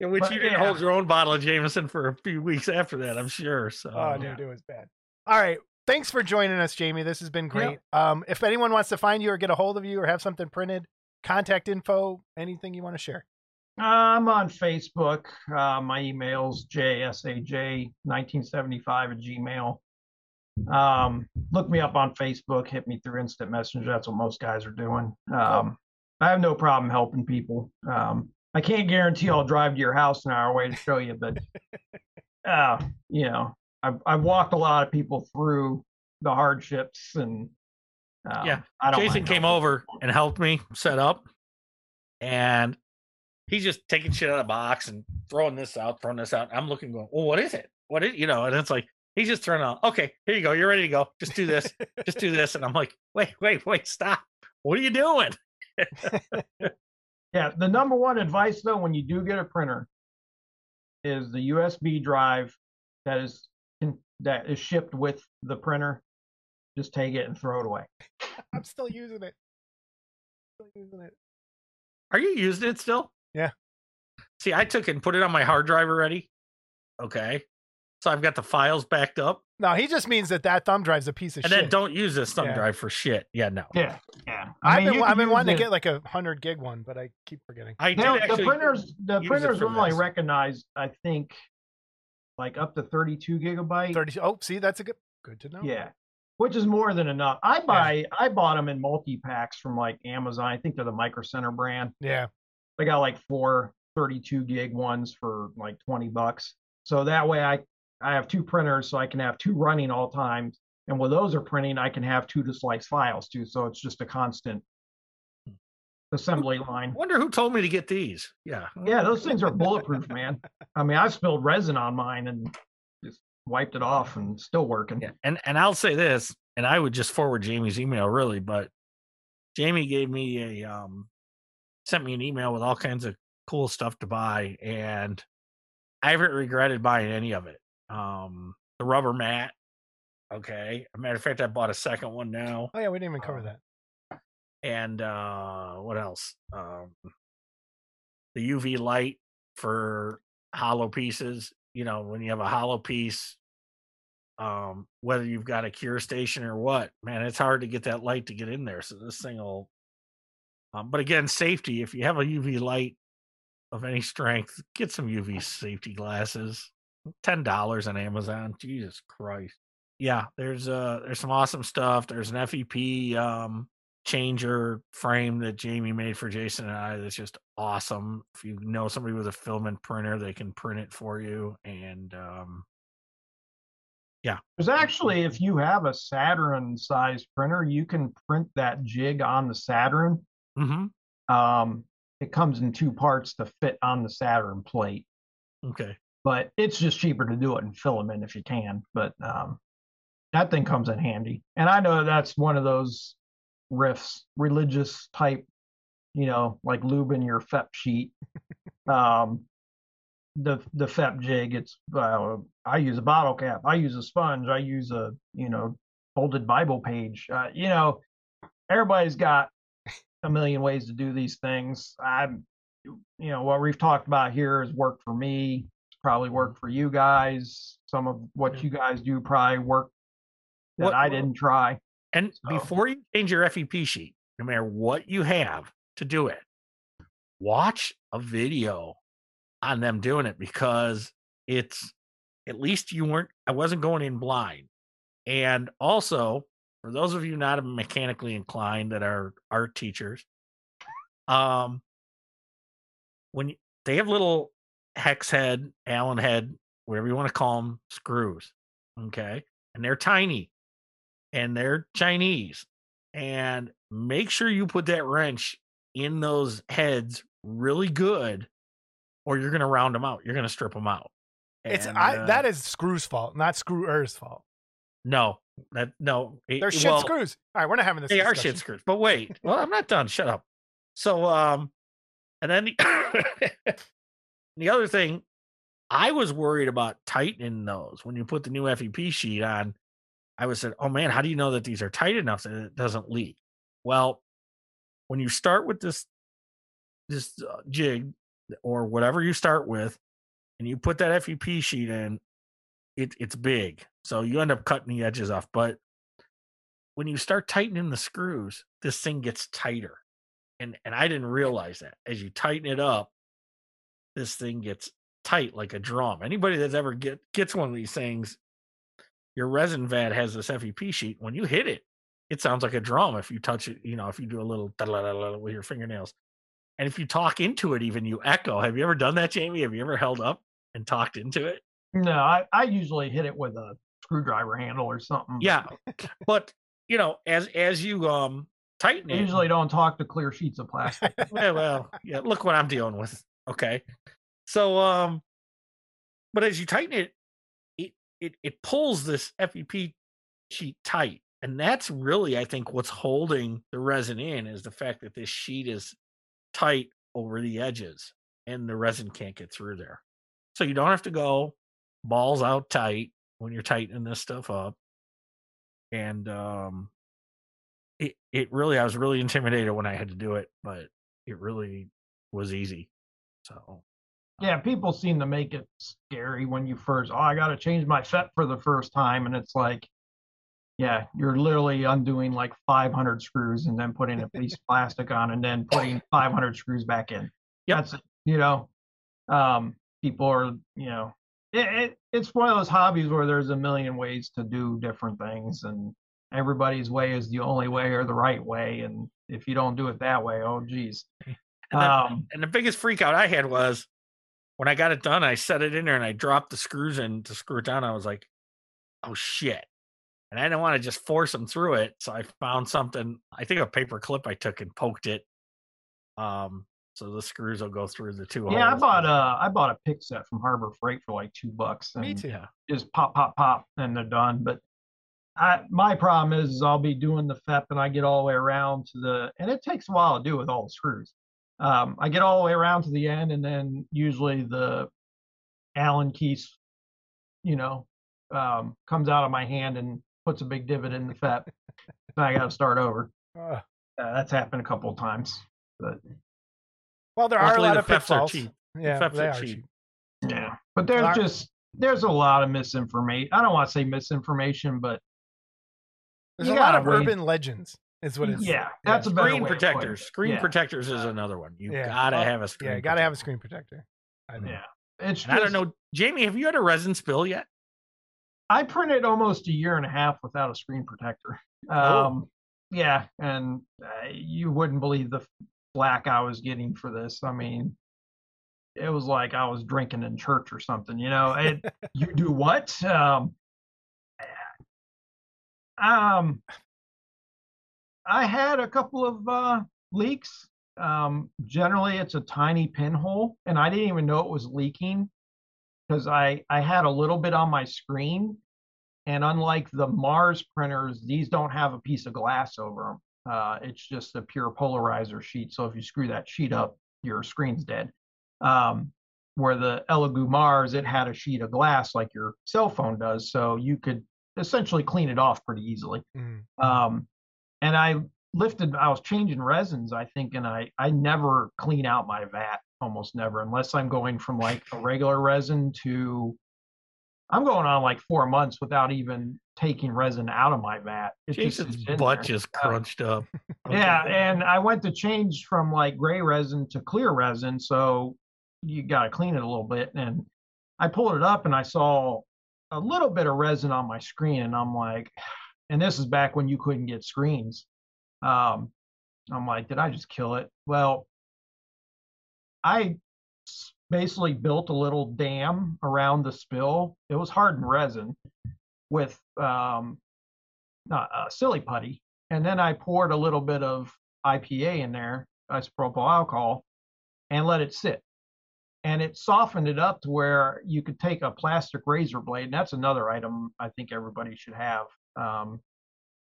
In which But, you didn't yeah. hold your own bottle of Jameson for a few weeks after that, I'm sure. So Oh, yeah. dude, it was bad. All right. Thanks for joining us, Jamie. This has been great. Um, if anyone wants to find you or get a hold of you or have something printed, contact info, anything you want to share. I'm on Facebook. Uh, my email's jsaj1975 at gmail. Um, look me up on Facebook. Hit me through instant messenger. That's what most guys are doing. Um, I have no problem helping people. Um, I can't guarantee I'll drive to your house an hour away to show you, but <laughs> uh, you know, I've I've walked a lot of people through the hardships and um, Yeah, don't Jason came over and helped me set up, and he's just taking shit out of the box and throwing this out, throwing this out. I'm looking, going, "Well, what is it? What is you know?" And it's like he's just throwing out. Okay, here you go. You're ready to go. Just do this. just do <laughs> this. And I'm like, "Wait, wait, wait! Stop! What are you doing?" <laughs> Yeah, the number one advice though, when you do get a printer, is the USB drive that is in, that is shipped with the printer. Just take it and throw it away. <laughs> I'm still using it. Still using it. Are you using it still? Yeah. See, I took it and put it on my hard drive already. Okay. So I've got the files backed up. No, he just means that that thumb drive's a piece of shit. And shit. then don't use this thumb Yeah. drive for shit. Yeah, no. Yeah, yeah. I've mean, been you I've can been use wanting to get like a hundred gig one, but I keep forgetting. I did Now, the printers, the use it printers for only this. recognize, I think, like up to 32 gigabyte. Thirty. Oh, see, that's a good good to know. Yeah, which is more than enough. I buy, I bought them in multi packs from like Amazon. I think they're the Micro Center brand. Yeah. They got like four 32 gig ones for like 20 bucks. So that way I I have two printers so I can have two running all times. And when those are printing, I can have two to slice files too. So it's just a constant assembly line. wonder who told me to get these. Yeah. Yeah, those things are bulletproof, man. I mean, I spilled resin on mine and just wiped it off and still working. Yeah. And and I'll say this, and I would just forward Jamie's email really, but Jamie gave me a um sent me an email with all kinds of cool stuff to buy and I haven't regretted buying any of it. Um the rubber mat. Okay. As a matter of fact, I bought a second one now. Oh yeah, we didn't even cover Um, that. and uh what else um the uv light for hollow pieces you know when you have a hollow piece um whether you've got a cure station or what man it's hard to get that light to get in there so this thing will um, but again safety if you have a uv light of any strength get some uv safety glasses ten dollars on amazon jesus christ yeah there's uh there's some awesome stuff there's an fep um changer frame that Jamie made for Jason and I that's just awesome. If you know somebody with a filament printer, they can print it for you. And um yeah. There's actually, if you have a Saturn size printer, you can print that jig on the Saturn. Mm-hmm. Um, it comes in two parts to fit on the Saturn plate, okay. But it's just cheaper to do it and fill them in filament if you can. But um, that thing comes in handy. And I know that's one of those riffs, religious type, you know, like lubing your FEP sheet. um, the the FEP jig, it's uh, I use a bottle cap, I use a sponge, I use a you know folded Bible page. Uh, you know, everybody's got a million ways to do these things. I'm, you know, what we've talked about here has worked for me. Probably worked for you guys. Some of what you guys do probably work that What- I didn't try. And So- before you change your FEP sheet, no matter what you have to do it, watch a video on them doing it because it's at least you weren't I wasn't going in blind. And also, for those of you not mechanically inclined that are art teachers, um when you, they have little hex head, Allen head, whatever you want to call them, screws. Okay. And they're tiny and they're Chinese. And make sure you put that wrench in those heads really good, or you're going to round them out. You're going to strip them out. It's I uh, that is Screw's fault, not Screwer's fault. no, that no. it- They're shit well, screws. All right, we're not having this. They are discussion. shit screws. But wait, well, I'm not done. Shut up. So, um, and then the, the other thing, I was worried about tightening those when you put the new FEP sheet on. I was said, oh man, how do you know that these are tight enough that it doesn't leak? Well, when you start with this this uh, jig or whatever you start with, and you put that FEP sheet in, it it's big, so you end up cutting the edges off. But when you start tightening the screws, this thing gets tighter. And and I didn't realize that. As you tighten it up, this thing gets tight like a drum. Anybody that's ever get gets one of these things, your resin vat has this FEP sheet. When you hit it, it sounds like a drum if you touch it, you know, if you do a little with your fingernails. And if you talk into it, even you echo. Have you ever done that, Jamie? Have you ever held up and talked into it? No, I, I usually hit it with a screwdriver handle or something. Yeah, but you know, as as you um tighten I it, usually don't talk to clear sheets of plastic. yeah, <laughs> well, yeah, look what I'm dealing with. Okay. So um but as you tighten it, it it, it pulls this FEP sheet tight. And that's really, I think, what's holding the resin in is the fact that this sheet is tight over the edges and the resin can't get through there. So you don't have to go balls out tight when you're tightening this stuff up. And um it it really I was really intimidated when I had to do it, but it really was easy. So yeah, people seem to make it scary when you first, oh, I got to change my FEP for the first time. And it's like, yeah, you're literally undoing like 500 screws and then putting a piece of plastic on and then putting 500 screws back in. Yep. That's, you know, um, people are, you know, it, it, it's one of those hobbies where there's a million ways to do different things and everybody's way is the only way or the right way. And if you don't do it that way, oh, geez. <laughs> and the, Um, and the biggest freak out I had was when I got it done, I set it in there and I dropped the screws in to screw it down. I was like, oh shit. And I didn't want to just force them through it. So I found something, I think a paper clip I took and poked it. Um, so the screws will go through the two yeah, I bought a, I bought a pick set from Harbor Freight for like two bucks. Me too. Yeah. just pop, pop, pop, and they're done. But I, my problem is, is I'll be doing the FEP and I get all the way around to the, and it takes a while to do with all the screws. Um, I get all the way around to the end, and then usually the Allen keys, you know, um, comes out of my hand and puts a big divot in the FEP. and <laughs> I got to start over. Uh, Uh, that's happened a couple of times, but well, there are a lot the of FEPs are pitfalls. cheap. Yeah, FEPs they are are cheap. cheap. yeah. But there's Lar- just there's a lot of misinformation. I don't want to say misinformation, but There's a lot of wait. urban legends, is what it's. yeah, that's a better Screen way to it. protectors. Screen Yeah. protectors is another one. You Yeah. gotta Oh, have a screen. Yeah, got to have a protector. screen protector. I know. Yeah, it's. And I don't know, Jamie, have you had a resin spill yet? I printed almost a year and a half without a screen protector. Oh. Um, yeah, and uh, you wouldn't believe the flack I was getting for this. I mean, it was like I was drinking in church or something. You know, it, <laughs> you do what? Um, <sighs> um, I had a couple of uh, leaks. Um, generally, it's a tiny pinhole, and I didn't even know it was leaking because I I had a little bit on my screen, and unlike the Mars printers, these don't have a piece of glass over them. Uh, it's just a pure polarizer sheet. So if you screw that sheet up, your screen's dead. Um, where the Elegoo Mars, it had a sheet of glass like your cell phone does, so you could essentially clean it off pretty easily. Mm. Um, and I lifted, I was changing resins, I think, and I, I never clean out my vat, almost never, unless I'm going from like a regular resin to, I'm going on like four months without even taking resin out of my vat. It Jason's in butt there. just Uh, crunched up. <laughs> yeah, and I went to change from like gray resin to clear resin, so you got to clean it a little bit. And I pulled it up and I saw a little bit of resin on my screen, and I'm like, and this is back when you couldn't get screens. Um, I'm like, did I just kill it? Well, I basically built a little dam around the spill. It was hardened resin with um, uh, silly putty, and then I poured a little bit of IPA in there, isopropyl alcohol, and let it sit. And it softened it up to where you could take a plastic razor blade, and that's another item I think everybody should have. Um,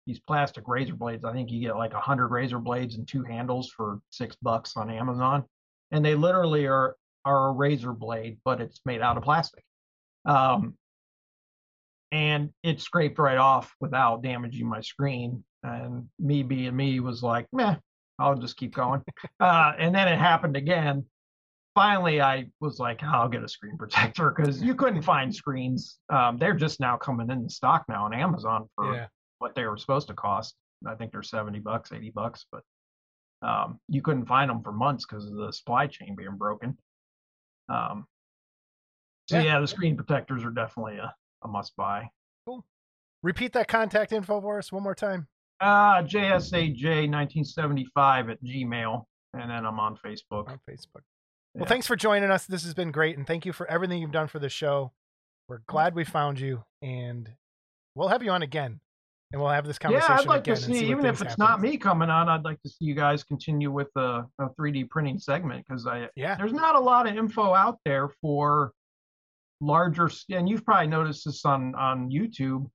these plastic razor blades, I think you get like a hundred razor blades and two handles for six bucks on Amazon, and they literally are are a razor blade, but it's made out of plastic. Um, and it scraped right off without damaging my screen. And me being me was like, meh, I'll just keep going. <laughs> uh, and then it happened again. Finally, I was like, I'll get a screen protector because you couldn't find screens. Um, they're just now coming in stock now on Amazon for Yeah. what they were supposed to cost. I think they're 70 bucks, 80 bucks, but um, you couldn't find them for months because of the supply chain being broken. Um, so Yeah. yeah, the screen protectors are definitely a, a must buy. Cool. Repeat that contact info for us one more time. Uh, JSAJ1975 at Gmail. and then I'm on Facebook. on Facebook. Yeah. Well, thanks for joining us. This has been great, and thank you for everything you've done for the show. We're glad we found you, and we'll have you on again, and we'll have this conversation Yeah, I'd like to see, what even if it's happen. not me coming on, I'd like to see you guys continue with a, a 3D printing segment because I Yeah, there's not a lot of info out there for larger and you've probably noticed this on on YouTube.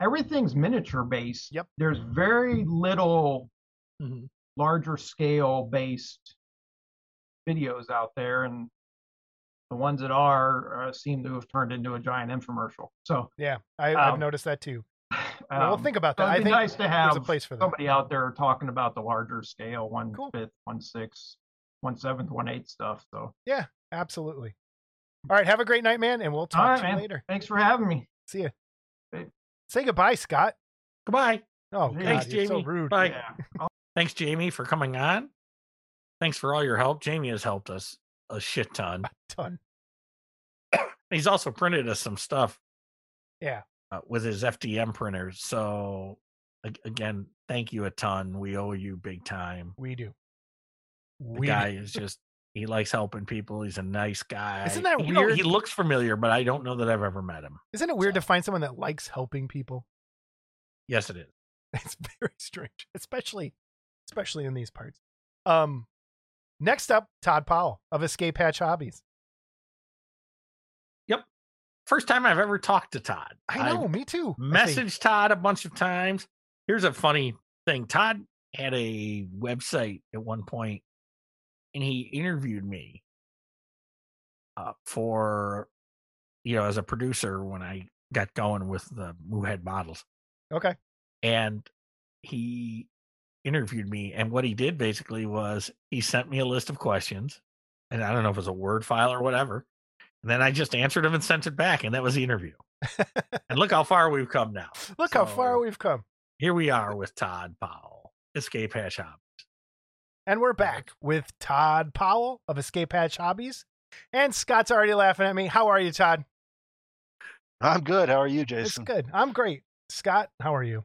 Everything's miniature based. Yep. There's very little Mhm. larger scale based videos out there, and the ones that are uh, seem to have turned into a giant infomercial. So yeah, I, I've Um, noticed that too. um, <sighs> Well, we'll think about that. I it'd be think nice to have a place for that. somebody out there talking about the larger scale, one Cool. fifth, one sixth, one seventh, one eighth stuff. So yeah, Absolutely. All right, have a great night, man, and we'll talk All right, to you man. later. thanks for having me. See you. Okay. Say goodbye, Scott. Goodbye. Oh, Thanks, God, Jamie. so rude. Bye. Yeah. Thanks, Jamie, for coming on. Thanks for all your help. Jamie has helped us a shit ton. Ton. He's also printed us some stuff. Yeah. Uh, with his FDM printers. So again, thank you a ton. We owe you big time. We do. The We guy do. is just he likes helping people. He's a nice guy. Isn't that You know, weird? he looks familiar, but I don't know that I've ever met him. Isn't it weird to find someone that likes helping people? Yes, it is. <laughs> It's very strange, especially especially in these parts. Um, next up, Todd Powell of Escape Hatch Hobbies. Yep. First time I've ever talked to Todd. I know, me too. Messaged Todd a bunch of times. Here's a funny thing. Todd had a website at one point and he interviewed me uh, for you know as a producer when I got going with the Moohead models. Okay. And he interviewed me and what he did basically was he sent me a list of questions and I don't know if it was a word file or whatever. And then I just answered them and sent it back and that was the interview. and look how far we've come now. <laughs> Look how far we've come. here we <laughs> are with Todd Powell, Escape Hatch Hobbies. And we're back with Todd Powell of Escape Hatch Hobbies. And Scott's already laughing at me. How are you, Todd? I'm good. How are you, It's Jason? good. I'm great. Scott, how are you?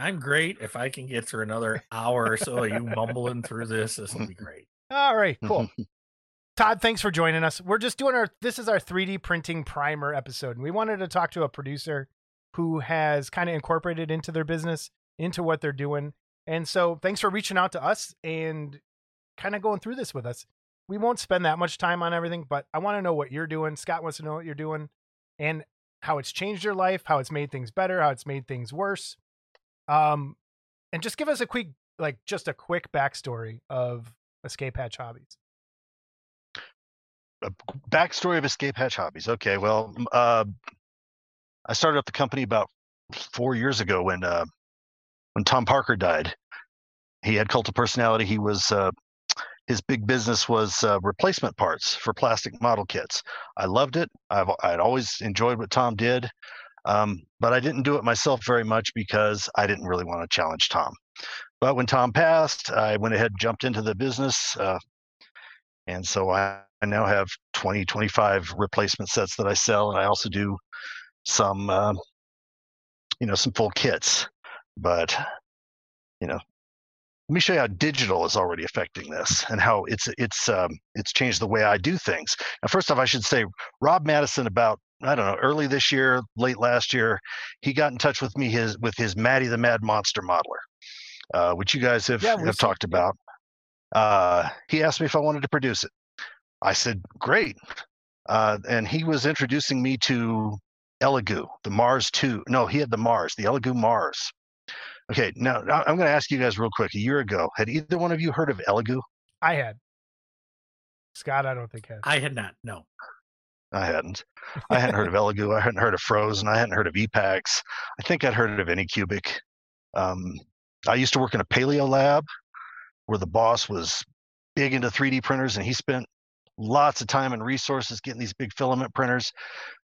I'm great. If I can get through another hour or so of you mumbling through this, this will be <laughs> great. All right, cool. <laughs> Todd, thanks for joining us. We're just doing our this is our 3D printing primer episode. And we wanted to talk to a producer who has kind of incorporated into their business, into what they're doing. And so thanks for reaching out to us and kind of going through this with us. We won't spend that much time on everything, but I want to know what you're doing. Scott wants to know what you're doing and how it's changed your life, how it's made things better, how it's made things worse. Um, and just give us a quick, like, just a quick backstory of Escape Hatch Hobbies. A backstory of Escape Hatch Hobbies. Okay, well, uh, I started up the company about four years ago when uh, when Tom Parker died. He had cult of personality. He was uh, his big business was uh, replacement parts for plastic model kits. I loved it. I've I'd always enjoyed what Tom did, um, but I didn't do it myself very much because I didn't really want to challenge Tom. But when Tom passed, I went ahead and jumped into the business. Uh, and so I, I now have 20 25 replacement sets that i sell and i also do some uh, you know some full kits but you know let me show you how digital is already affecting this and how it's it's um, it's changed the way i do things now first off i should say rob madison about i don't know early this year late last year he got in touch with me his with his maddie the mad monster modeler uh, which you guys have, Yeah, we've have talked about uh, he asked me if I wanted to produce it. I said, great. Uh, and he was introducing me to Elegoo, the Mars 2. No, he had the Mars, the Elegoo Mars. Okay, now I- I'm going to ask you guys real quick. A year ago, had either one of you heard of Elegoo? I had. Scott, I don't think had. I had not. No. I hadn't. I hadn't heard of <laughs> Elegoo. I hadn't heard of Phrozen. I hadn't heard of EPAX. I think I'd heard of Anycubic. Um, I used to work in a paleo lab where the boss was big into 3D printers and he spent lots of time and resources getting these big filament printers.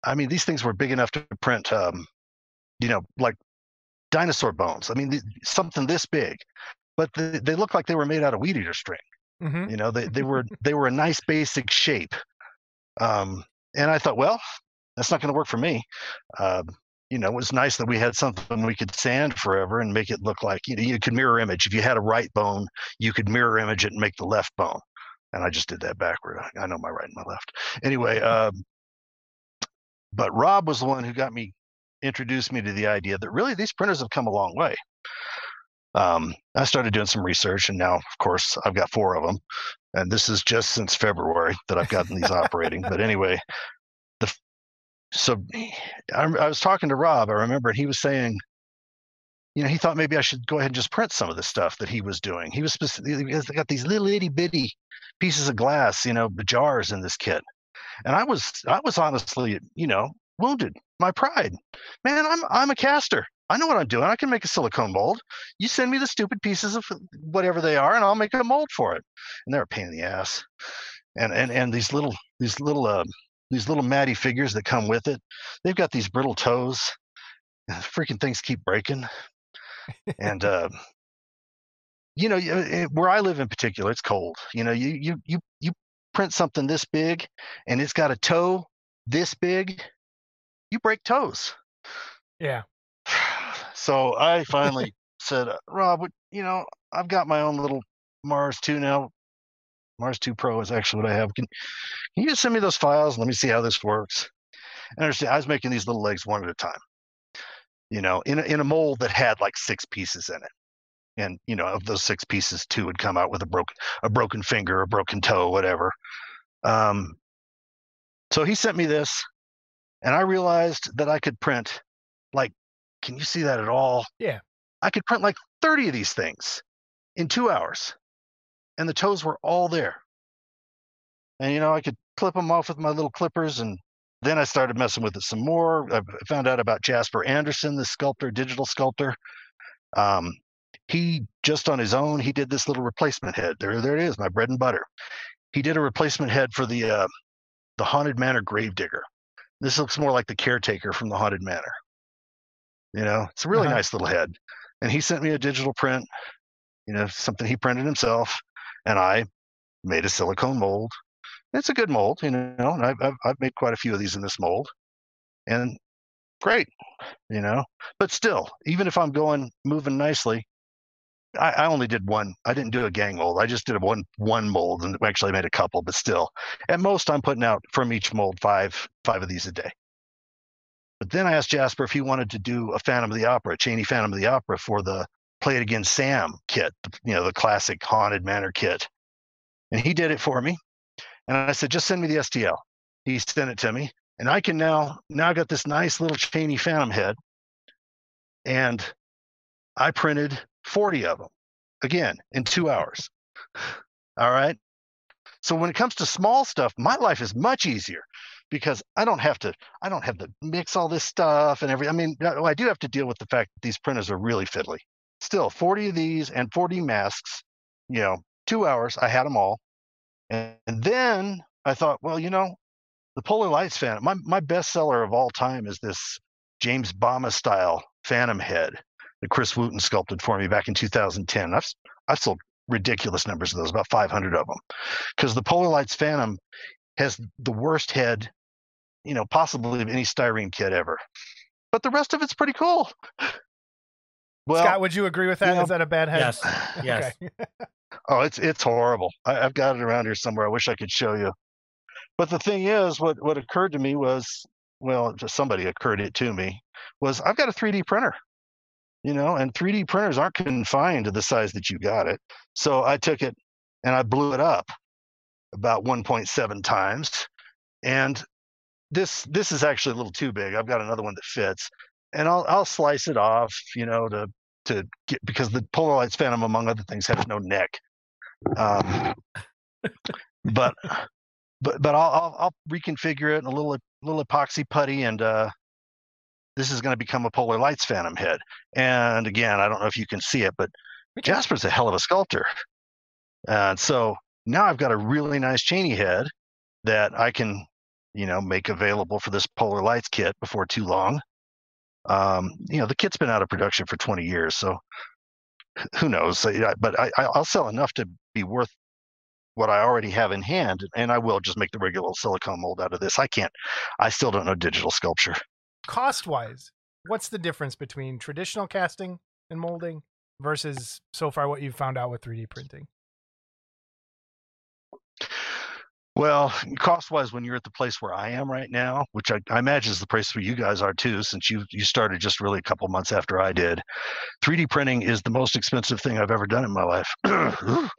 I mean, these things were big enough to print, um, you know, like dinosaur bones. I mean, th- something this big, but they, they looked like they were made out of weed eater string hmm you know they, they were <laughs> they were a nice basic shape um, and i thought well that's not going to work for me um, you know, it was nice that we had something we could sand forever and make it look like you know you could mirror image. If you had a right bone, you could mirror image it and make the left bone. And I just did that backward. I, know my right and my left. Anyway, um, but Rob was the one who got me introduced me to the idea that really these printers have come a long way. Um, I started doing some research, and now, of course, I've got four of them, and this is just since February that I've gotten these operating. But anyway, the so I, I was talking to Rob. I remember, and he was saying, you know, he thought maybe I should go ahead and just print some of the stuff that he was doing. He was specifically he got these little itty bitty pieces of glass, you know, jars in this kit, and I was I was honestly, you know, wounded. My pride, man. I'm I'm a caster. I know what I'm doing. I can make a silicone mold. You send me the stupid pieces of whatever they are, and I'll make a mold for it. And they're a pain in the ass. And and and these little these little uh, these little matty figures that come with it, they've got these brittle toes. Freaking things keep breaking. and uh, you know, where I live in particular, it's cold. You know, you you you you print something this big, and it's got a toe this big, you break toes. Yeah. <sighs> <sighs> So I <laughs> finally said, uh, Rob, you know, I've got my own little Mars 2 now. Mars 2 Pro is actually what I have. Can, can you just send me those files and let me see how this works? And understand, I was making these little legs one at a time, you know, in a, in a mold that had like six pieces in it. And, you know, of those six pieces, two would come out with a broken, a broken finger, a broken toe, whatever. Um, so he sent me this and I realized that I could print like can you see that at all? Yeah. I could print like 30 of these things in two hours, and the toes were all there. And, you know, I could clip them off with my little clippers, and then I started messing with it some more. I found out about Jasper Anderson, the sculptor, digital sculptor. Um, he just on his own, he did this little replacement head. There, there it is, my bread and butter. He did a replacement head for the uh, the Haunted Manor Gravedigger. This looks more like the caretaker from the Haunted Manor. You know, it's a really uh-huh. nice little head. And he sent me a digital print, you know, something he printed himself, and I made a silicone mold. It's a good mold, you know, and I've, I've, I've made quite a few of these in this mold, and great, you know. But still, even if I'm going moving nicely, I, I, only did one. I didn't do a gang mold. I just did a one one mold, and actually made a couple. But still, at most, I'm putting out from each mold five five of these a day. But then I asked Jasper if he wanted to do a Phantom of the Opera, Chaney Phantom of the Opera for the Play It Again Sam kit, you know, the classic Haunted Manor kit. And he did it for me. And I said, just send me the STL. He sent it to me. And I can now, now I've got this nice little Chaney Phantom head. And I printed 40 of them again in two hours. All right. So when it comes to small stuff, my life is much easier because I don't have to I don't have to mix all this stuff and every I mean I do have to deal with the fact that these printers are really fiddly. Still, 40 of these and 40 masks, you know, two hours. I had them all, and, and then I thought, well, you know, the Polar Lights fan. My my best seller of all time is this James Bama style Phantom head that Chris Wooten sculpted for me back in 2010. I've I've sold ridiculous numbers of those, about 500 of them, because the Polar Lights Phantom has the worst head you know, possibly of any styrene kit ever. But the rest of it's pretty cool. Well, Scott, would you agree with that? You know, Is that a bad head? Yes. <laughs> Yes. <laughs> oh, it's it's horrible. I, have got it around here somewhere. I wish I could show you. But the thing is, what what occurred to me was, well, just somebody occurred it to me, was I've got a 3D printer. You know, and 3D printers aren't confined to the size that you got it. So I took it and I blew it up about 1.7 times, and this this is actually a little too big. I've got another one that fits, and I'll I'll slice it off, you know, to to get because the Polar Lights Phantom, among other things, has no neck. Um, but but but I'll, I'll, I'll reconfigure it in a little little epoxy putty, and uh, this is going to become a Polar Lights Phantom head. And again, I don't know if you can see it, but Jasper's a hell of a sculptor, and so now I've got a really nice Chaney head that I can you know, make available for this Polar Lights kit before too long. Um, you know, the kit's been out of production for 20 years, so who knows? But I, I'll sell enough to be worth what I already have in hand, and I will just make the regular silicone mold out of this. I can't. I still don't know digital sculpture. Cost wise, what's the difference between traditional casting and molding versus so far what you've found out with 3D printing? Well, cost wise, when you're at the place where I am right now, which I, I, imagine is the place where you guys are too, since you you started just really a couple months after I did, 3D printing is the most expensive thing I've ever done in my life. <clears throat>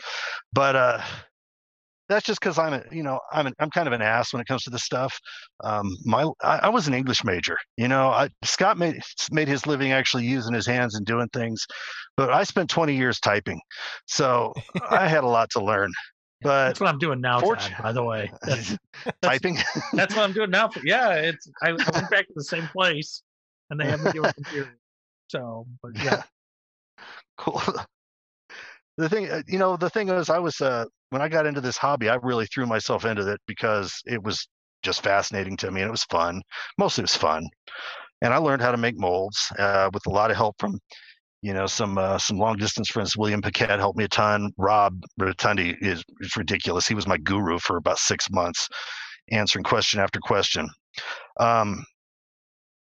but uh, that's just because I'm a you know I'm an, I'm kind of an ass when it comes to this stuff. Um, my I, I, was an English major. You know, I, Scott made made his living actually using his hands and doing things, but I spent 20 years typing, so I had a lot to learn. But that's what I'm doing now, Todd, by the way. <laughs> That's, typing. <laughs> that's what I'm doing now. For, yeah, it's I, I, went back to the same place, and they have me doing computer. So, but yeah, <laughs> cool. The thing, uh, you know, the thing is, I was uh, when I got into this hobby, I really threw myself into it because it was just fascinating to me and it was fun. Mostly, it was fun, and I learned how to make molds uh, with a lot of help from you know, some uh, some long distance friends. William Paquette helped me a ton. Rob Rotundi is, is ridiculous. He was my guru for about six months, answering question after question. Um,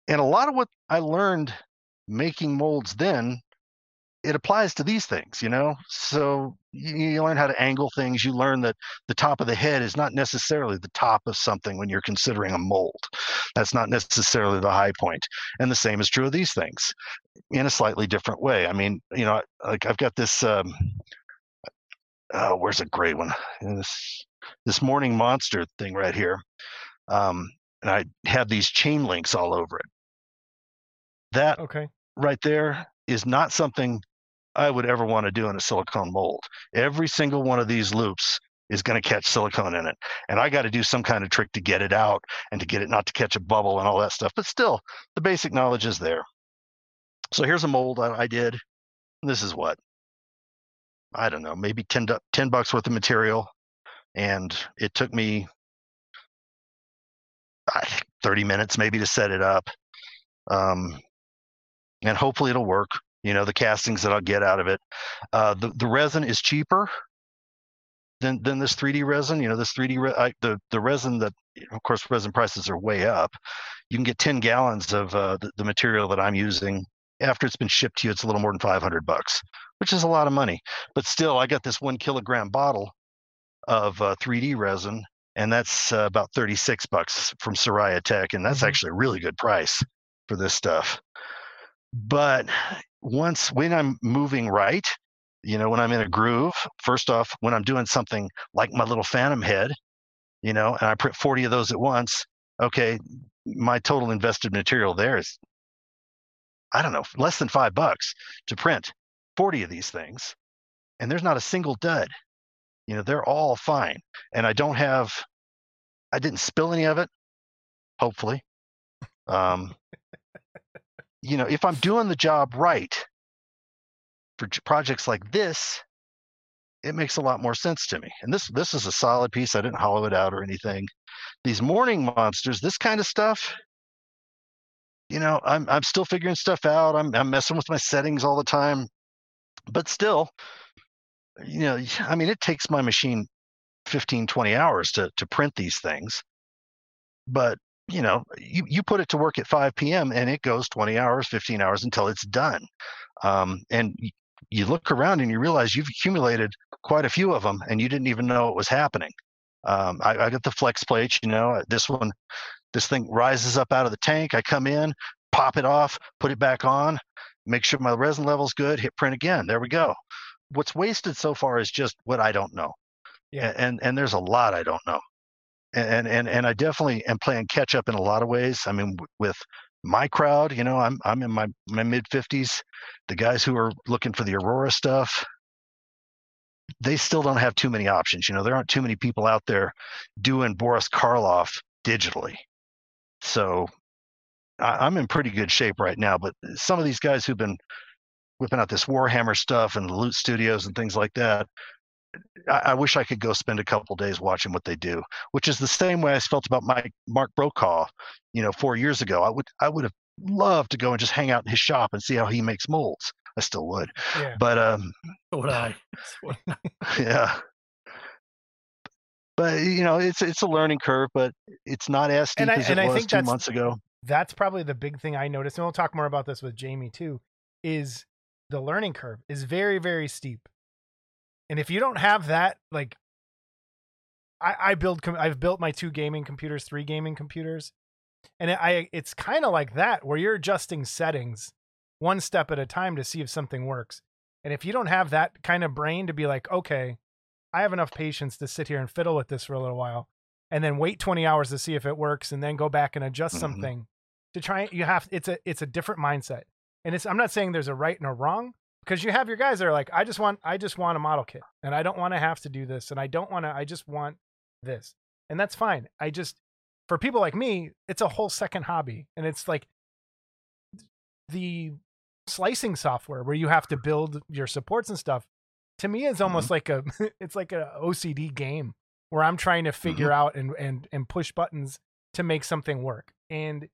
and a lot of what I learned making molds then it applies to these things, you know. So you, you, learn how to angle things. You learn that the top of the head is not necessarily the top of something when you're considering a mold. That's not necessarily the high point. And the same is true of these things, in a slightly different way. I mean, you know, like I've got this. Um, uh, where's a great one? This this morning monster thing right here. Um, and I have these chain links all over it. That okay right there is not something I would ever want to do in a silicone mold. Every single one of these loops is going to catch silicone in it. And I got to do some kind of trick to get it out and to get it not to catch a bubble and all that stuff. But still, the basic knowledge is there. So here's a mold I, I did. This is what? I don't know, maybe 10, 10 bucks worth of material. And it took me 30 minutes maybe to set it up. Um, and hopefully it'll work. You know, the castings that I'll get out of it. Uh, the the resin is cheaper than than this 3D resin. You know, this 3D re- I, the the resin that of course resin prices are way up. You can get 10 gallons of uh, the, the material that I'm using. After it's been shipped to you, it's a little more than 500 bucks, which is a lot of money. But still, I got this one kilogram bottle of uh, 3D resin, and that's uh, about 36 bucks from Siraya Tech, and that's mm-hmm. actually a really good price for this stuff. But once when I'm moving right, you know, when I'm in a groove, first off, when I'm doing something like my little phantom head, you know, and I print 40 of those at once, okay, my total invested material there is, I don't know, less than five bucks to print 40 of these things. And there's not a single dud. You know, they're all fine. And I don't have, I didn't spill any of it, hopefully. Um, you know, if I'm doing the job right for projects like this, it makes a lot more sense to me. And this this is a solid piece. I didn't hollow it out or anything. These morning monsters, this kind of stuff, you know, I'm I'm still figuring stuff out. I'm I'm messing with my settings all the time. But still, you know, I mean, it takes my machine 15, 20 hours to to print these things. But you know, you, you put it to work at 5 p.m. and it goes 20 hours, 15 hours until it's done. Um, and you look around and you realize you've accumulated quite a few of them and you didn't even know it was happening. Um, I, I got the flex plates, you know, this one, this thing rises up out of the tank. I come in, pop it off, put it back on, make sure my resin level's good, hit print again. There we go. What's wasted so far is just what I don't know. Yeah. And and there's a lot I don't know and and and I definitely am playing catch up in a lot of ways. I mean, with my crowd, you know, I'm I'm in my my mid fifties. The guys who are looking for the Aurora stuff, they still don't have too many options. You know, there aren't too many people out there doing Boris Karloff digitally. So I, I'm in pretty good shape right now. But some of these guys who've been whipping out this Warhammer stuff and the Loot Studios and things like that, I, I, wish I could go spend a couple days watching what they do, which is the same way I felt about my Mark Brokaw, you know, four years ago. I would I would have loved to go and just hang out in his shop and see how he makes molds. I still would, yeah. but um, <laughs> would I? <laughs> <laughs> yeah. But you know, it's it's a learning curve, but it's not as steep and I, as it was two months ago. that's probably the big thing I noticed, and we'll talk more about this with Jamie too, is the learning curve is very, very steep. And if you don't have that, like I, I build, com- I've built my two gaming computers, three gaming computers, and it, I, it's kind of like that where you're adjusting settings one step at a time to see if something works. And if you don't have that kind of brain to be like, okay, I have enough patience to sit here and fiddle with this for a little while, and then wait 20 hours to see if it works, and then go back and adjust Mhm. something to try. You have it's a it's a different mindset, and it's I'm not saying there's a right and a wrong because you have your guys that are like, I just want I just want a model kit, and I don't want to have to do this, and I don't want to. I just want this, and that's fine. I just for people like me, it's a whole second hobby, and it's like the slicing software where you have to build your supports and stuff to me it's almost like a <laughs> it's like a OCD game where I'm trying to figure out and and and push buttons to make something work. And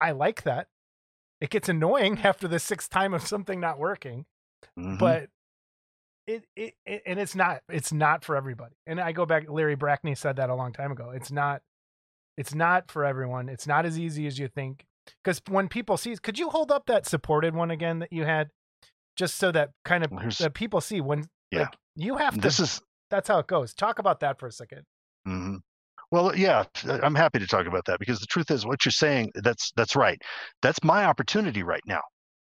I like that. It gets annoying <laughs> after the sixth time of something not working, Mhm. but it, it it and it's not it's not for everybody. And I go back Larry Brackney said that a long time ago. It's not it's not for everyone. It's not as easy as you think. Because when people see, could you hold up that supported one again that you had, just so that kind of Well, that people see when Yeah. like you have to. this is that's how it goes. Talk about that for a second. hmm Well, yeah, I'm happy to talk about that because the truth is, what you're saying that's that's right. That's my opportunity right now.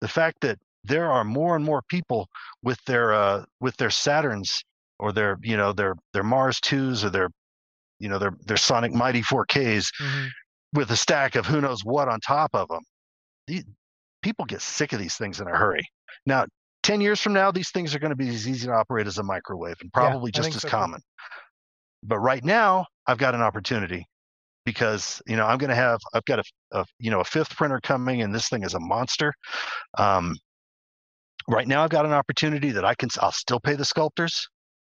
The fact that there are more and more people with their uh, with their Saturns or their you know their their Mars twos or their you know their their Sonic Mighty 4Ks Mhm. with a stack of who knows what on top of them. The, people get sick of these things in a hurry. Now, 10 years from now, these things are going to be as easy to operate as a microwave and probably I just as so too. common. But right now, I've got an opportunity because you know I'm going to have I've got a, a you know a fifth printer coming, and this thing is a monster. Um, right now, I've got an opportunity that I can I'll still pay the sculptors.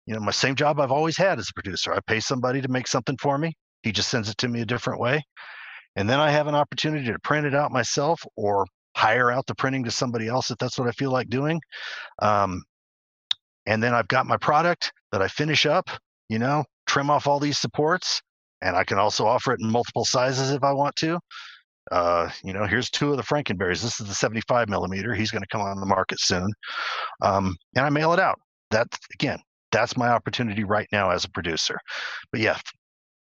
You know, my same job I've always had as a producer. I pay somebody to make something for me. He just sends it to me a different way, and then I have an opportunity to print it out myself or hire out the printing to somebody else if that's what I feel like doing. Um, and then I've got my product that I finish up. You know, trim off all these supports, and I can also offer it in multiple sizes if I want to. Uh, you know, here's two of the Frankenberries. This is the 75 millimeter. He's going to come on the market soon, um, and I mail it out. That again, that's my opportunity right now as a producer. But yeah,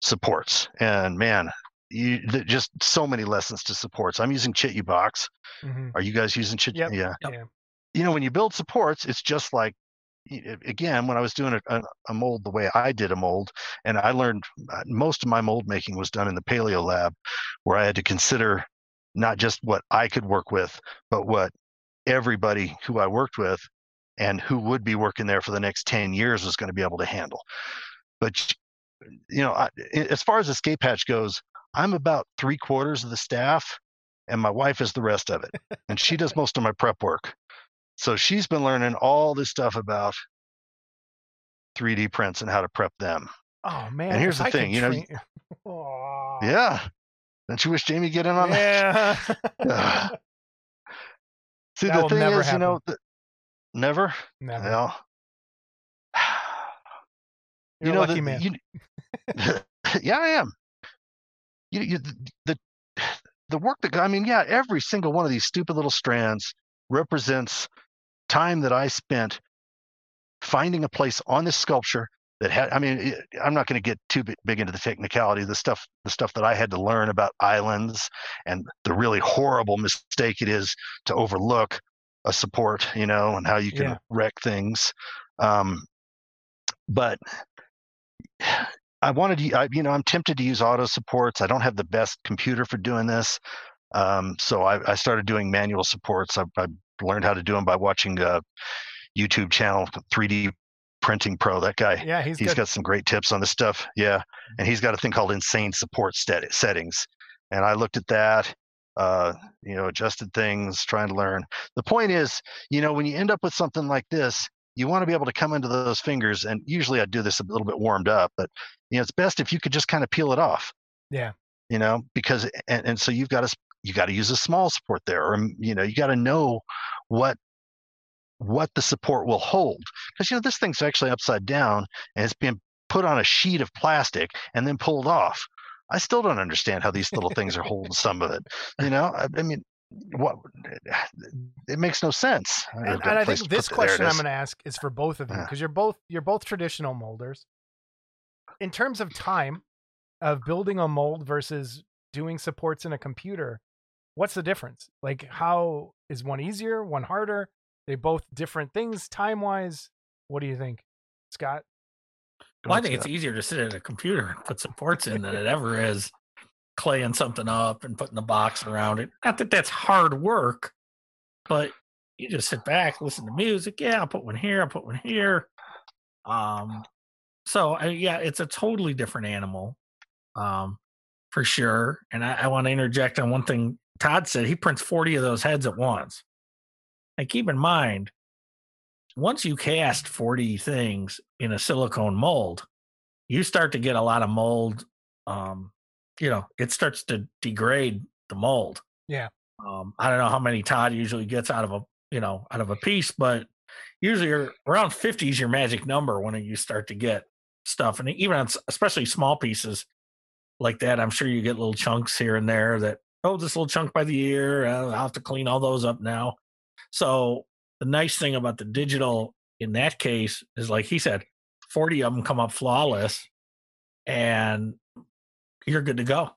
supports and man, you th- just so many lessons to supports. I'm using Chitubox. Mhm. Are you guys using Chit? Yep. Yeah Yep. Yeah. you know when you build supports it's just like again when i was doing a, a, a mold the way i did a mold and i learned uh, most of my mold making was done in the paleo lab where i had to consider not just what i could work with but what everybody who i worked with and who would be working there for the next 10 years was going to be able to handle but you know I, a- as far as escape hatch goes i'm about three quarters of the staff and my wife is the rest of it and she does <laughs> most of my prep work so she's been learning all this stuff about 3D prints and how to prep them. Oh man. And here's the I thing, you know, train- <laughs> Yeah. Don't you wish Jamie get in on that? Yeah. <sighs> See, That the thing is, you know, the, never. Never. Well, <sighs> You're you know, lucky the, man. you, <laughs> yeah, I am. You, you, the the <sighs> work that I mean, yeah, every single one of these stupid little strands represents time that I spent finding a place on this sculpture that had. I mean, it, I'm not going to get too big into the technicality, the stuff, the stuff that I had to learn about islands and the really horrible mistake it is to overlook a support, you know, and how you can Yeah. wreck things. Um, but I wanted to, I, you know, I'm tempted to use auto supports. I don't have the best computer for doing this. Um, so I, I started doing manual supports. I, I learned how to do them by watching a YouTube channel, 3D Printing Pro. That guy, yeah, he's, he's good. got some great tips on this stuff. Yeah. And he's got a thing called insane support stet- settings. And I looked at that, uh, you know, adjusted things, trying to learn. The point is, you know, when you end up with something like this, you want to be able to come into those fingers. And usually I do this a little bit warmed up, but, you know, it's best if you could just kind of peel it off. Yeah. You know, because, and, and so you've got to, you got to use a small support there, or, mm, you know, you got to know what what the support will hold because you know this thing's actually upside down and it's being put on a sheet of plastic and then pulled off I still don't understand how these little things are holding some of it. You know, I, I mean, what? It makes no sense. Uh, and, and a I place think to put this it. There it question I'm going to ask is for both of you uh. Yeah. because you're both you're both traditional molders. In terms of time of building a mold versus doing supports in a computer, what's the difference? Like, how is one easier, one harder? They both different things time wise. What do you think, Scott? Well, I on, think it's easier to sit at a computer and put supports in than it ever is claying something up and putting the box around it. Not that that's hard work, but you just sit back, listen to music. Yeah, I'll put one here. I'll put one here. Um, so uh, yeah, it's a totally different animal, um, for sure. And I, I want to interject on one thing Todd said. He prints forty of those heads at once. And keep in mind, once you cast 40 things in a silicone mold, you start to get a lot of mold. Um, you know, it starts to degrade the mold. Yeah. Um, I don't know how many Todd usually gets out of a, you know, out of a piece, but usually you're around 50 is your magic number when you start to get stuff. And even on, especially small pieces like that, I'm sure you get little chunks here and there that, oh, this little chunk by the ear. Uh, I'll have to clean all those up now. So the nice thing about the digital in that case is like he said 40 of them come up flawless and you're good to go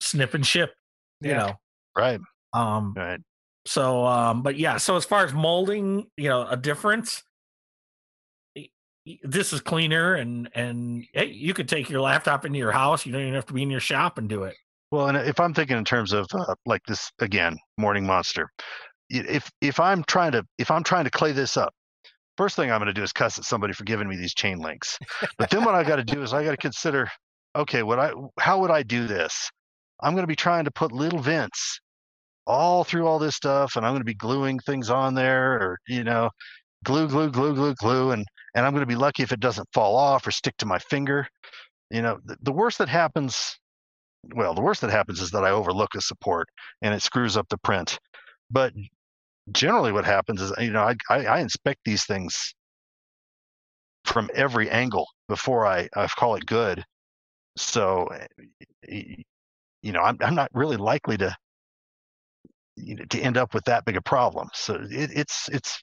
snip and ship you Yeah. know right, um right. so um but yeah so as far as molding you know a difference y- y- this is cleaner and and hey, you could take your laptop into your house you don't even have to be in your shop and do it Well, and if I'm thinking in terms of uh, like this again, Morning Monster, if if I'm trying to if I'm trying to clay this up, first thing I'm going to do is cuss at somebody for giving me these chain links. But then what I got to do is I got to consider, okay, what I how would I do this? I'm going to be trying to put little vents all through all this stuff, and I'm going to be gluing things on there, or you know, glue, glue, glue, glue, glue, and and I'm going to be lucky if it doesn't fall off or stick to my finger. You know, the, the worst that happens well, the worst that happens is that I overlook a support and it screws up the print. But generally, what happens is, you know, I, I, I inspect these things from every angle before I, I call it good. So, eh, you know, I'm, I'm not really likely to, you know, to end up with that big a problem. So it, it's, it's,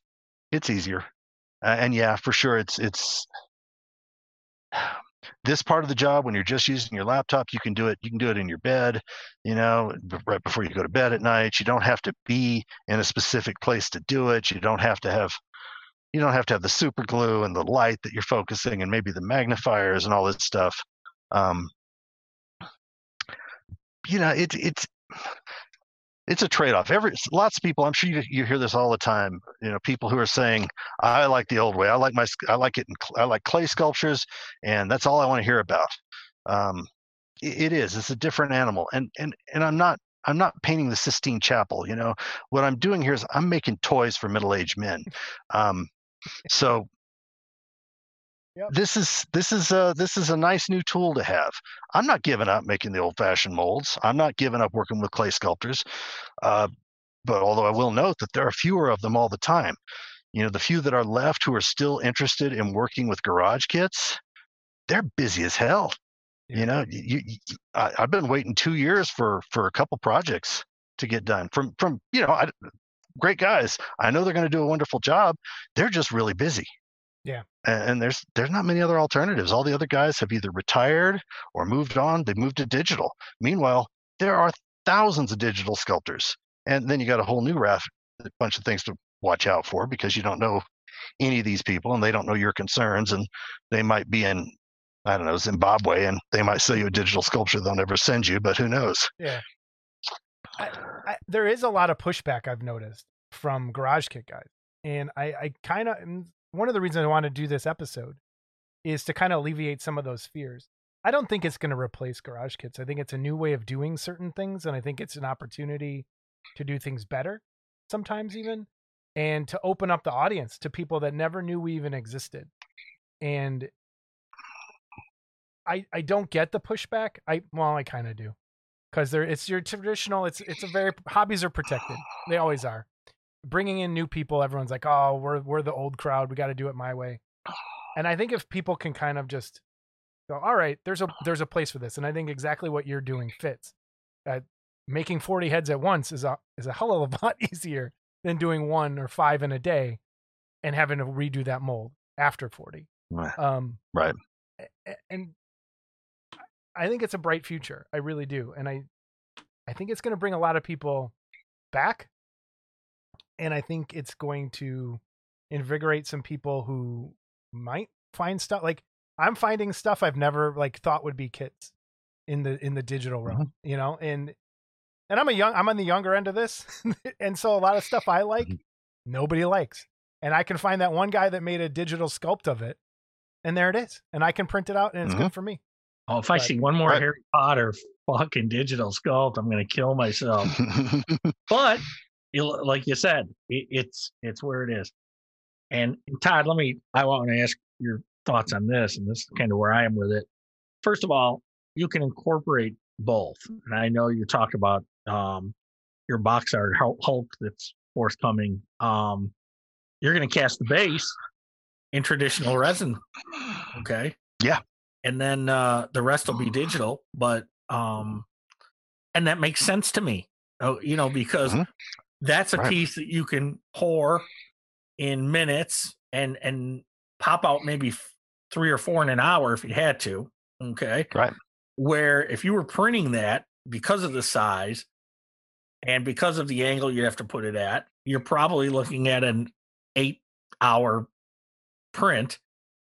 it's easier. Uh, and yeah, for sure, it's, it's, <sighs> this part of the job when you're just using your laptop you can do it you can do it in your bed you know right before you go to bed at night you don't have to be in a specific place to do it you don't have to have you don't have to have the super glue and the light that you're focusing and maybe the magnifiers and all this stuff um you know it, it's it's a trade-off every lots of people i'm sure you, you hear this all the time you know people who are saying i like the old way i like my i like it in, i like clay sculptures and that's all I want to hear about. Um, i- it is. It's a different animal, and and and I'm not. I'm not painting the Sistine Chapel. You know what I'm doing here is I'm making toys for middle-aged men. Um, so Yep. this is this is a this is a nice new tool to have. I'm not giving up making the old-fashioned molds. I'm not giving up working with clay sculptors. Uh, but although I will note that there are fewer of them all the time. You know, the few that are left who are still interested in working with garage kits, they're busy as hell. Yeah. You know, you, you, I, I've been waiting two years for for a couple projects to get done from from you know, I, great guys. I know they're going to do a wonderful job. They're just really busy. Yeah. And, and there's there's not many other alternatives. All the other guys have either retired or moved on. They moved to digital. Meanwhile, there are thousands of digital sculptors, and then you got a whole new raft, a bunch of things to watch out for because you don't know any of these people and they don't know your concerns and they might be in I don't know Zimbabwe and they might sell you a digital sculpture they'll never send you, but who knows? Yeah. I, I, there is a lot of pushback I've noticed from Garage Kit guys, and I, I kind of one of the reasons I want to do this episode is to kind of alleviate some of those fears. I don't think it's going to replace Garage Kits. I think it's a new way of doing certain things, and I think it's an opportunity to do things better, sometimes even, and to open up the audience to people that never knew we even existed. And I I don't get the pushback. I well, I kind of do because there it's your traditional. It's it's a very hobbies are protected. They always are. Bringing in new people, everyone's like, oh, we're we're the old crowd. We got to do it my way. <sighs> And I think if people can kind of just go, all right, there's a there's a place for this, and I think exactly what you're doing fits. Uh, making 40 heads at once is a is a hell of a <laughs> lot easier than doing one or five in a day, and having to redo that mold after 40. Right. Um, Right. And I think it's a bright future. I really do, and I I think it's going to bring a lot of people back, and I think it's going to invigorate some people who might find stuff like I'm finding stuff I've never like thought would be kits in the in the digital realm, you know, and and I'm a young I'm on the younger end of this, <laughs> and so a lot of stuff I like Mhm. nobody likes, and I can find that one guy that made a digital sculpt of it, and there it is, and I can print it out, and it's good for me. Oh, if I see one more Right. Harry Potter fucking digital sculpt, I'm gonna kill myself. <laughs> but like you said, it, it's it's where it is. And Todd, let me. I want to ask your thoughts on this, and this is kind of where I am with it. First of all, you can incorporate both, and I know you talked about um, your box art Hulk that's forthcoming. Um, you're going to cast the base in traditional resin, okay? Yeah. and then uh, the rest will be digital, but um, and that makes sense to me. Oh, you know, because Mhm. That's a Right. piece that you can pour in minutes and and pop out maybe three or four in an hour if you had to. Okay. Right. Where if you were printing that because of the size and because of the angle you have to put it at, you're probably looking at an eight hour print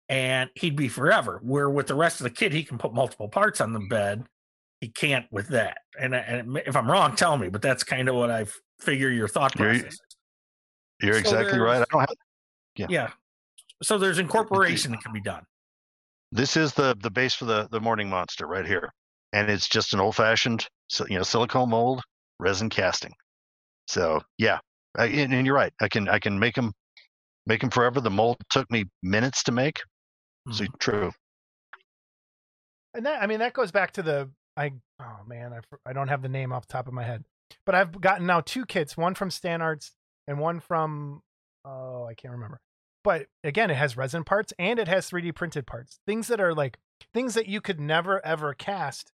and he'd be forever. Where with the rest of the kit, he can put multiple parts on the bed. He can't with that. And, and if I'm wrong, tell me. But that's kind of what I figure your thought You're- process. You're So exactly right. I don't have Yeah. Yeah. So there's incorporation that can be done. this is the the base for the the morning monster right here and it's just an old fashioned so you know silicone mold resin casting so yeah I, and, and you're right i can i can make them make them forever the mold took me minutes to make so Mhm. true And that I mean that goes back to the I oh man I I don't have the name off the top of my head, but I've gotten now two kits, one from Stan Arts and one from oh I can't remember. But again, it has resin parts and it has 3D printed parts. Things that are like things that you could never ever cast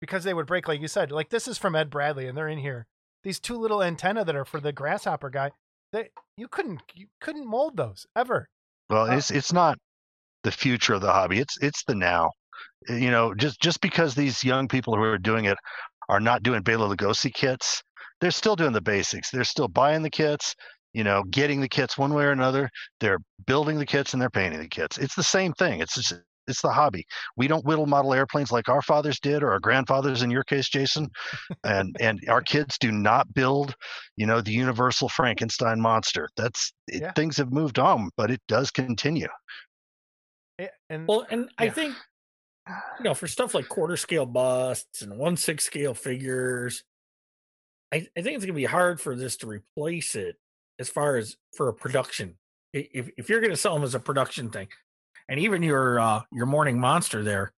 because they would break, like you said. Like this is from Ed Bradley, and they're in here. These two little antenna that are for the grasshopper guy. that you couldn't you couldn't mold those ever. well Uh, it's it's not the future of the hobby it's it's the now you know just just because these young people who are doing it are not doing Bela Lugosi kits they're still doing the basics. They're still buying the kits you know getting the kits one way or another. They're building the kits and they're painting the kits. It's the same thing. It's just it's the hobby. We don't whittle model airplanes like our fathers did or our grandfathers in your case jason. And and our kids do not build you know the universal frankenstein monster. That's it, Yeah. things have moved on but it does continue. And Well, and I think you know, for stuff like quarter scale busts and one six scale figures, I, I think it's gonna be hard for this to replace it as far as for a production. If if you're gonna sell them as a production thing, and even your uh your morning monster there,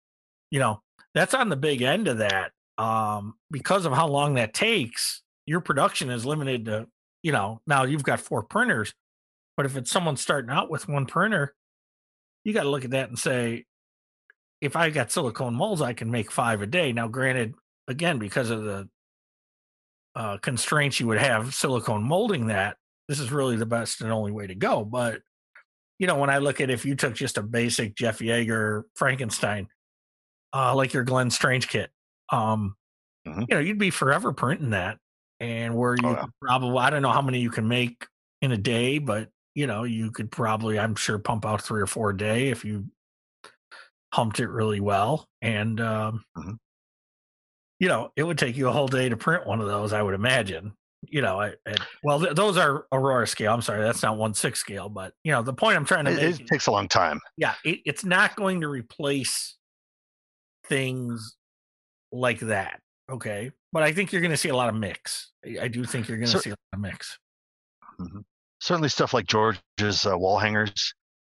you know, that's on the big end of that. Um, because of how long that takes, your production is limited to, you know, now you've got four printers, but if it's someone starting out with one printer, you got to look at that and say, if I got silicone molds, I can make five a day. Now, granted, again, because of the uh, constraints you would have silicone molding that, this is really the best and only way to go. But, you know, when I look at if you took just a basic Jeff Yagher Frankenstein, uh, like your Glenn Strange kit, um, Mhm. you know, you'd be forever printing that. And where you Oh, yeah. probably, I don't know how many you can make in a day, but, you know, you could probably, I'm sure, pump out three or four a day if you humped it really well. And, um, Mhm. you know, it would take you a whole day to print one of those, I would imagine. You know, I, I well, th- those are Aurora scale. I'm sorry, that's not one six scale, but you know, the point I'm trying to it, make, it takes a long time yeah, it, it's not going to replace things like that. Okay, but I think you're going to see a lot of mix. I, I do think you're going to So- see a lot of mix. certainly stuff like George's uh, wall hangers,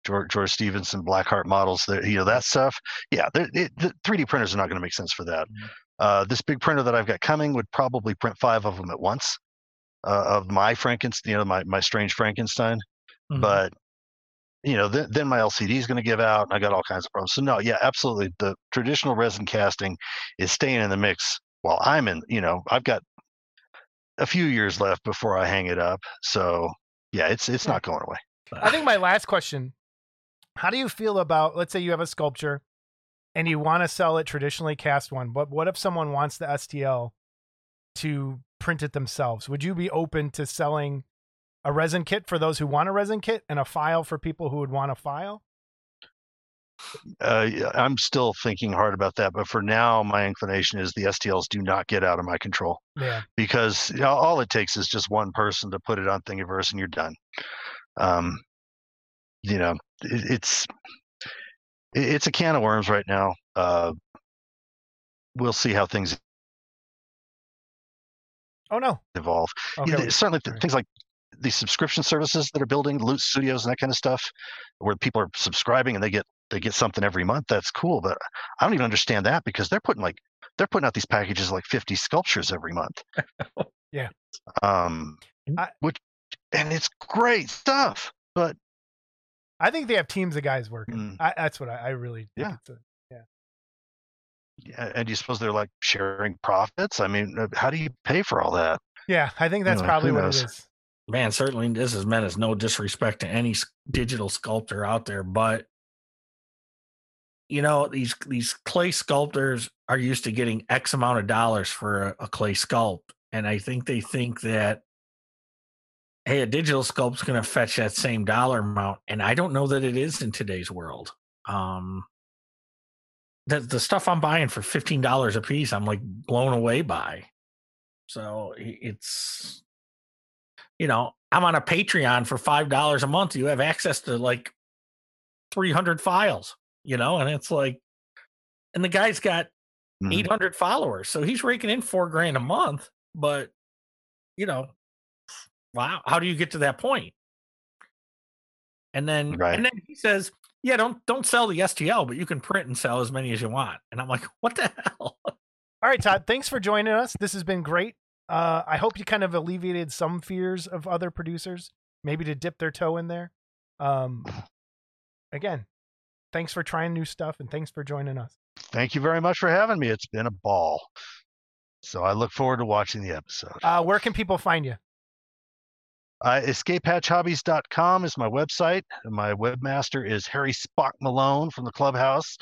George, George Stevenson Blackheart models. That you know that stuff. Yeah, it, the 3D printers are not going to make sense for that. Mhm. Uh, this big printer that I've got coming would probably print five of them at once uh, of my Frankenstein, you know, my my strange Frankenstein. Mhm. But you know, then, then my LCD is going to give out, and I got all kinds of problems. So no, yeah, absolutely. The traditional resin casting is staying in the mix while I'm in. You know, I've got a few years left before I hang it up. So yeah, it's it's Yeah. not going away. I think my last question How do you feel about, let's say you have a sculpture and you want to sell it traditionally cast one, but what if someone wants the STL to print it themselves? Would you be open to selling a resin kit for those who want a resin kit and a file for people who would want a file? Uh, I'm still thinking hard about that, but for now, my inclination is the STLs do not get out of my control Yeah. because you know, all it takes is just one person to put it on Thingiverse and you're done. Um, you know, it, it's it, it's a can of worms right now. Uh, we'll see how things Oh, no. evolve. Okay. Certainly th- things like the subscription services that are building loot studios and that kind of stuff where people are subscribing and they get they get something every month that's cool but i don't even understand that because they're putting like they're putting out these packages like 50 sculptures every month <laughs> Yeah. um I- which and it's great stuff but I think they have teams of guys working. Mm. I, that's what I, I really think Yeah. it's a, yeah, and do you suppose they're like sharing profits i mean uh, how do you pay for all that yeah, I think that's Anyway, probably what knows? it is. Man, certainly this is meant as no disrespect to any digital sculptor out there, but you know these these clay sculptors are used to getting X amount of dollars for a, a clay sculpt, and I think they think that hey, a digital sculpt's going to fetch that same dollar amount, and I don't know that it is in today's world. Um, the the stuff I'm buying for fifteen dollars a piece, I'm like blown away by. So it's you know, I'm on a Patreon for five dollars a month. You have access to like 300 files, you know, and it's like, and the guy's got Mhm. 800 followers, so he's raking in four grand a month. But you know, wow, how do you get to that point? And then, Right. and then he says, "Yeah, don't don't sell the STL, but you can print and sell as many as you want." And I'm like, <laughs> "What the hell?" All right, Todd, thanks for joining us. This has been great. Uh, I hope you kind of alleviated some fears of other producers, maybe to dip their toe in there. Um, again, thanks for trying new stuff and thanks for joining us. thank you very much for having me it's been a ball so i look forward to watching the episode Uh, where can people find you? Uh, escapehatchhobbies.com is my website. My webmaster is Harry Spock Malone from the clubhouse.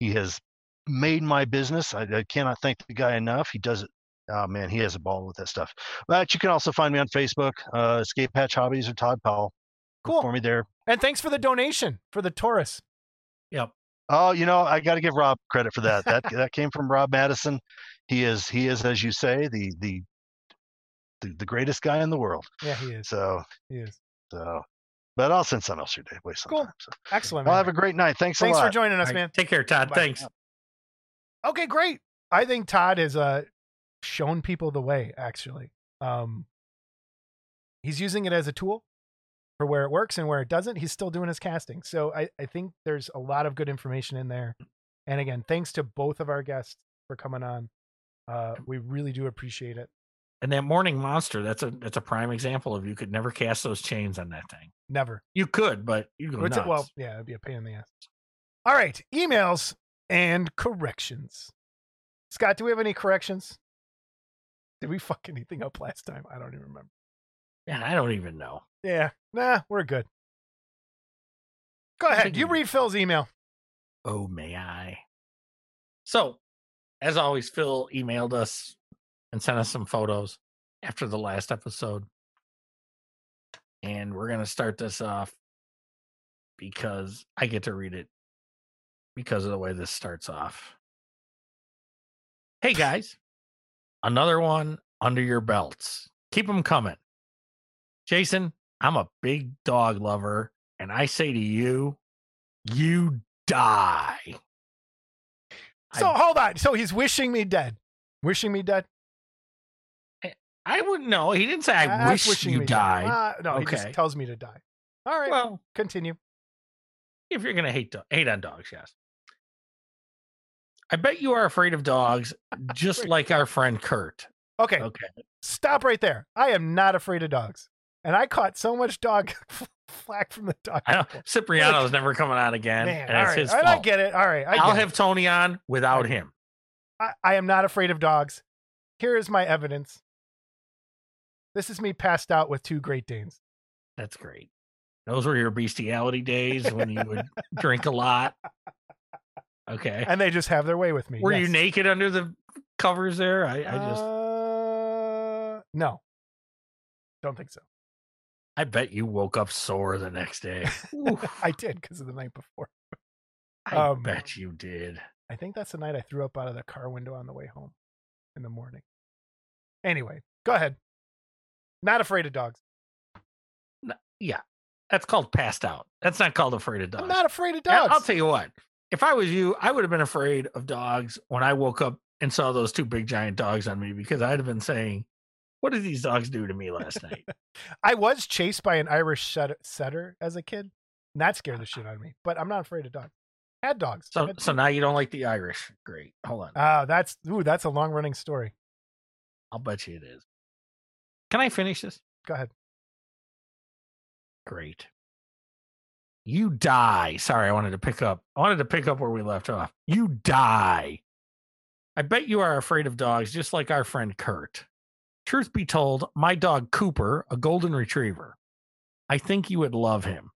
he has made my business. I, I cannot thank the guy enough. He does it. Oh man, he has a ball with that stuff. But you can also find me on Facebook, uh, Escape Hatch Hobbies or Todd Powell. Look Cool. for me there. And thanks for the donation for the Taurus. Yep. Oh, you know, I got to give Rob credit for that. That that came from Rob Madison. He is he is, as you say, the the the, the greatest guy in the world. Yeah, he is. So He is. so, but I'll send some else your day. Wait Cool. sometime. So. Excellent. I'll have a great night. Thanks, Thanks a lot. for joining us, All right, man. Take care, Todd. Bye. Thanks. Okay, great. I think Todd has uh shown people the way, actually. Um he's using it as a tool for where it works and where it doesn't. He's still doing his casting. So I, I think there's a lot of good information in there. And again, thanks to both of our guests for coming on. Uh we really do appreciate it. And that morning monster, that's a that's a prime example of you could never cast those chains on that thing. Never. You could, but you go nuts. well, yeah, it'd be a pain in the ass. All right, emails and corrections. Scott, do we have any corrections? Did we fuck anything up last time? I don't even remember. Man, I don't even know. Yeah, nah, we're good. Go ahead. You read Phil's email. Oh, may I? So, as always, Phil emailed us and sent us some photos after the last episode. And we're going to start this off because I get to read it because of the way this starts off. Hey, guys, another one under your belts. Keep them coming. Jason, I'm a big dog lover, and I say to you, you die. So I- hold on. So he's wishing me dead. Wishing me dead. I wouldn't know. He didn't say I wish you died. Uh, no, he just tells me to die. All right, Well, continue. if you're gonna hate do- hate on dogs, yes. I bet you are afraid of dogs, <laughs> just like our friend Kurt. Okay, Okay. stop right there. I am not afraid of dogs. and I caught so much dog <laughs> flack from the dog. I know. Cipriano's never coming on again, Man, and all it's right, his all right, I fault. get it. All right, I I'll get it. have Tony on without him. I, I am not afraid of dogs. Here is my evidence. This is me passed out with two Great Danes. That's great. Those were your bestiality days when you would <laughs> drink a lot. Okay. and they just have their way with me. Were you naked under the covers there? I, I just, Uh, no, don't think so. I bet you woke up sore the next day. <laughs> I did because of the night before. I um, bet you did. I think that's the night I threw up out of the car window on the way home in the morning. Anyway, go ahead. Not afraid of dogs. Yeah. That's called passed out. That's not called afraid of dogs. I'm not afraid of dogs. I'll tell you what. If I was you, I would have been afraid of dogs when I woke up and saw those two big giant dogs on me because I'd have been saying, "What did these dogs do to me last night?" <laughs> I was chased by an Irish setter, as a kid. And that scared the shit out of me. But I'm not afraid of dogs. Had dogs. So, Had so now you don't like the Irish. Great. Hold on. Ah, that's ooh, that's a long running story. I'll bet you it is. Can I finish this? Go ahead. Great. You die. Sorry, I wanted to pick up. I wanted to pick up where we left off. You die. I bet you are afraid of dogs just like our friend Kurt. Truth be told, my dog Cooper, a golden retriever, I think you would love him.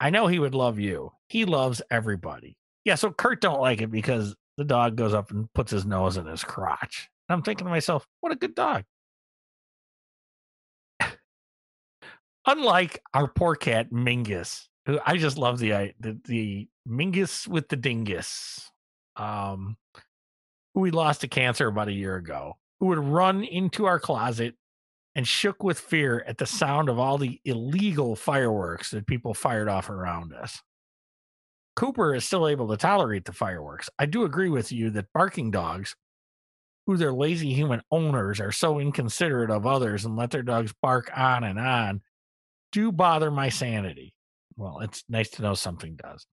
I know he would love you. He loves everybody. Yeah, so Kurt don't like it because the dog goes up and puts his nose in his crotch. And I'm thinking to myself, what a good dog. Unlike our poor cat Mingus, who I just love the the, the Mingus with the dingus, um, who we lost to cancer about a year ago, who would run into our closet and shook with fear at the sound of all the illegal fireworks that people fired off around us. Cooper is still able to tolerate the fireworks. I do agree with you that barking dogs, who their lazy human owners are so inconsiderate of others and let their dogs bark on and on, do bother my sanity. Well, it's nice to know something does.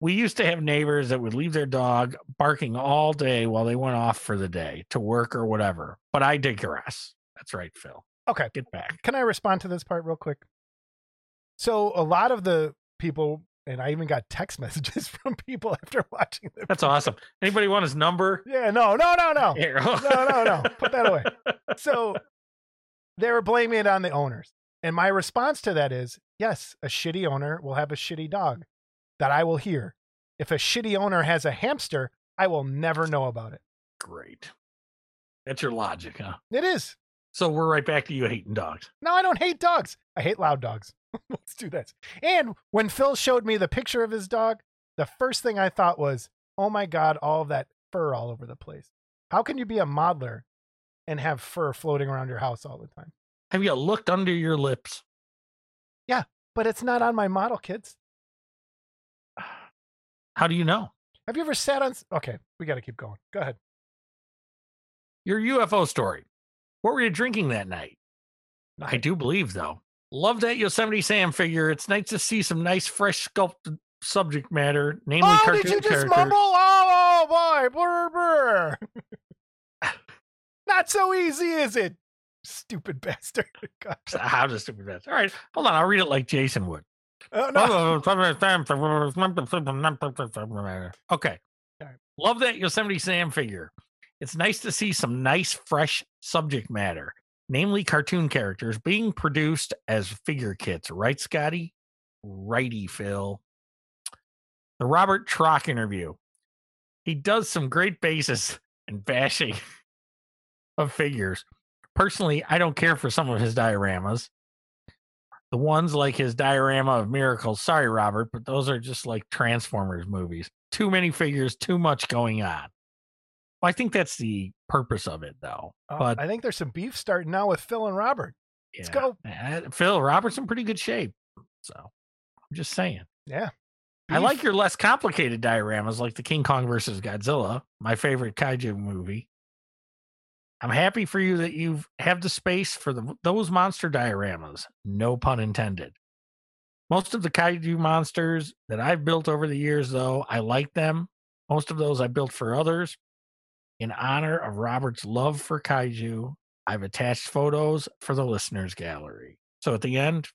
We used to have neighbors that would leave their dog barking all day while they went off for the day to work or whatever. But I digress. That's right, Phil. Okay. Get back. Can I respond to this part real quick? So a lot of the people, and I even got text <laughs> messages from people after watching the That's awesome. Anybody want his number? Yeah, no, no, no, no. No, no, no. Put that away. <laughs> So they were blaming it on the owners. And my response to that is yes, a shitty owner will have a shitty dog that I will hear. If a shitty owner has a hamster, I will never know about it. Great. That's your logic, huh? It is. So we're right back to you hating dogs. No, I don't hate dogs. I hate loud dogs. <laughs> Let's do this. And when Phil showed me the picture of his dog, the first thing I thought was, oh my God, all of that fur all over the place. How can you be a modeler and have fur floating around your house all the time? Have you looked under your lips? Yeah, but it's not on my model kids. <sighs> How do you know? Have you ever sat on? Okay, we got to keep going. Go ahead. Your UFO story. What were you drinking that night? I do believe, though. Love that Yosemite Sam figure. It's nice to see some nice, fresh sculpted subject matter, namely Oh, cartoon did you just characters. mumble? Oh, oh boy, brr, brr. <laughs> Not so easy, is it? Stupid <laughs> bastard. God. How does stupid that? All right, hold on. I'll read it like Jason would. Oh, no. okay. Love that Yosemite Sam figure. It's nice to see some nice, fresh subject matter, namely cartoon characters, being produced as figure kits. Right, Scotty? Righty, Phil. The Robert Trock interview. He does some great basis <laughs> and bashing of figures. Personally, I don't care for some of his dioramas the ones like his diorama of miracles sorry robert but those are just like transformers movies too many figures too much going on well, i think that's the purpose of it though Oh, but I think there's some beef starting now with Phil and Robert. Let's go. Uh, phil robert's in pretty good shape so i'm just saying Yeah. i like your less complicated dioramas like the king kong versus godzilla my favorite kaiju movie i'm happy for you that you have the space for the, those monster dioramas no pun intended Most of the kaiju monsters that I've built over the years, though, I like them. Most of those I built for others. In honor of Robert's love for kaiju, I've attached photos for the listeners' gallery. So at the end,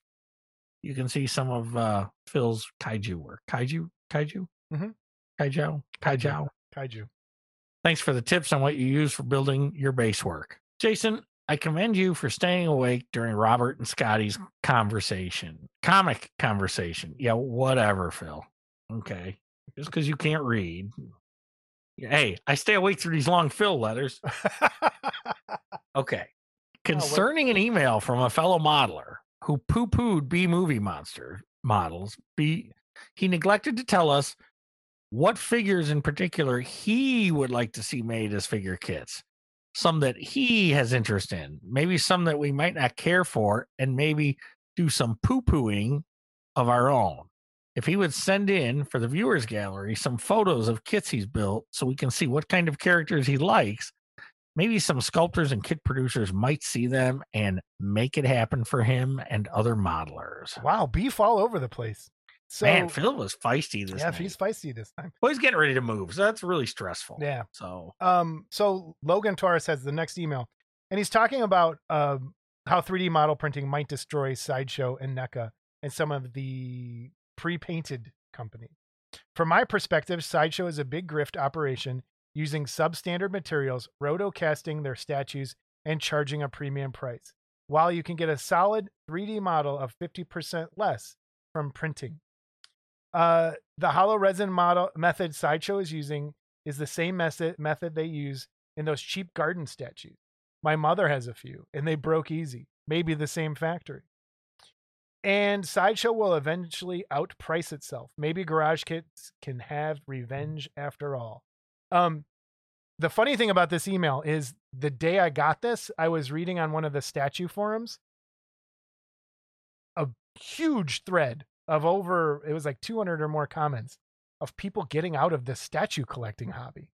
you can see some of uh, Phil's kaiju work. Kaiju, kaiju, Mhm. kaiju, kaiju. Kaiju. Thanks for the tips on what you use for building your base work. Jason, I commend you for staying awake during Robert and Scotty's conversation, comic conversation. Yeah, whatever, Phil. Okay. Just because you can't read. Hey, I stay awake through these long Phil letters. <laughs> Okay. Oh, Concerning an email from a fellow modeler who poo pooed B movie monster models, B, he neglected to tell us what figures in particular he would like to see made as figure kits. Some that he has interest in, maybe some that we might not care for, and maybe do some poo pooing of our own. If he would send in for the viewers gallery some photos of kits he's built so we can see what kind of characters he likes, maybe some sculptors and kit producers might see them and make it happen for him and other modelers. wow, beef all over the place. So Man, Phil was feisty this time. yeah, night. he's feisty this time. well, he's getting ready to move, so that's really stressful. Yeah. So Um, so Logan Torres has the next email, and he's talking about um, how 3D model printing might destroy Sideshow and NECA and some of the pre-painted companies. From my perspective, Sideshow is a big grift operation using substandard materials, rotocasting their statues, and charging a premium price. While you can get a solid 3D model of 50% less from printing. Uh, the hollow resin model method Sideshow is using is the same method method they use in those cheap garden statues. My mother has a few, and they broke easy. Maybe the same factory. And Sideshow will eventually outprice itself. Maybe Garage Kits can have revenge after all. Um, the funny thing about this email is the day I got this, I was reading on one of the statue forums a huge thread of over, it was like 200 or more comments of people getting out of the statue collecting hobby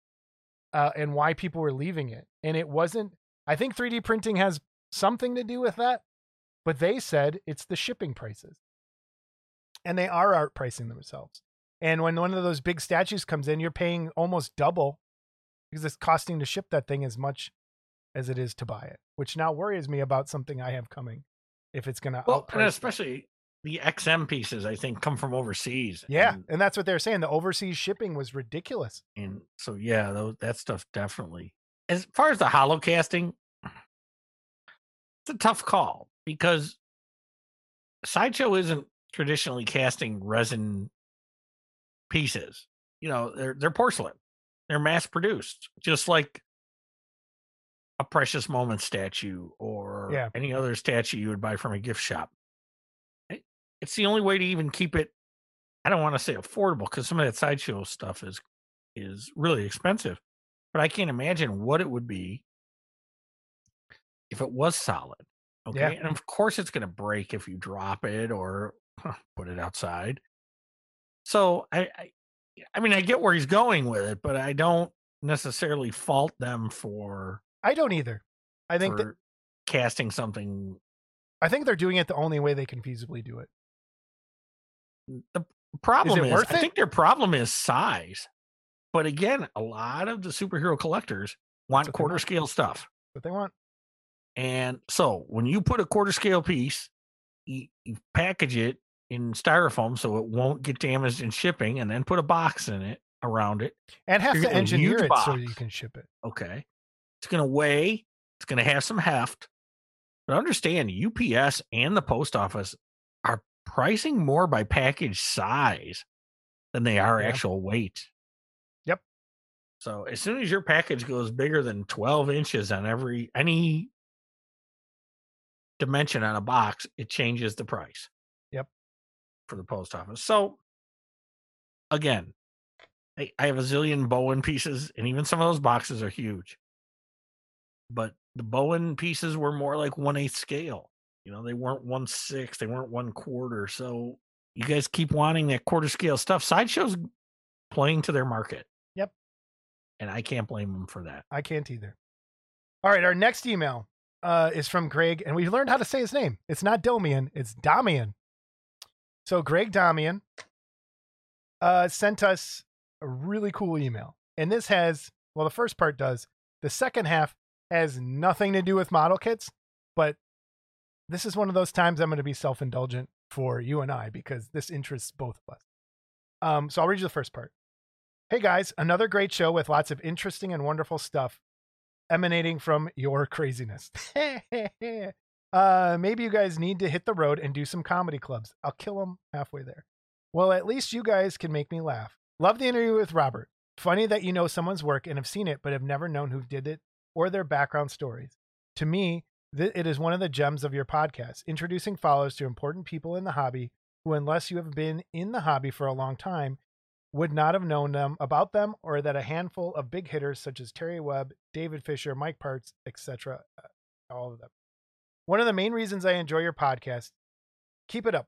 uh, and why people were leaving it. And it wasn't, I think 3D printing has something to do with that, but they said it's the shipping prices. And they are art pricing themselves. And when one of those big statues comes in, you're paying almost double because it's costing to ship that thing as much as it is to buy it, which now worries me about something I have coming if it's going to well, and especially the XM pieces, I think, come from overseas. Yeah, and, and that's what they're saying. The overseas shipping was ridiculous. and so yeah, those, that stuff definitely. As far as the hollow casting, it's a tough call because sideshow isn't traditionally casting resin pieces. You know, they're they're porcelain. They're mass produced, just like a precious moment statue or Yeah. any other statue you would buy from a gift shop. It- It's the only way to even keep it. I don't want to say affordable because some of that sideshow stuff is is really expensive, but I can't imagine what it would be if it was solid. Okay, Yeah. and of course it's going to break if you drop it or put it outside. So I, I, I mean, I get where he's going with it, but I don't necessarily fault them for I don't either. I think that, casting something. I think they're doing it the only way they can feasibly do it. The problem is, I it? think their problem is size. But again, a lot of the superhero collectors want quarter scale stuff. What they want. And so when you put a quarter scale piece, you, you package it in styrofoam so it won't get damaged in shipping, and then put a box in it around it. And have You're to engineer it so you can ship it. Okay. It's going to weigh, it's going to have some heft. But understand UPS and the post office pricing more by package size than they are Yeah. actual weight. Yep. So as soon as your package goes bigger than 12 inches on every any dimension on a box, it changes the price. Yep. For the post office. So again, I, I have a zillion Bowen pieces, and even some of those boxes are huge. But the Bowen pieces were more like one eighth scale. You know, they weren't one sixth, they weren't one quarter. So you guys keep wanting that quarter scale stuff. Sideshow's playing to their market. Yep. And I can't blame them for that. I can't either. All right, our next email uh, is from Greg, and we've learned how to say his name. It's not Domian, it's Damian. So Greg Damian uh, sent us a really cool email, and this has well, the first part does. The second half has nothing to do with model kits, but this is one of those times I'm going to be self indulgent for you and I because this interests both of us. Um, so I'll read you the first part. Hey guys, another great show with lots of interesting and wonderful stuff emanating from your craziness. <laughs> uh, maybe you guys need to hit the road and do some comedy clubs. I'll kill them halfway there. Well, at least you guys can make me laugh. Love the interview with Robert. Funny that you know someone's work and have seen it, but have never known who did it or their background stories. To me, it is one of the gems of your podcast, introducing followers to important people in the hobby who, unless you have been in the hobby for a long time, would not have known them about them or that a handful of big hitters such as Terry Webb, David Fisher, Mike Parts, etc., uh, all of them. One of the main reasons I enjoy your podcast. Keep it up.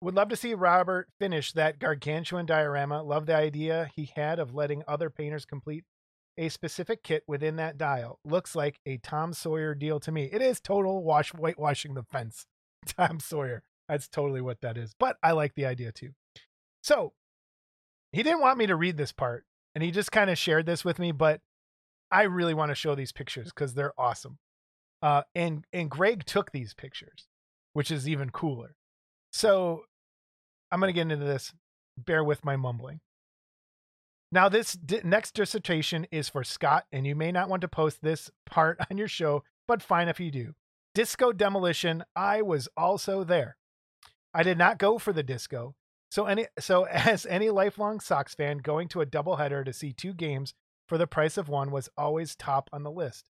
Would love to see Robert finish that gargantuan diorama. Love the idea he had of letting other painters complete a specific kit within that dial. Looks like a Tom Sawyer deal to me. It is total wash whitewashing the fence. <laughs> Tom Sawyer. That's totally what that is. But I like the idea too. So he didn't want me to read this part, and he just kind of shared this with me, but I really want to show these pictures because they're awesome. Uh, and and Greg took these pictures, which is even cooler. So I'm to get into this. Bear with my mumbling. Now, this di- next dissertation is for Scott, and you may not want to post this part <laughs> on your show, but fine if you do. Disco demolition. I was also there. I did not go for the disco. So any so <laughs> as any lifelong Sox fan, going to a doubleheader to see two games for the price of one was always top on the list.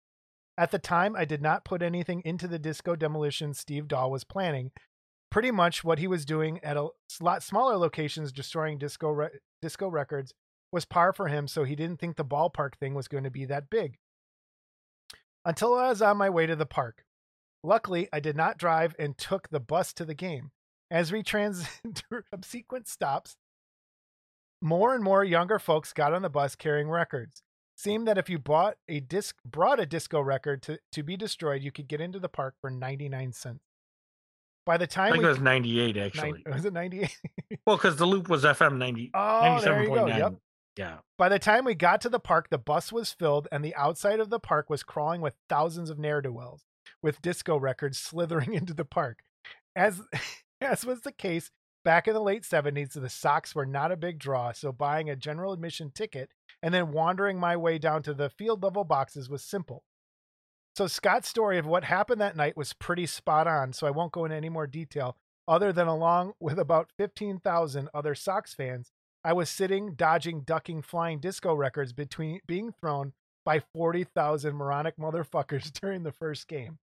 At the time, I did not put anything into the disco demolition Steve Dahl was planning. Pretty much what he was doing at a lot smaller locations, destroying disco re- disco records, was par for him. So he didn't think the ballpark thing was going to be that big. Until I was on my way to the park. Luckily, I did not drive and took the bus to the game. As we transit <laughs> through subsequent stops, more and more younger folks got on the bus carrying records. Seemed that if you bought a disc, brought a disco record to, to be destroyed, you could get into the park for 99 cents. By the time I think we it was 98 nine- actually. <laughs> was it 98? Well, because the loop was FM 90. oh, there you go. 97.9. Yep. Yeah. By the time we got to the park, the bus was filled and the outside of the park was crawling with thousands of ne'er-do-wells with disco records slithering <laughs> into the park. As <laughs> as was the case back in the late 70s, the Sox were not a big draw, so buying a general admission ticket and then wandering my way down to the field level boxes was simple. So Scott's story of what happened that night was pretty spot on, so I won't go into any more detail other than along with about 15,000 other Sox fans, I was sitting, dodging, ducking, flying disco records between being thrown by 40,000 moronic motherfuckers <laughs> during the first game.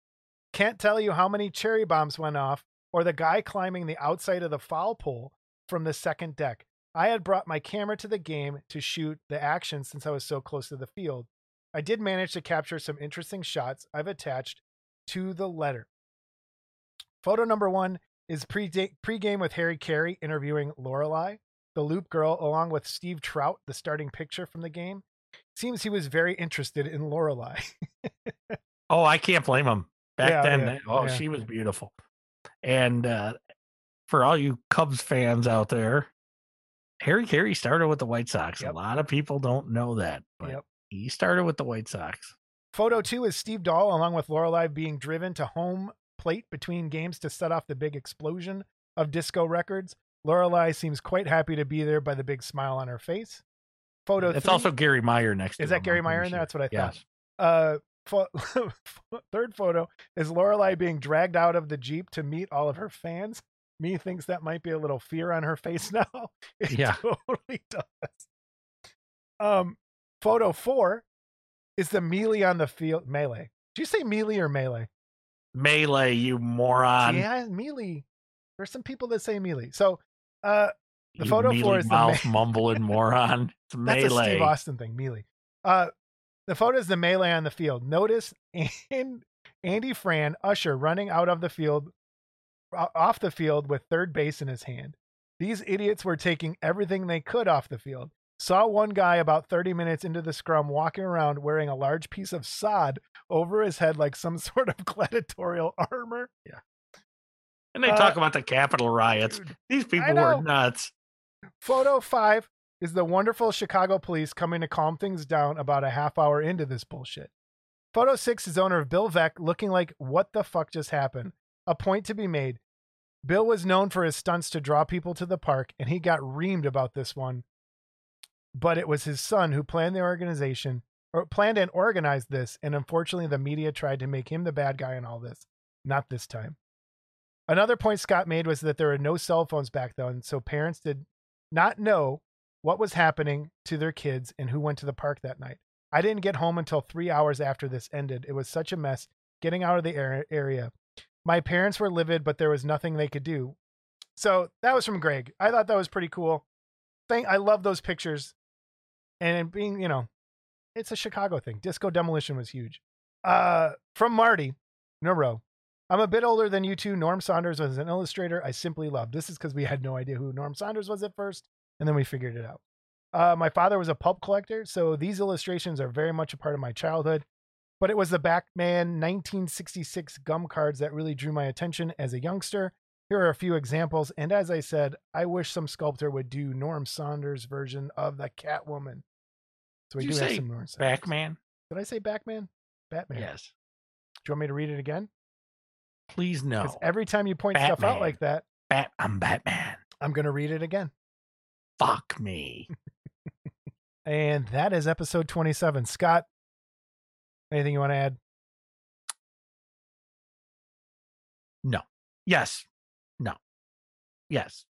Can't tell you how many cherry bombs went off or the guy climbing the outside of the foul pole from the second deck. I had brought my camera to the game to shoot the action since I was so close to the field. I did manage to capture some interesting shots I've attached to the letter. Photo number one is pre pregame with Harry Caray interviewing Lorelei, the Loop girl, along with Steve Trout, the starting pitcher from the game. Seems he was very interested in Lorelei. <laughs> Oh, I can't blame him. Back Yeah, then, yeah, oh, yeah. she was beautiful. And uh, for all you Cubs fans out there, Harry Caray started with the White Sox. Yep. A lot of people don't know that, but Yep. he started with the White Sox. Photo two is Steve Dahl, along with Lorelei, being driven to home plate between games to set off the big explosion of disco records. Lorelei seems quite happy to be there by the big smile on her face. Photo It's three, also Garry Meier next to her. is that Garry I'm Meier in there? sure. That's what I thought. Yes. Uh, pho- <laughs> third photo is Lorelei being dragged out of the jeep to meet all of her fans. Me thinks that might be a little fear on her face <laughs> now. It Yeah. <laughs> totally does. Um, photo four is the melee on the field. Melee. Did you say melee or melee? Melee, you moron. yeah, melee. There's some people that say melee. So, uh, the you photo mealy four is the mouth mumbling <laughs> moron. It's That's a melee. Steve Austin thing, melee. Uh, the photo is the melee on the field. Notice <laughs> and Andy Fran Usher running out of the field, off the field with third base in his hand. These idiots were taking everything they could off the field. Saw one guy about 30 minutes into the scrum walking around wearing a large piece of sod over his head like some <laughs> sort of gladiatorial armor. And they Uh, talk about the Capitol riots. Dude, These people were nuts. Photo five is the wonderful Chicago police coming to calm things down about a half hour into this bullshit. Photo six is owner of Bill Veeck looking like, what the fuck just happened? a point to be made. Bill was known for his stunts to draw people to the park, and he got reamed about this one. But it was his son who planned the organization, or planned and organized this, and unfortunately, the media tried to make him the bad guy in all this. Not this time. Another point Scott made was that there were no cell phones back then, so parents did not know what was happening to their kids and who went to the park that night. I didn't get home until three hours after this ended. It was such a mess getting out of the area. My parents were livid, but there was nothing they could do. So that was from Greg. I thought that was pretty cool. Thank, I love those pictures. And being, you know, it's a Chicago thing. Disco Demolition was huge. Uh, from Marty, Neuro. I'm a bit older than you two. Norm Saunders was an illustrator I simply loved. This is because we had no idea who Norm Saunders was at first, and then we figured it out. Uh, my father was a pulp collector, so these illustrations are very much a part of my childhood. But it was the Batman 1966 gum cards that really drew my attention as a youngster. Here are a few examples, and as I said, I wish some sculptor would do Norm Saunders' version of the Catwoman. So we Did do have some Norm Saunders. Backman? Did I say Batman? Batman. Yes. Do you want me to read it again? Please no. Because every time you point stuff out like that, Bat- I'm Batman. I'm going to read it again. Fuck me. <laughs> And that is episode 27. Scott, anything you want to add? No. Yes. No. Yes.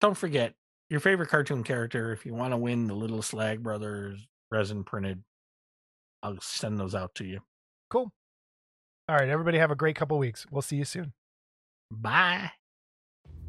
Don't forget your favorite cartoon character. If you want to win the Little Slag Brothers resin printed, I'll send those out to you. Cool. All right, everybody have a great couple weeks. We'll see you soon. Bye.